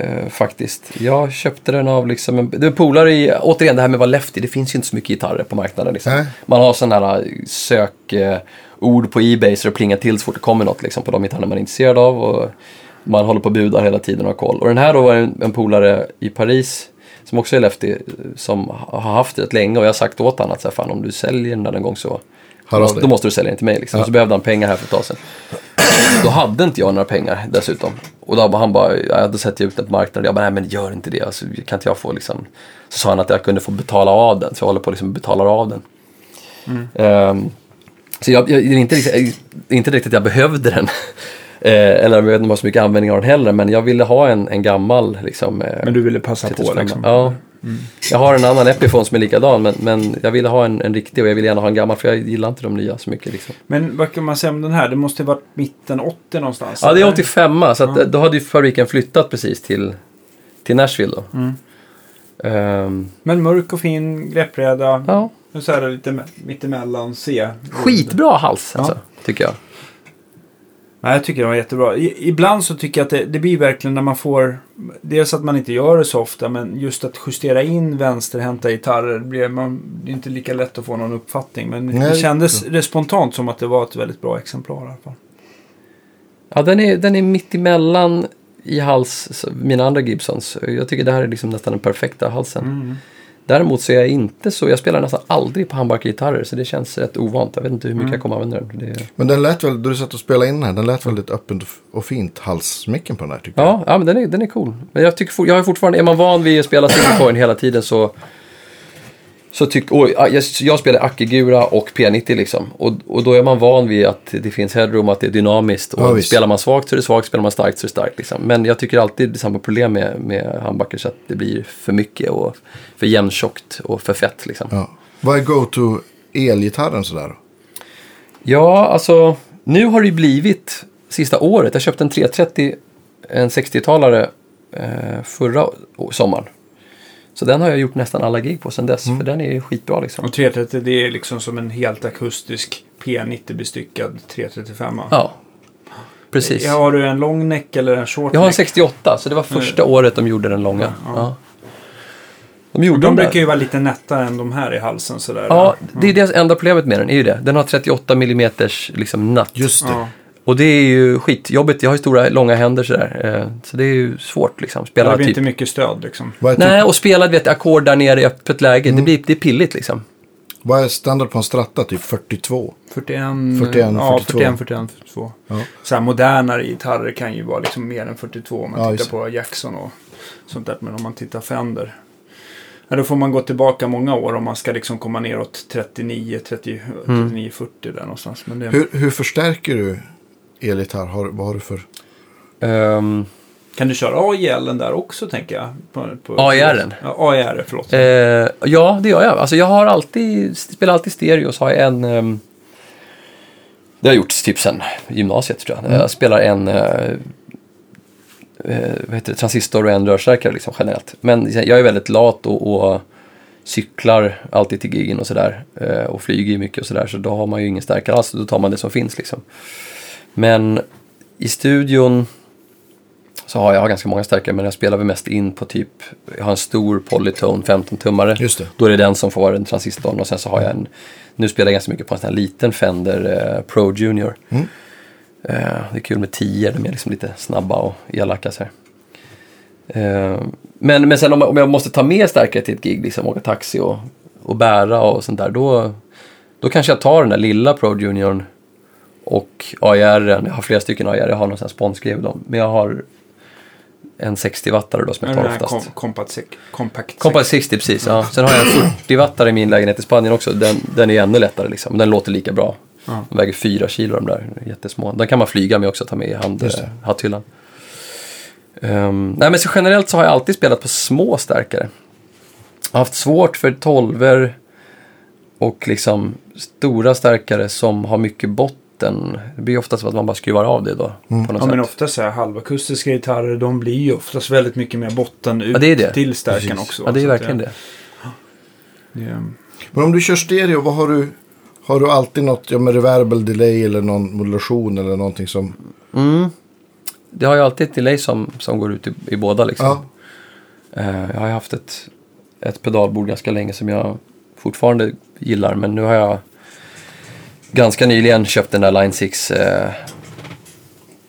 Speaker 3: eh, faktiskt. Jag köpte den av liksom en, en polare i, återigen det här med att vara lefty, det finns ju inte så mycket gitarrer på marknaden. Liksom. Man har sådana här sökord på Ebay så det plingar till så fort det kommer något liksom, på de gitarrer man är intresserad av. Och man håller på och budar hela tiden och har koll. Och den här då var en, en polare i Paris som också är lefty som har haft det rätt länge och jag har sagt åt honom att så här, fan, om du säljer den där någon gång så då måste du sälja den till mig. Liksom.
Speaker 2: Ja.
Speaker 3: Så behövde han pengar här för ett tag sedan. Då hade inte jag några pengar dessutom. Och då han bara, jag hade sett ut den på marknaden. Jag bara, nej men gör inte det. Alltså, kan inte jag få liksom. Så sa han att jag kunde få betala av den. Så jag håller på liksom betalar av den. Ehm, så jag, jag, det är inte, det är inte riktigt att jag behövde den. Eh, eller jag vet inte ha så mycket användning av den heller. Men jag ville ha en, en gammal liksom. eh,
Speaker 1: Men du ville passa på
Speaker 3: 35.
Speaker 1: liksom.
Speaker 3: Ja. Jag har en annan Epiphone som är likadan men, men jag ville ha en, en riktig och jag ville gärna ha en gammal för jag gillar inte de nya så mycket. Liksom.
Speaker 1: Men vad kan man säga om den här? Det måste ha varit mitten 80 någonstans.
Speaker 3: Ja, det är
Speaker 1: eller?
Speaker 3: 85 så att,
Speaker 1: Ja.
Speaker 3: då hade ju fabriken flyttat precis till, till Nashville då.
Speaker 1: Mm.
Speaker 3: Ehm,
Speaker 1: Men mörk och fin greppbräda.
Speaker 3: ja,
Speaker 1: så är det lite me- mittemellan C.
Speaker 3: skitbra hals
Speaker 1: Ja.
Speaker 3: alltså, tycker jag.
Speaker 1: Nej, jag tycker det var jättebra. I, ibland så tycker jag att det, det blir verkligen när man får... Dels att man inte gör det så ofta, men just att justera in vänsterhänta gitarrer. Blir man, det är inte lika lätt att få någon uppfattning. Men
Speaker 2: Nej,
Speaker 1: det kändes det spontant som att det var ett väldigt bra exemplar i alla fall.
Speaker 3: Ja, den är, den är mitt emellan i hals, mina andra Gibsons. Jag tycker det här är liksom nästan den perfekta halsen.
Speaker 1: Mm.
Speaker 3: Däremot så är jag inte så, jag spelar nästan aldrig på handbackgitarrer så det känns rätt ovant. Jag vet inte hur mycket
Speaker 1: Mm.
Speaker 3: jag kommer använda den. Det,
Speaker 2: Men den lät väl, då du satt och spelade in den här, den lät väldigt öppet och fint halsmicken på den här tycker jag.
Speaker 3: ja, ja, men den är, den är cool. Men jag tycker jag är fortfarande, är man van vid att spela single coin hela tiden så så oj, ja, jag, jag spelar Akigura och P90 liksom. Och, och då är man van vid att det finns headroom, att det är dynamiskt. Och
Speaker 2: Ja,
Speaker 3: spelar man svagt så är det svagt, spelar man starkt så är det starkt. Liksom. Men jag tycker alltid det är samma problem med, med handbackers, att det blir för mycket och för jämntjockt och för fett. Liksom.
Speaker 2: Ja. Vad är go-to elgitarren sådär?
Speaker 3: Ja, alltså nu har det blivit sista året. Jag köpte en 330, en 60-talare eh, förra sommaren. Så den har jag gjort nästan alla gig på sedan dess. För den är ju skitbra liksom.
Speaker 1: Och 330 det är liksom som en helt akustisk P90 bestyckad 335.
Speaker 3: Ja, precis.
Speaker 1: Ja, har du en lång neck eller en short
Speaker 3: Jag har en
Speaker 1: neck?
Speaker 3: 68, så det var första året de gjorde den långa.
Speaker 1: Ja.
Speaker 3: Ja. De gjorde
Speaker 1: De
Speaker 3: den
Speaker 1: brukar ju vara lite nättare än de här i halsen sådär.
Speaker 3: Ja, det är det enda problemet med den, är ju det. Den har 38 mm liksom natt.
Speaker 2: Just det.
Speaker 1: Ja.
Speaker 3: Och det är ju skitjobbigt. Jag har ju stora, långa händer sådär. Eh, Så det är ju svårt liksom. Spela
Speaker 1: Det blir
Speaker 3: typ...
Speaker 1: inte mycket stöd liksom.
Speaker 2: Är,
Speaker 3: Nej,
Speaker 2: typ,
Speaker 3: och spela du vet, ackord där nere i öppet läge.
Speaker 1: Mm.
Speaker 3: Det, blir, det är pilligt liksom.
Speaker 2: vad är standard på en stratta? Typ 42?
Speaker 1: 41,
Speaker 2: 41,
Speaker 1: ja,
Speaker 2: 42.
Speaker 1: 41, 41, 42.
Speaker 2: Ja.
Speaker 1: Så här modernare gitarrer kan ju vara liksom mer än 42 om man
Speaker 2: Ja,
Speaker 1: tittar
Speaker 2: just
Speaker 1: på Jackson och sånt där. Men om man tittar Fender. Ja, då får man gå tillbaka många år om man ska liksom komma neråt 39, 30,
Speaker 3: Mm.
Speaker 1: 39 40 där någonstans. Men det,
Speaker 2: Hur, hur förstärker du elgitarr? Har, vad har du för?
Speaker 3: Um,
Speaker 1: Kan du köra AIL där också tänker jag? På, på,
Speaker 3: AIR-en?
Speaker 1: Ja, AIR, förlåt.
Speaker 3: eh, ja, det gör jag. Alltså jag har alltid, spelar alltid stereo. Så har jag en... ehm, det har jag gjort typ sen gymnasiet tror jag. Jag spelar en... eh, eh, vad heter det, transistor och en rörstärkare liksom generellt. Men jag är väldigt lat och, och cyklar alltid till gigen och sådär. Eh, och flyger ju mycket och sådär. Så då har man ju ingen stärkare alls. Då tar man det som finns liksom. Men i studion så har jag har ganska många stärkare men jag spelar väl mest in på typ, jag har en stor Polytone 15-tummare.
Speaker 2: Just det.
Speaker 3: Då är det den som får vara den transistorn och sen så har jag en, nu spelar jag ganska mycket på en sån här liten Fender eh, Pro Junior.
Speaker 2: Mm.
Speaker 3: Eh, det är kul med tio, de är liksom lite snabba och elaka så här. Eh, men, men sen om, jag- om jag måste ta med stärkare till ett gig, liksom åka taxi och, och bära och sånt där, då, då kanske jag tar den där lilla Pro Juniorn och AIR, jag har flera stycken AIR, jag har någon sån här dem. Men jag har en 60-wattare då som jag tar oftast.
Speaker 1: kom, compact sec- compact
Speaker 3: Compact 60 precis, ja. Sen har jag en 40-wattare i min lägenhet i Spanien också. Den, den är ännu lättare liksom. Den låter lika bra.
Speaker 1: Ja.
Speaker 3: De väger 4 kilo de där, jättesmå. Den kan man flyga med också, ta med i hand, eh, hatthyllan. Ehm, nej men så generellt så har jag alltid spelat på små stärkare. Jag har haft svårt för tolver och liksom stora stärkare som har mycket botten. Det blir oftast att man bara skruvar av det då. På något
Speaker 1: Ja,
Speaker 3: sätt.
Speaker 1: men ofta så här halvakustiska gitarrer, de blir ju oftast väldigt mycket mer botten ut
Speaker 3: Ja, det är det.
Speaker 1: till stärkan
Speaker 2: Precis.
Speaker 1: också.
Speaker 3: ja, det är verkligen det.
Speaker 1: det.
Speaker 2: Men om du kör stereo, vad har du? Har du alltid något ja, med reverb eller delay eller någon modulation eller någonting som...
Speaker 3: Mm. Det har ju alltid ett delay som, som går ut i, i båda liksom.
Speaker 2: Ja,
Speaker 3: Eh, jag har ju haft ett, ett pedalbord ganska länge som jag fortfarande gillar. Men nu har jag ganska nyligen köpt den där Line 6 eh,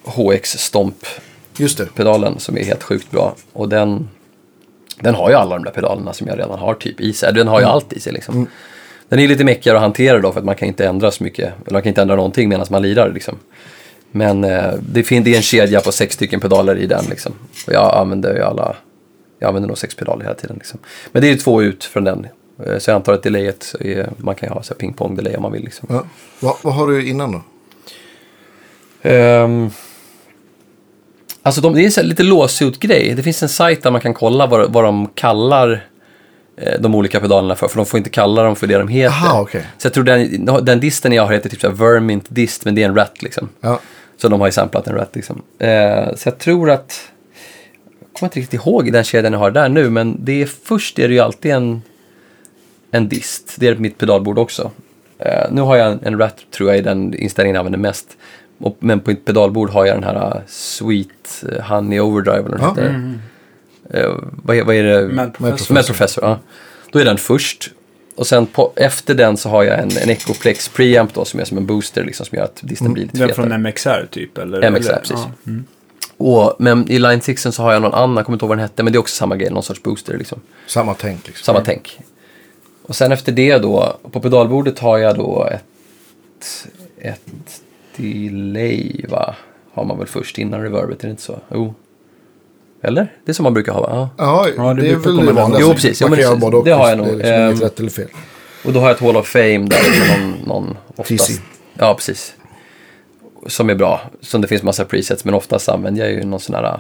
Speaker 3: HX Stomp-pedalen
Speaker 2: just det.
Speaker 3: som är helt sjukt bra. Och den, den har ju alla de där pedalerna som jag redan har typ i sig. Den har ju allt i sig liksom. Den är lite meckigare att hantera då för att man kan inte ändra så mycket. Eller man kan inte ändra någonting medan man lirar liksom. Men eh, det, fin- det är en kedja på sex stycken pedaler i den liksom. Och jag använder ju alla, jag använder nog sex pedaler hela tiden liksom. Men det är ju två ut från den. Eh, Så jag antar att delayet, är, man kan ju ha pingpong-delay om man vill liksom.
Speaker 2: Ja. Vad, vad har du innan då?
Speaker 3: Um, alltså de, det är lite låsut-grej. Det finns en sajt där man kan kolla vad, vad de kallar eh, de olika pedalerna för. För de får inte kalla dem för det de heter.
Speaker 2: Aha, okej.
Speaker 3: Så jag tror den, den disten jag har heter typ så Vermint dist, men det är en rat liksom.
Speaker 2: Ja.
Speaker 3: Så de har ju samplat en rat liksom. Eh, så jag tror att, jag kommer inte riktigt ihåg den kedjan jag har där nu, men det är först är det ju alltid en, en dist. Det är mitt pedalbord också. Eh, nu har jag en, en rat tror jag i den inställningen jag använder mest. Och, men på mitt pedalbord har jag den här uh, Sweet uh, Honey Overdrive eller vad den
Speaker 2: Ja.
Speaker 3: heter. Eh, vad, är- vad är det?
Speaker 1: Mad
Speaker 2: Professor.
Speaker 3: Med Professor, ja. Då är den först. Och sen på, efter den så har jag en, en Echoplex preamp då som är som en booster liksom som gör att disten blir lite
Speaker 1: Den
Speaker 3: fetare.
Speaker 1: från MXR typ? Eller,
Speaker 3: MXR,
Speaker 1: eller,
Speaker 3: precis.
Speaker 1: Ja. Mm.
Speaker 3: Och, men i Line 6 så har jag någon annan, jag kommer inte ihåg vad den hette, men det är också samma grej, någon sorts booster liksom.
Speaker 2: Samma tänk liksom.
Speaker 3: Samma tänk. Och sen efter det då, på pedalbordet har jag då ett, ett delay va? Har man väl först innan reverbet, är det inte så? Jo. Eller? Det är som man brukar ha va? Ja.
Speaker 2: Ja,
Speaker 1: det
Speaker 2: det, är väl det vanliga.
Speaker 3: Jo, precis. Jo, precis.
Speaker 2: både och.
Speaker 3: Det har jag
Speaker 2: Det är
Speaker 3: nog.
Speaker 2: liksom inget
Speaker 3: Ehm,
Speaker 2: rätt eller fel.
Speaker 3: Och då har jag ett Hall of Fame där med någon, någon oftast.
Speaker 2: TC.
Speaker 3: Ja, precis. Som är bra. Som det finns massa presets, men oftast använder jag ju någon sån här uh,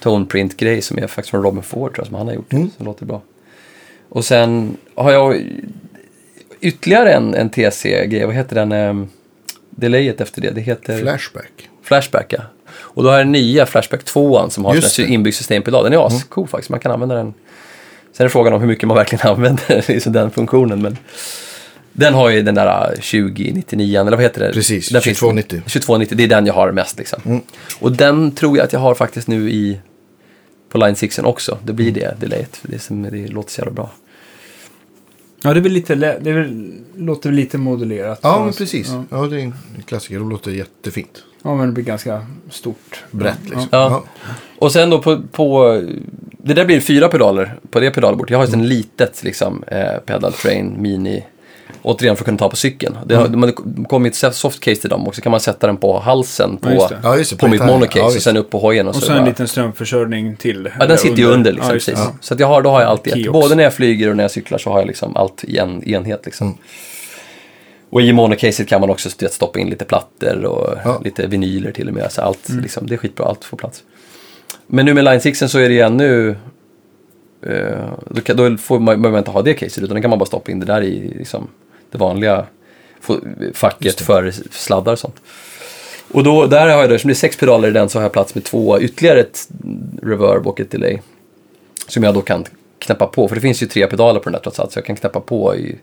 Speaker 3: toneprint-grej som är faktiskt från Robin Ford tror jag, som han har gjort.
Speaker 2: Mm.
Speaker 3: Som låter bra. Och sen har jag ytterligare en, en TC-grej. Vad heter den? Um, delayet efter det. Det heter
Speaker 2: Flashback.
Speaker 3: Flashback, ja. Och då har jag den nya Flashback 2 som har.
Speaker 2: Mm.
Speaker 3: inbyggd systempedal. Den är ascool faktiskt. Man kan använda den. Sen är frågan om hur mycket man verkligen använder liksom den funktionen. Men den har ju den där uh, 2099 eller vad heter det?
Speaker 2: Precis,
Speaker 3: den finns-
Speaker 2: 2290.
Speaker 3: 2290, det är den jag har mest liksom.
Speaker 2: Mm.
Speaker 3: Och den tror jag att jag har faktiskt nu i på Line 6 också. Det blir det, delayet. För det, som, det låter så jävla bra.
Speaker 1: Ja, det är väl lite, det är väl, låter väl lite modulerat.
Speaker 2: Ja, men precis.
Speaker 1: Ja.
Speaker 2: Ja, det är en klassiker. De låter jättefint.
Speaker 1: ja, men det blir ganska stort.
Speaker 2: Brett liksom.
Speaker 3: Ja. Och sen då på, på det där blir fyra pedaler på det pedalbordet. Jag har ju
Speaker 2: Mm.
Speaker 3: ett litet liksom, eh, pedal train mini. Återigen för att kunna ta på cykeln. Det har,
Speaker 2: Mm.
Speaker 3: man har kommit ett softcase till dem och så kan man sätta den på halsen på,
Speaker 1: Ja, det.
Speaker 2: Ja, det,
Speaker 3: på
Speaker 2: på
Speaker 3: mitt monocase
Speaker 2: Ja,
Speaker 3: och sen upp på hojen. Och,
Speaker 1: Och
Speaker 3: så
Speaker 1: så en liten strömförsörjning till.
Speaker 3: Ja, den sitter ju under liksom.
Speaker 1: Det.
Speaker 3: precis.
Speaker 1: Ja.
Speaker 3: Så att jag har, då har jag alltid ett.
Speaker 1: Kiosk.
Speaker 3: Både när jag flyger och när jag cyklar så har jag liksom allt i en enhet. Liksom.
Speaker 2: Mm.
Speaker 3: Och i monocaset kan man också st- stoppa in lite plattor och
Speaker 2: Ja.
Speaker 3: lite vinyler till och med. Så allt,
Speaker 1: Mm.
Speaker 3: liksom, det är skitbra, allt får plats. Men nu med Line 6 så är det ju ännu... eh, då, kan, då får man, behöver man inte ha det caset utan då kan man bara stoppa in det där i liksom, det vanliga facket för sladdar och sånt. Och då, där har jag, då, eftersom det är sex pedaler i den så har jag plats med två, ytterligare ett reverb och ett delay. Som jag då kan knäppa på, för det finns ju tre pedaler på den där trots allt, så jag kan knäppa på i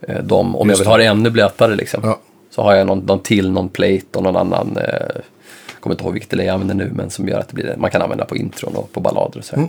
Speaker 3: eh, dem om
Speaker 2: Just
Speaker 3: jag vill
Speaker 2: det.
Speaker 3: ha det ännu blötare liksom.
Speaker 2: Ja.
Speaker 3: Så har jag någon, någon till, någon plate och någon annan, eh, kommer inte ihåg vilket delay jag använder nu, men som gör att det blir, man kan använda på intron och på ballader och så.
Speaker 2: Mm.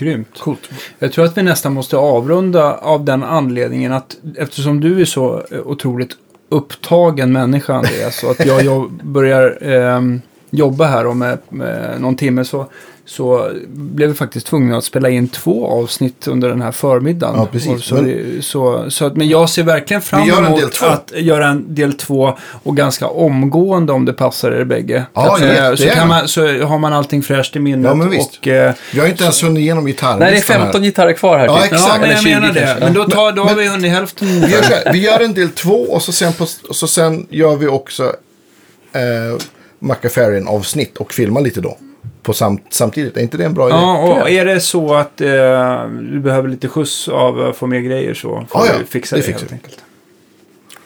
Speaker 1: Grymt.
Speaker 2: Coolt.
Speaker 1: Jag tror att vi nästan måste avrunda av den anledningen att eftersom du är så eh, otroligt upptagen människa Andreas. Så att jag börjar ehm, jobba här om med någon timme så, så blev vi faktiskt tvungna att spela in två avsnitt under den här förmiddagen.
Speaker 2: Ja, precis.
Speaker 1: Så,
Speaker 2: Men-
Speaker 1: så, så att, men jag ser verkligen fram emot att göra en del två och ganska omgående om det passar er bägge.
Speaker 2: Ja,
Speaker 1: Eh, så,
Speaker 2: jättegärna.
Speaker 1: kan man, så har man allting fräscht i minnet.
Speaker 2: Ja, men visst.
Speaker 1: Och, eh,
Speaker 2: Vi har inte ens hunnit igenom gitarrlistan
Speaker 3: Nej, det är 15 gitarrer kvar här.
Speaker 2: Ja,
Speaker 3: typ.
Speaker 2: exakt.
Speaker 1: Ja, men jag
Speaker 3: 20
Speaker 1: menar det. Men då, tar, då har
Speaker 2: Men-
Speaker 1: vi hunnit hälften.
Speaker 2: Vi gör, så här, vi gör en del två och så sen, på, så sen gör vi också eh, McAfarian-avsnitt och filmar lite då. På sam, samtidigt. Är inte det en bra idé?
Speaker 1: Ja, och är det så att eh, du behöver lite skjuts av att få mer grejer så får
Speaker 2: Ja, ja.
Speaker 1: vi fixa
Speaker 2: Det
Speaker 1: det,
Speaker 2: fixar
Speaker 1: helt enkelt.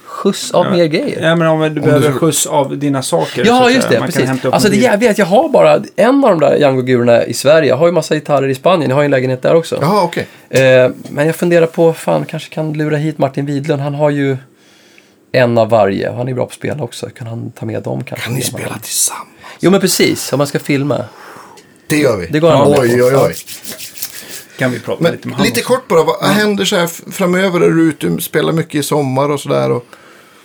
Speaker 3: Skjuts av mer grejer.
Speaker 1: Ja, men om du
Speaker 2: du
Speaker 1: behöver
Speaker 2: så-
Speaker 1: skjuts av dina saker.
Speaker 3: Ja, just det.
Speaker 1: Man kan
Speaker 3: Precis.
Speaker 1: hämta upp
Speaker 3: Alltså det jävliga är att jag har bara en av de där Django-gurorna i Sverige. Jag har ju massa gitarrer i Spanien. Jag har ju en lägenhet där också.
Speaker 2: Jaha, okej.
Speaker 3: Eh, men jag funderar på, fan, kanske kan lura hit Martin Widlund. Han har ju en av varje. Han är bra på att spela också. Kan han ta med dem kanske?
Speaker 2: Kan ni spela tillsammans?
Speaker 3: Jo, men precis. Om man ska filma.
Speaker 2: Det gör vi.
Speaker 3: Det går
Speaker 2: Oj, oj, oj.
Speaker 1: kan vi prata
Speaker 2: Men
Speaker 1: lite med honom.
Speaker 2: lite kort bara, vad händer så här framöver? Är du ute spelar mycket i sommar och sådär? Och...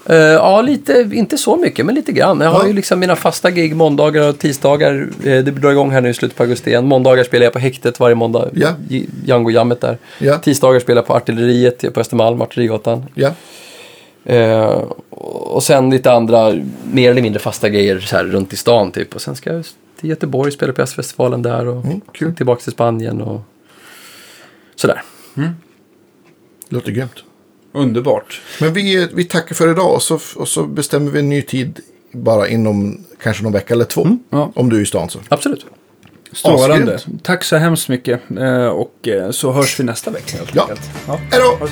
Speaker 3: Eh, ja, lite, inte så mycket, men lite grann. Jag har
Speaker 2: Ja.
Speaker 3: ju liksom mina fasta gig måndagar och tisdagar. Eh, det drar igång här nu i slutet på augusti igen. Måndagar spelar jag på häktet varje måndag.
Speaker 2: Ja.
Speaker 3: Django-jammet där.
Speaker 2: Ja.
Speaker 3: Tisdagar spelar jag på Artilleriet på Östermalm, Artillerigatan.
Speaker 2: Ja,
Speaker 3: Eh, och sen lite andra mer eller mindre fasta grejer så här runt i stan typ. Och sen ska jag till Göteborg, spela på jazzfestivalen där och
Speaker 2: Mm,
Speaker 3: sen tillbaka till Spanien och sådär.
Speaker 2: låter grymt.
Speaker 1: Underbart.
Speaker 2: Men vi, vi tackar för idag och så, och så bestämmer vi en ny tid bara inom kanske någon vecka eller två.
Speaker 1: Ja.
Speaker 2: Om du är i stan så.
Speaker 3: Absolut.
Speaker 1: Strålande.
Speaker 2: Asgrymt.
Speaker 1: Tack så hemskt mycket. Eh, och eh, så hörs vi nästa vecka helt
Speaker 2: Ja.
Speaker 1: enkelt. Ja.
Speaker 2: Hej då!